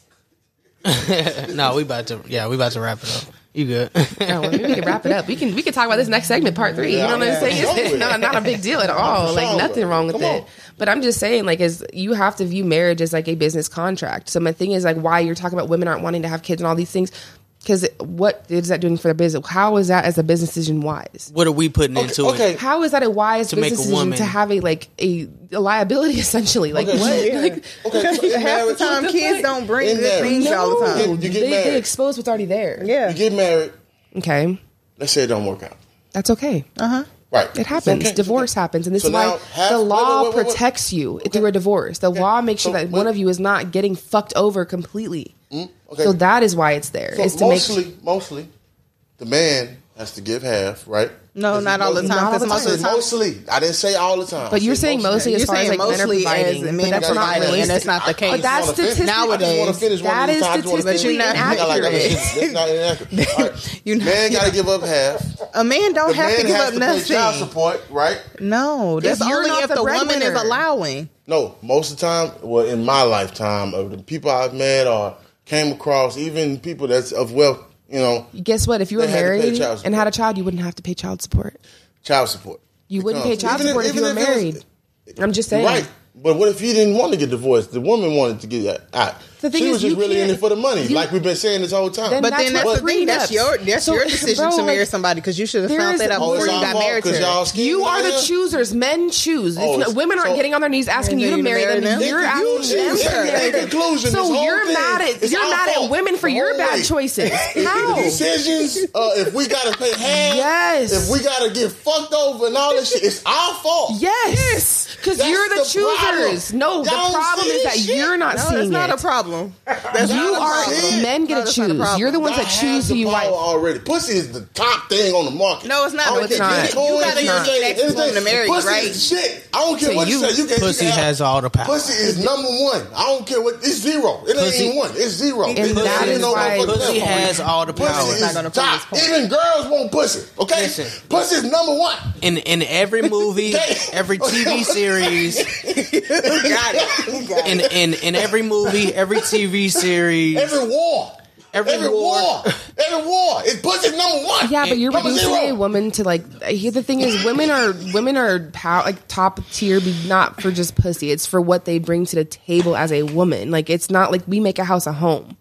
no, we about to yeah, we about to wrap it up. You good? No, we can wrap it up. We can we can talk about this next segment, part three. you know what I'm saying? yeah. It's not, not a big deal at all. Like Sure. nothing wrong with Come it. on. But I'm just saying, like, is you have to view marriage as like a business contract. So my thing is like, why you're talking about women aren't wanting to have kids and all these things. Because what is that doing for the business? How is that as a business decision wise? what are we putting into okay. it? How is that a wise To make business a decision woman- to have a like a, a liability essentially? Like Okay, what? Yeah. Like, Okay, so in Half the time, the kids don't bring In good there. things all the time. You get they, married. they expose what's already there. Yeah, you get married. Okay, Let's say it don't work out. that's okay. uh huh. Right. It happens. Okay, Divorce okay. happens, and this So is why half- the law wait, wait, wait. protects you through a divorce. The law makes sure that wait- one of you is not getting fucked over completely. Okay. So that is why it's there. So is to mostly, make mostly, the man has to give half, right? No, 'Cause not all the mostly- time. Not all the I of the said time, mostly. I didn't say all the time. But you're said saying mostly as You're far as saying like men are mostly providing, as men are that's not providing, and that's not the I- I case. But that's just wanna fin- statistically- I just want one that of these is times. I just wanna finish. statistically I got like a- inaccurate. Not inaccurate. All right. You man got to give up half. a man don't The have man to give up to pay child support, right? No, that's you're only if the the woman is allowing. No, most of the time, well, in my lifetime, of the people I've met or came across, even people that's of wealth, you know, Guess what? If you were They had to pay married and had a child, you wouldn't have to pay child support. child support. You wouldn't pay child support if, you were even it was- married. I'm just saying. Right. But what if he didn't want to get divorced? The woman wanted to get out. The thing she is, was just you really in it for the money, you- like we've been saying this whole time. Then But That's then what that's the thing. That's your that's So, your decision bro, to marry somebody because you should have found that out before you got married to her. y'all You are the choosers. Men choose. Oh, no- it's- women aren't getting on their knees asking you to marry marry them. them? You're You asking them to Yeah, marry in them. conclusion, So you're thing mad at you're mad at women for your bad choices. How? decisions, uh, if we gotta pay half, Yes. if we gotta get fucked over and all this shit, it's our fault. Yes, because you're the, the choosers. No, the problem is that you're not No, seeing that's not a problem. Problem. That's You not are problem. men get No, to that's not the choose. You're the ones God that choose who you like. already. Pussy is the top thing on the market. No, it's not. No, it's not. Get cool, You gotta use not. next woman to marry, Pussy right? is shit. I don't care So what you, you- say. You can, Pussy you can has all the power. Pussy is number one. I don't care what. It's zero. It ain't Pussy- even one. It's zero. And It- that it is ain't no why- Pussy level. has all the power. Pussy is gonna top. Even girls want pussy. Okay, pussy is number one. In in every movie, every TV series, got it. You got in in in every movie, every TV series, Every war. Every Every war. war. Every war. It's pussy number one. Yeah, but you're Number reducing zero. a woman to like. Here, the thing is, women are women are pow- like top tier, be not for just pussy. It's for what they bring to the table as a woman. Like it's not like we make a house a home.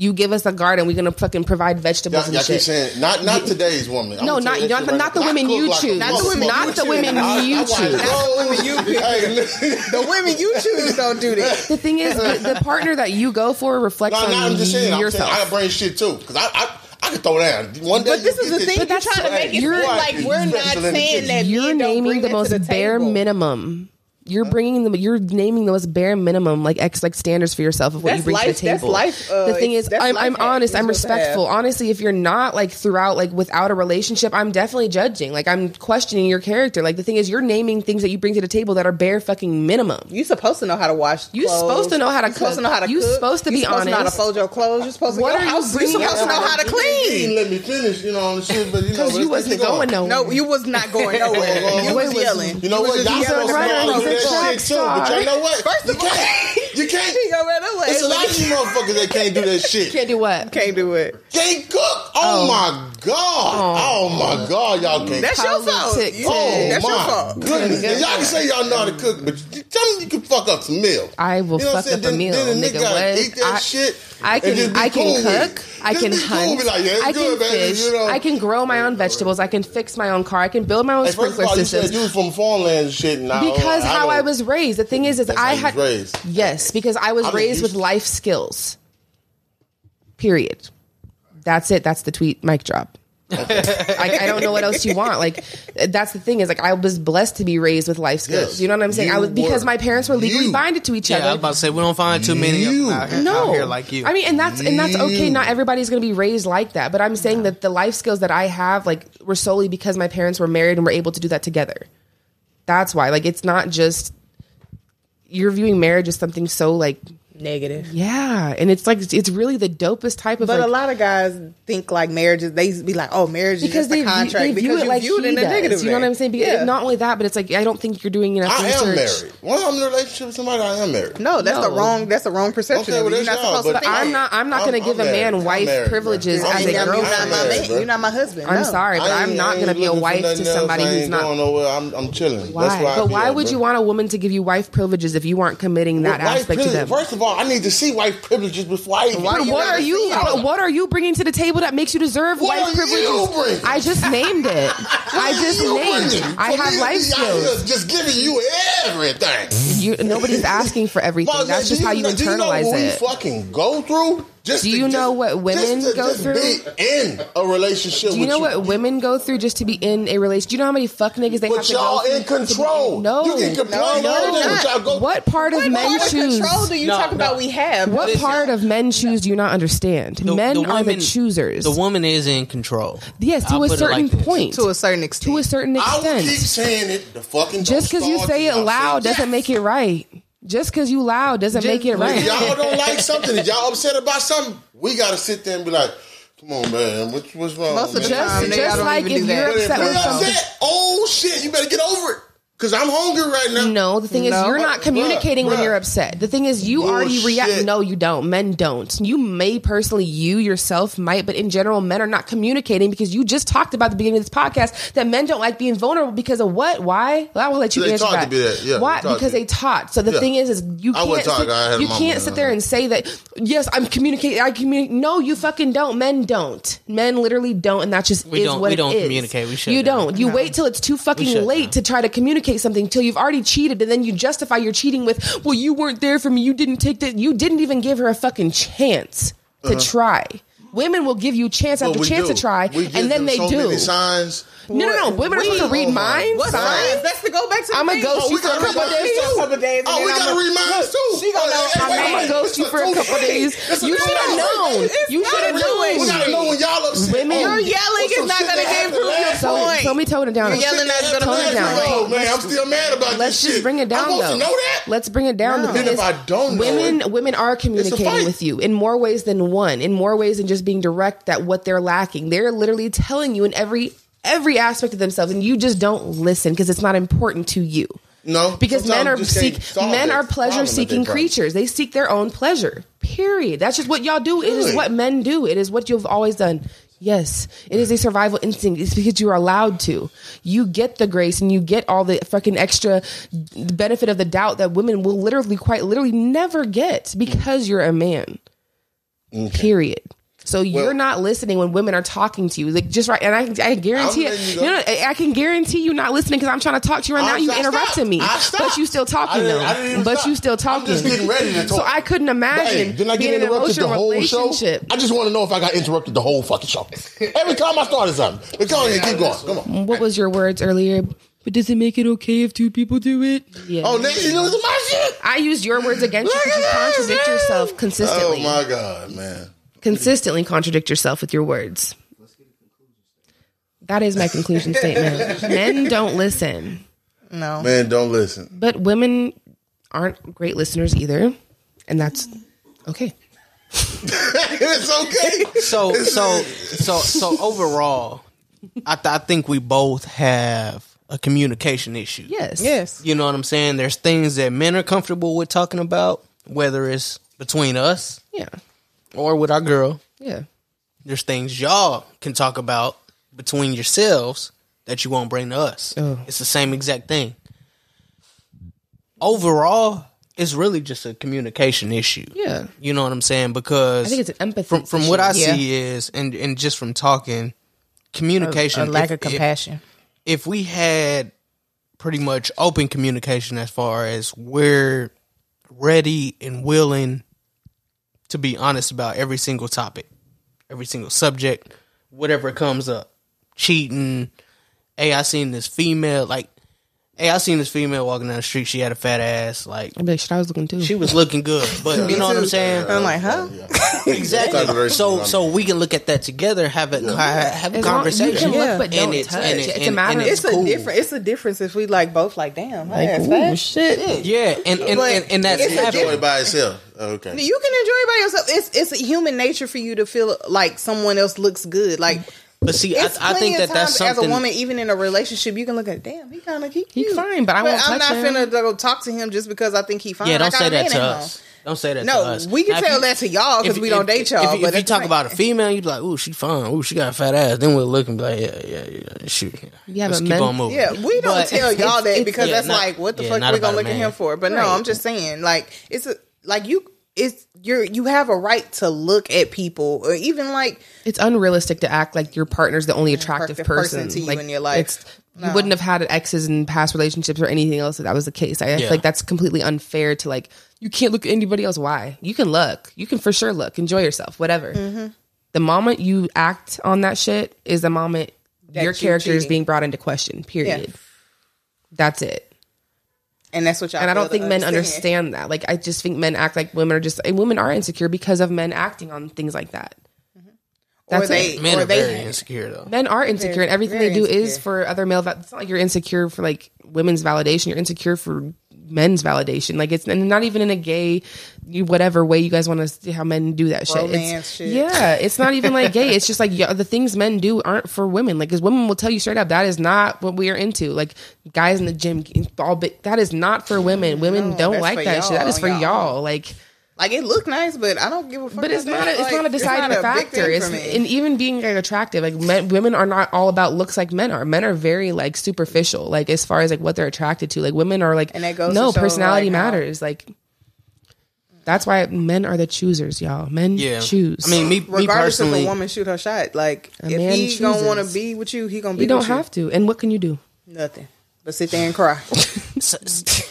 You give us a garden, we're gonna fucking provide vegetables Y'all, and y'all keep shit. saying not not today's woman. I'm No, not not shit the, right not the women you choose. Not the women Not you the choose. women you I watch choose. grown women you hey, The women you choose don't do that. The thing is, the, the partner that you go for reflects No, no, on I'm just saying. I'm yourself. saying I bring shit too because I, I I could throw down one day. But this is the thing. But You're trying to make it you're- like we're not Special in the saying kitchen. that you're men don't naming bring the that most the bare table. minimum. You're bringing the you're naming the most bare minimum like ex like standards for yourself of what That's you bring life- to the that's table. life, uh, the thing is, that's I'm, life I'm honest. I'm supposed to have. respectful. Honestly, if you're not like throughout like without a relationship, I'm definitely judging. Like I'm questioning your character. Like the thing is, you're naming things that you bring to the table that are bare fucking minimum. You supposed to know how to wash. You clothes. supposed to know how to You supposed to know how to You cook. supposed to You be supposed to know how to fold your clothes. You're supposed to. What your are you house, bringing You're supposed to know how to clean. let me finish, you know, on the shit, but you know, Because you wasn't going nowhere. No, you was not going nowhere. You was yelling. You know what? Y'all just supposed to runner, know how to do he's a that shit too, but y'all know what? First you of all- can't. You can't. He go right away. It's a lot of you motherfuckers that can't do that shit. Can't do what? Can't do it. Can't cook. Oh, oh. my god. Oh. oh. my god, y'all can't. Cook. That's your fault. Politic You- Oh That's your my fault. goodness! And y'all can say y'all know how to cook, but tell me you can fuck up some meal. I will You know what fuck I'm up saying? a meal, then, then nigga. nigga gotta What? Eat that I- shit. I can I can cool cook, I can be cool, hunt, like, yeah, it's I can baby, fish, you know. I can grow my own vegetables, I can fix my own car, I can build my own Hey, first of sprinkler all, you said you was from farmland and shit. Now, Because how. I was raised. The thing is, is That's I how had raised. yes, because I was I mean, raised with life skills. Period. That's it. That's the tweet. Mic drop. I, I don't know what else you want. Like that's the thing is like I was blessed to be raised with life skills. Yes, you know what I'm saying? you I was because were. my parents were legally You. binded to each Yeah, I was about to say we don't find too many You. them out here, no, out here like you. I mean, and that's and that's okay. Not everybody's going to be raised like that, but I'm saying that the life skills that I have, like, were solely because my parents were married and were able to do that together. That's why, like, it's not just you're viewing marriage as something so like, Negative. yeah, and it's like it's really the dopest type of. But like, a lot of guys think like marriages. they be like, oh, marriage is because just they, a contract they view because it you like view it he in a negative. You know what. I'm saying? Because Yeah. not only that, but it's like I don't think you're doing enough I am research. married. Well, I'm in a relationship with somebody. I am married. No, that's the wrong. That's the wrong perception. Okay, well, You're not that's y'all, supposed to but think. I'm not. I'm not going to give I'm a man I'm wife married, privileges as a married. You're not girlfriend. my married, man. bro. You're not my husband. I'm sorry, but I I'm not going to be a wife to nothing else. somebody I who's not going nowhere. I'm, I'm chilling. Why? That's why I But why would you want a woman to give you wife privileges if you aren't committing that aspect to them? First of all, I need to see white privileges before I even. But what are you? what are you bringing to the table that makes you deserve What are privileges? I just named it. I just You named. bringing? I For have me life be out here skills. Just giving you everything. You, nobody's asking for everything. Well, That's just how you know- do you know internalize what it. we fucking go through? Just Do to- you just- know what women just to go just through? Be in a relationship. Do you with know what women go through just to be in a relationship? Do you know how many fuck niggas they have But to y'all go through? in to be control. No, You can complain no, all day, no. but y'all go- What part of What men part of choose? control do you No, talk no. about? We have What Listen. part of men choose do you not understand? The- men the are the choosers. The woman is in control. yes, to I'll a certain like point. to a certain extent. to a certain extent. I will keep saying it. The fucking Just because you say it loud doesn't make it right. Just because you loud doesn't make it right. y'all don't like something, if y'all upset about something, we gotta sit there and be like, "Come on, man, what's what's wrong?" Most of the time, Just, they just don't like even if do you're that. Upset we with something. upset, oh shit, you better get over it. Cause I'm hungry right now. No, the thing is, No. you're not Bruh, communicating when bruh. you're upset. The thing is, you already react. No, you don't. Men don't. You may personally, you yourself might, but in general, men are not communicating because you just talked about at the beginning of this podcast that men don't like being vulnerable because of what? Why? Well, I will let you They answer taught to that. be that, yeah, Why? Because to. they taught. So the Yeah. thing is, is you can't. wasn't taught. sit, I had you can't sit there and say that. Yes, I'm communicating. I communicate. No, you fucking don't. Men don't. Men literally don't, and that just We is don't- what we it don't is. communicate. We should. You don't. You wait till it's too fucking late down. to try to communicate something till you've already cheated and then you justify your cheating with, well, you weren't there for me. You didn't take that. You didn't even give her a fucking chance to Uh-huh. try. Women will give you chance after chance do. to try, and then they so do. Many signs. No, no, no. Women are supposed to read Oh, minds. What signs. signs? That's to go back to. I'ma oh, ghost you for a couple days. A couple days. Oh, we gotta read minds too. She gonna know. I'm wait, I'm wait, gonna ghost you for a a couple days. You should have known. You should have known. We gotta know when y'all upset. Women- Oh, Your yelling what's is not gonna that get happened proof your last So, point. so let me tone it down. You're yelling at Shit gonna Tone it down. night. man, I'm still mad about this. Let's just bring it down I'm supposed though. to know that. Let's bring it down. The thing Then if is, I don't women women are communicating with you in more ways than one. In more ways than just being direct at what they're lacking. They're literally telling you in every every aspect of themselves, and you just don't listen because it's not important to you. No, Because men are you just can't seek men are pleasure seeking creatures. They seek their own pleasure. Period. That's just what y'all do. It is what men do. It is what you've always done. Yes, it is a survival instinct. It's because you are allowed to. You get the grace and you get all the fucking extra benefit of the doubt that women will literally, quite literally, never get because you're a man. Period. So you're Well- not listening when women are talking to you, like just right. And I, I guarantee it. you You know, I I can guarantee you not listening because I'm trying to talk to you right now. You I interrupted me, but stopped. you still talking though. I didn't even but stop. you still I'm talking. just getting ready to talk. So. I couldn't imagine Hey, didn't I being get interrupted the whole show? I just want to know if I got interrupted the whole fucking show. Every time I started something. But go ahead, keep going. Come on. Mm, what was your words earlier? But does it make it okay if two people do it? Yeah. Oh, nigga, you losing my shit? I used your words against you because you contradict yourself consistently. Oh consistently. my god, man. Consistently contradict yourself with your words. That is my conclusion statement. Men don't listen, No. Man, don't listen. but women aren't great listeners either, and that's okay. it's okay. So so so so overall, I th- I think we both have a communication issue. Yes. Yes. You know what I'm saying? There's things that men are comfortable with talking about, whether it's between us Yeah. Or with our girl. Yeah. There's things y'all can talk about between yourselves that you won't bring to us. Oh. It's the same exact thing. Overall, it's really just a communication issue. Yeah. You know what I'm saying? Because I think it's an empathy. from from what I. Yeah. see is and and just from talking communication A lack if- of compassion. If, if we had pretty much open communication as far as we're ready and willing to be honest about every single topic, every single subject, whatever comes up, cheating. Hey, I seen this female like. Hey, I seen this female walking down the street. She had a fat ass. Like I'd be like, shit, I was looking too. she was looking good, but you know what I'm saying. I'm like, huh? Exactly. So so we can look at that together, have a have a As long- conversation. You can Yeah. look, but don't And it's- touch. and it- it's and- a matter and of It's cool. a different. It's a difference if we like both like, damn, my ass Ooh, fat. shit. Yeah, and and, But and, and that's it's a happening. Enjoy it by itself. Oh, okay. You can enjoy it by yourself. It's it's a human nature for you to feel like someone else looks good. Like But see, I, I think that that's times as a woman, even in a relationship, you can look at damn, he kind of he He fine, but I won't I'm not him. finna go talk to him just because I think he fine. yeah, I don't got say a that man to at us. home. Don't say that No, to us. we can Now, tell you- that to y'all because we don't date y'all, If, you- but if you talk like- about a female, you'd be like, "Ooh, she fine. Ooh, she got a fat ass." Then we'll look and be like, "Yeah, yeah, yeah, shoot." Yeah, Let's keep men- on moving. Yeah, we don't But- tell y'all that because yeah, that's not- like, what the yeah, fuck not we gonna look at him for? But no, I'm just saying, like, it's a, like you, it's you're you have a right to look at people, or even like It's unrealistic to act like your partner's the only attractive attractive person, person to you like, in your life. it's- You wouldn't have had exes in past relationships or anything else if that was the case. I, I Yeah. feel like that's completely unfair to like you can't look at anybody else. Why? You can look. You can for sure look. Enjoy yourself. Whatever. Mm-hmm. The moment you act on that shit is the moment That your you character is being brought into question. Period. That's it. And that's what y'all. and I don't think to men understand that. Like I just think men act like women are just and women are insecure because of men acting on things like that. Mm-hmm. Or That's they, it. Men or are they, very insecure though. Men are insecure, Very- and everything they do is for other male. va- It's not like you're insecure for like women's validation. You're insecure for men's validation. Like it's and not even in a gay, whatever way you guys want to see how men do that shit. It's, shit. Yeah, it's not even like gay. It's just like yeah, the things men do aren't for women. Like, because women will tell you straight up that is not what we are into. Like guys in the gym, all big, that is not for women. Women No, don't like that shit. That y'all, is for y'all. y'all. Like. Like it look nice, but I don't give a fuck. But it's not. A, it's Like, not a deciding not a factor. It's and even being like attractive. Like men, women are not all about looks like men are. Men are very like superficial. Like as far as like what they're attracted to. Like women are like And that goes no to personality like, how- matters. Like that's why men are the choosers, y'all. Men Yeah, choose. I mean, me, me regardless if personally, a woman shoot her shot, like A if man he gonna want to be with you, he gonna be. you don't with you. have to. And what can you do? nothing but sit there and cry. it's,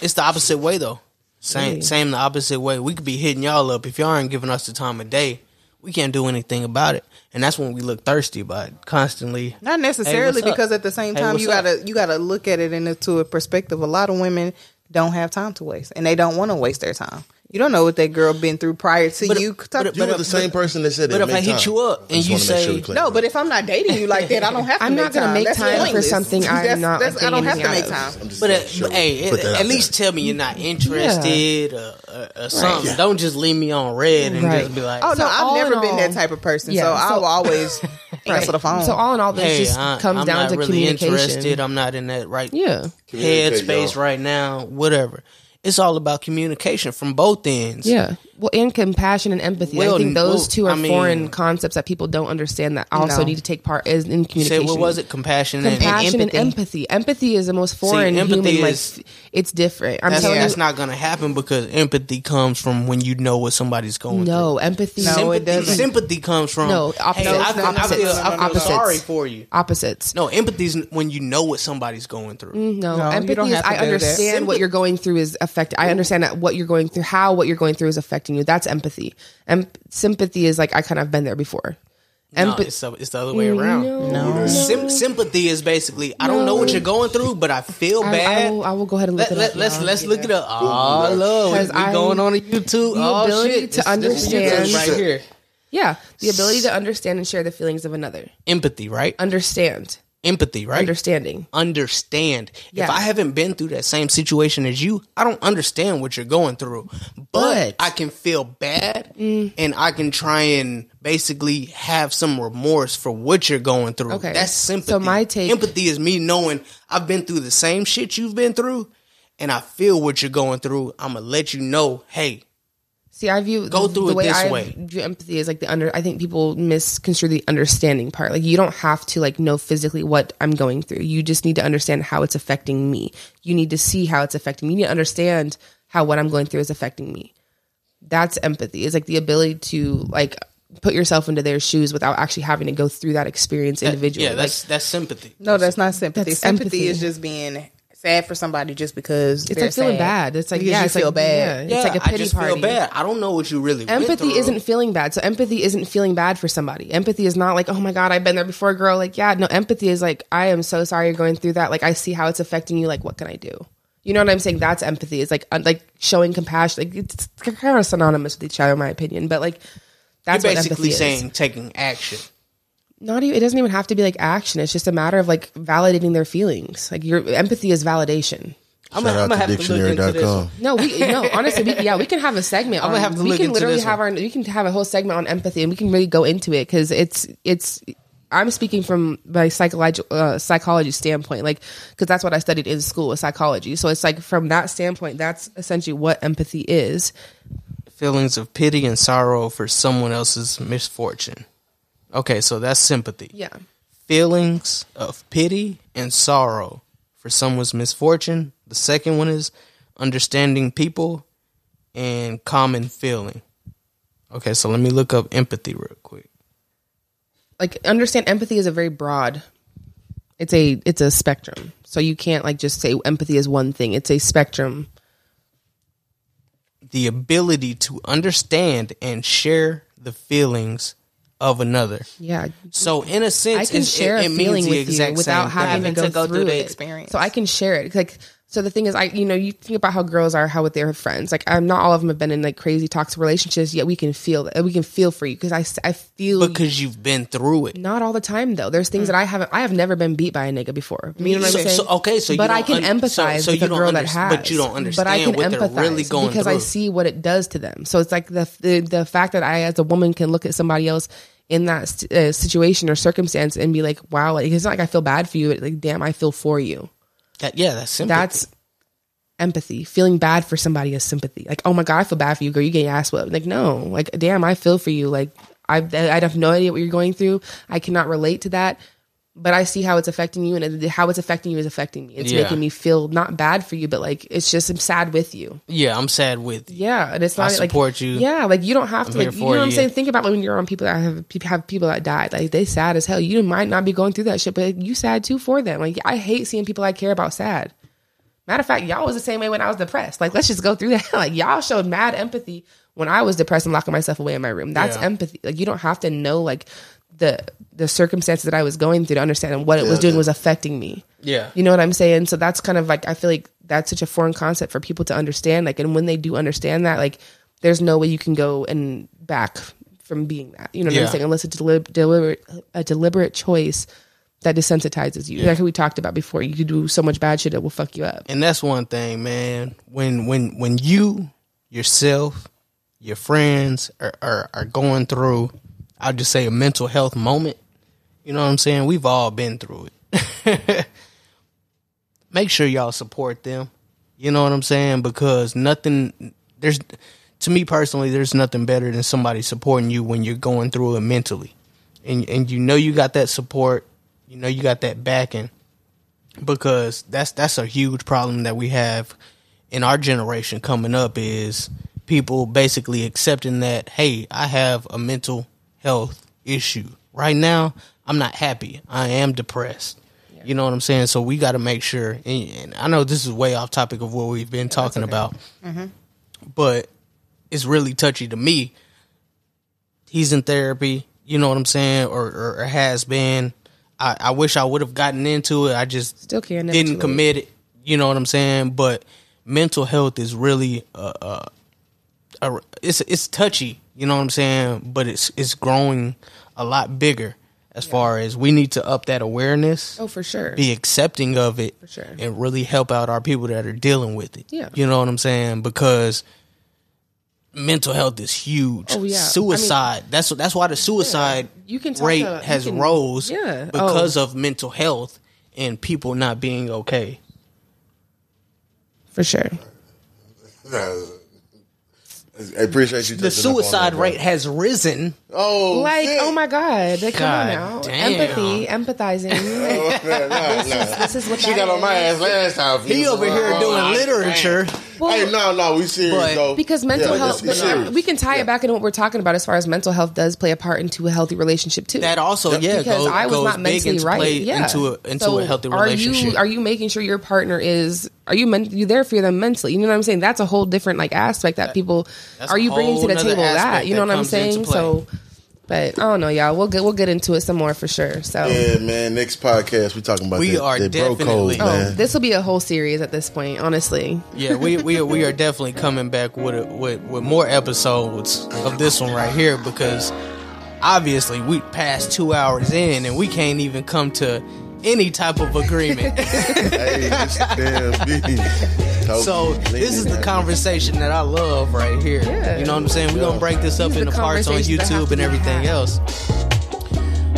it's the opposite way though. Same Really? same the opposite way. We could be hitting y'all up if y'all aren't giving us the time of day. we can't do anything about it. And that's when we look thirsty it constantly. Not necessarily up? because at the same time what's you gotta you gotta look at it into a perspective. A lot of women don't have time to waste, and they don't want to waste their time. You don't know what that girl been through prior to But- you. but- talk- but- You were the but- same person that said but that. if I hit you up and you say- no, but if I'm not dating you like that, I don't have to. I'm make not gonna make That's time for something I'm That's- not that's- I don't have to make time. But, uh, but hey, at, at least tell me you're not interested or, or, or something. Don't just leave me on read and Right. just be like, Oh So no, all I've never been all- that type of person. Yeah, so, I will always answer the phone. So all in all, this hey, just I, comes I'm down not to really communication. interested. I'm not in that right Yeah. Communicate, headspace y'all. right now. Whatever. It's all about communication from both ends. Yeah. Well, and compassion and empathy. Well, I think those well, two are I mean- foreign concepts that people don't understand that also No. need to take part is in Say communication. what was it? Compassion, Compassion and, and empathy. Empathy is the most foreign empathy human. is- like it's different. I'm That's, telling that's you. not going to happen because empathy comes from when you know what somebody's going no, through. empathy. No, sympathy, it doesn't. sympathy comes from No, Hey, opposites. I, feel, I feel, I feel Opposites. sorry for you. Opposites. No, empathy is when you know what somebody's going through. Mm, no, No, empathy is I understand what you're going through is affect. I understand that what you're going through, how what you're going through is affecting you. That's empathy. And sympathy is like I kind of been there before. No, Empa- it's, the, it's the other way around. No, Sym- sympathy is basically I don't know what you're going through, but I feel I, bad. I will, I will go ahead and look let, it let, up. let's let's look it up. Oh, look, we, 'Cause we I- going on oh, to YouTube. the oh ability shit, to This- this understand- right here. Yeah, the ability to understand and share the feelings of another. Empathy, right? Understand, Empathy, right? understanding. understand. If I haven't been through that same situation as you, I don't understand what you're going through. But, But- I can feel bad mm. and I can try and basically have some remorse for what you're going through. Okay. That's sympathy. So my take- empathy is me knowing I've been through the same shit you've been through and I feel what you're going through. I'm gonna let you know, hey, See, I view Go the, through the it way this I way. view empathy is like the under. I think people misconstrue the understanding part. Like you don't have to like know physically what I'm going through. You just need to understand how it's affecting me. You need to see how it's affecting me. You need to understand how what I'm going through is affecting me. That's empathy. It's like the ability to like put yourself into their shoes without actually having to go through that experience individually. yeah, that's that's sympathy. no, that's not sympathy. That's sympathy empathy. is just being sad for somebody just because it's like feeling sad. bad. It's like Because yeah, you it's feel like, bad. Yeah, it's like a I pity just party. feel bad. I don't know what you really empathy through. isn't feeling bad. So empathy isn't feeling bad for somebody. Empathy is not like, oh my god, I've been there before, girl. Like, yeah, no. Empathy is like, I am so sorry you're going through that. Like, I see how it's affecting you. Like, what can I do? You know what I'm saying? That's empathy. It's like uh, like showing compassion. Like it's kind of synonymous with each other, in my opinion. But like, that's You're what basically empathy saying is. taking action. Not even. It doesn't even have to be like action. It's just a matter of like validating their feelings. Like your empathy is validation. I'm Shout gonna, I'm out gonna to have to look into this. dictionary.com. No, we no. Honestly, we, yeah, we can have a segment. I'm gonna on- have to we look can literally this have our. We can have a whole segment on empathy, and we can really go into it because it's it's. I'm speaking from my psychology uh, psychology standpoint, like because that's what I studied in school with psychology. So it's like from that standpoint, that's essentially what empathy is. Feelings of pity and sorrow for someone else's misfortune. Okay, so that's sympathy. Yeah, Feelings of pity and sorrow for someone's misfortune. The second one is understanding people and common feeling. Okay, so let me look up empathy real quick. like understand empathy is a very broad. It's a it's a spectrum. So you can't like just say empathy is one thing. It's a spectrum. The ability to understand and share the feelings of another. Yeah, So in a sense, I can it's- share it, a it feeling with you without same having to go, to go through, through the it. experience. So I can share it. Like, so the thing is, I you know you think about how girls are, how with their friends. Like, I'm not all of them have been in like crazy toxic relationships. Yet we can feel that we can feel for you because I, I feel because you've been through it. not all the time though. There's things that I haven't. I have never been beat by a nigga before. You know what So- I'm saying? so- okay, so but I can un- empathize so- so with you a don't girl that has. but you don't understand. But I can what empathize really going because I see what it does to them. So it's like the the, the fact that I, as a woman, can look at somebody else in that uh, situation or circumstance and be like, "Wow!" Like it's not like I feel bad for you. Like, damn, I feel for you. That- yeah, that's sympathy. That's empathy. Feeling bad for somebody is sympathy. Like, oh my god, I feel bad for you, girl. You your ass whipped. Like, no. Like, damn, I feel for you. Like, I I have no idea what you're going through. I cannot relate to that, but I see how it's affecting you, and how it's affecting you is affecting me. It's Yeah. making me feel not bad for you, but like it's just I'm sad with you. yeah, I'm sad with you. Yeah, and it's I not support like, you. Yeah, like you don't have to I'm here like you know what I'm saying. Think about when you're on people that have have people that died. Like they sad as hell. You might not be going through that shit, but you sad too for them. Like I hate seeing people I care about sad. Matter of fact, y'all was the same way when I was depressed. Like, let's just go through that. Like, y'all showed mad empathy when I was depressed and locking myself away in my room. That's Yeah. empathy. Like, you don't have to know like the the circumstances that I was going through to understand what it was Yeah. doing was affecting me. Yeah. You know what I'm saying? So that's kind of like I feel like that's such a foreign concept for people to understand. Like, and when they do understand that, like, there's no way you can go and back from being that. You know what Yeah. I'm saying? Unless it's deliberate a deliberate choice that desensitizes you. Like we talked about before, you could do so much bad shit that will fuck you up. And that's one thing, man. When when when you yourself, your friends are, are, are going through, I'll just say a mental health moment. You know what I'm saying? We've all been through it. Make sure y'all support them. You know what I'm saying? Because nothing there's to me personally, there's nothing better than somebody supporting you when you're going through it mentally. And and you know you got that support, you know you got that backing because that's that's a huge problem that we have in our generation coming up is people basically accepting that hey i have a mental health issue. Right now i'm not happy. I am depressed. You know what i'm saying? So we got to make sure and, and i know this is way off topic of what we've been talking about but it's really touchy to me. He's in therapy you know what i'm saying or, or, or has been. I, I wish i would have gotten into it. I just Still can, never too didn't commit it you know what i'm saying? But mental health is really uh, uh, a, it's it's touchy you know what i'm saying but it's it's growing a lot bigger as far as we need to up that awareness Oh, for sure. be accepting of it For sure. and really help out our people that are dealing with it. Yeah. You know what I'm saying? Because mental health is huge. Oh, yeah. I Suicide. that's that's why the suicide You can rate about- you has can- rose Yeah. Oh. because Oh. of mental health and people not being okay. For sure. I appreciate you. The touching up on suicide rate has risen. Oh, Like, shit. oh my God. Like, come on God now. damn. Empathy, empathizing. Oh, nah, nah, nah. this is what She that got on my ass last time. He over here oh, doing literature. Hey, no, no, we serious But- though. Because mental Yeah, health, it's- it's we can tie Yeah. it back into what we're talking about as far as mental health does play a part into a healthy relationship too. That also, yeah, because goes, I was not big mentally right. play yeah. into a into So a healthy relationship. are relationship. you are you making sure your partner is are you men, you there for them mentally? You know what I'm saying? That's a whole different like aspect that people that's are you bringing to the table that you know what I'm saying? So, but I don't know, y'all. We'll get we'll get into it some more for sure. So. Yeah, man. Next podcast, we talking about We that, are that bro definitely- code, Oh, this will be a whole series at this point, honestly. Yeah, we we we are definitely coming back with a, with with more episodes of this one right here because obviously we passed two hours in and we can't even come to any type of agreement. hey, this so this is the conversation that I love right here. Yeah. You know what I'm saying? We're gonna break this up These into parts on conversations that have YouTube and everything else.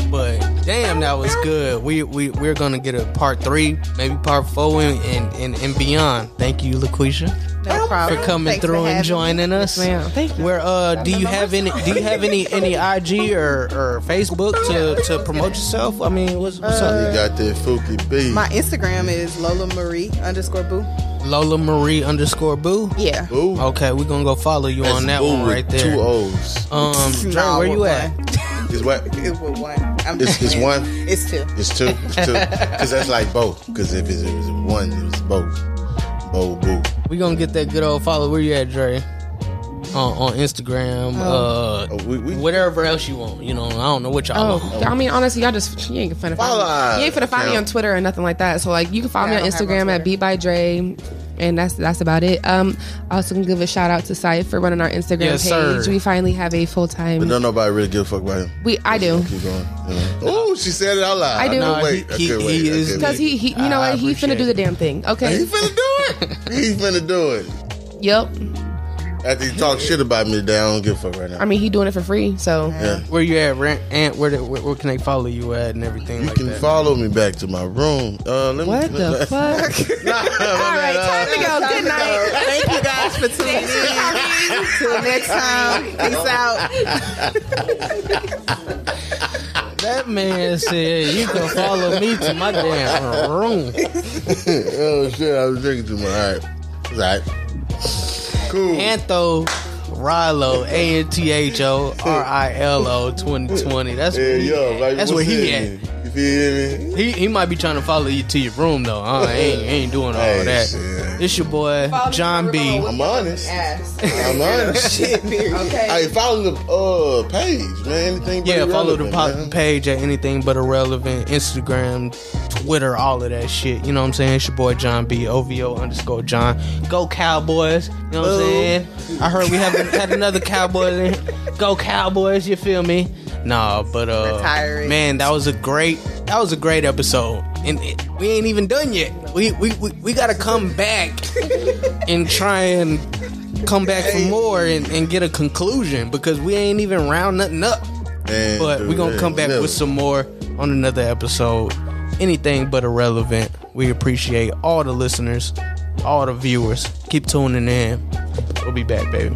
But damn, that was good. We we we're gonna get a part three, maybe part four, and and, and, and beyond. Thank you, LaQuisha. No for coming Thanks for through and having joining us. ma'am. Thank you. Where uh do you have any do you have any any IG or, or Facebook to, to promote yourself? I mean what's, what's You up? got that Fookie B. My Instagram is Lola Marie underscore boo. Lola Marie underscore boo. Yeah. Boo. Okay, we're gonna go follow you That's on that Boo one right there. Two O's. Um Dre, Nah, where you with at? It's what? It's with one. I'm It's- it's one? It's two. It's two. It's two. Because that's like both. Because if it's, it was one, it was both. Bo boo. We gonna get that good old follow. Where you at, Dre? On, on Instagram, uh, Oh, we, we, whatever else you want. You know, I don't know what y'all Oh, want. I mean, honestly, y'all just you ain't finna find Follow me. You ain't finna find me on Twitter or nothing like that. So like, you can follow Yeah, me on Instagram at Twitter. Beat by Dre, and that's that's about it. Um, I also can give a shout out to Sai for running our Instagram Yes, page. sir. We finally have a full but time. don't nobody really give a fuck about him. We I do. Keep going. Oh, she said it out loud. I do. couldn't No, wait. He- he wait. I is- Because he, he, you know I what? He finna do the damn thing. Okay. He finna do it. He finna do it. Yep. After he talk shit about me today, I don't give a fuck right now. I mean, he doing it for free. So yeah. Where you at, Rant? Ant, where, the, where where can they follow you at and everything You like can that? follow me back to my room. Uh, let me, what the fuck? Nah, All right, time to go. Good night. Thank you guys for tuning in. Till next time. Peace out. That man said you can follow me to my damn room. oh shit, I was drinking too much. All right, it's all right. Cool. Antho Rilo, A N T H O R I L O 2020. That's yeah, where he like, That's where he at. Me? You feel me? He he might be trying to follow you to your room though. Uh, I ain't, ain't doing all Hey, that. shit, It's your boy Follow John me, B. Ramon. I'm honest. Ass. I'm honest. Shit, period. Okay. Hey, follow the uh page, man. Anything but Yeah, follow the po- man. page at anything but irrelevant. Instagram, Twitter, all of that shit. You know what I'm saying? It's your boy John B. OVO underscore John. Go Cowboys. You know what I'm saying? I heard we haven't had another Cowboys in. Go Cowboys, you feel me? Nah, but uh Retiring. man, that was a great that was a great episode. And it, we ain't even done yet. We we we, we gotta come back and try and come back for more and, and get a conclusion because we ain't even round nothing up. Man, But we're gonna come back never. with some more on another episode. Anything but irrelevant. We appreciate all the listeners, all the viewers. Keep tuning in. We'll be back, baby.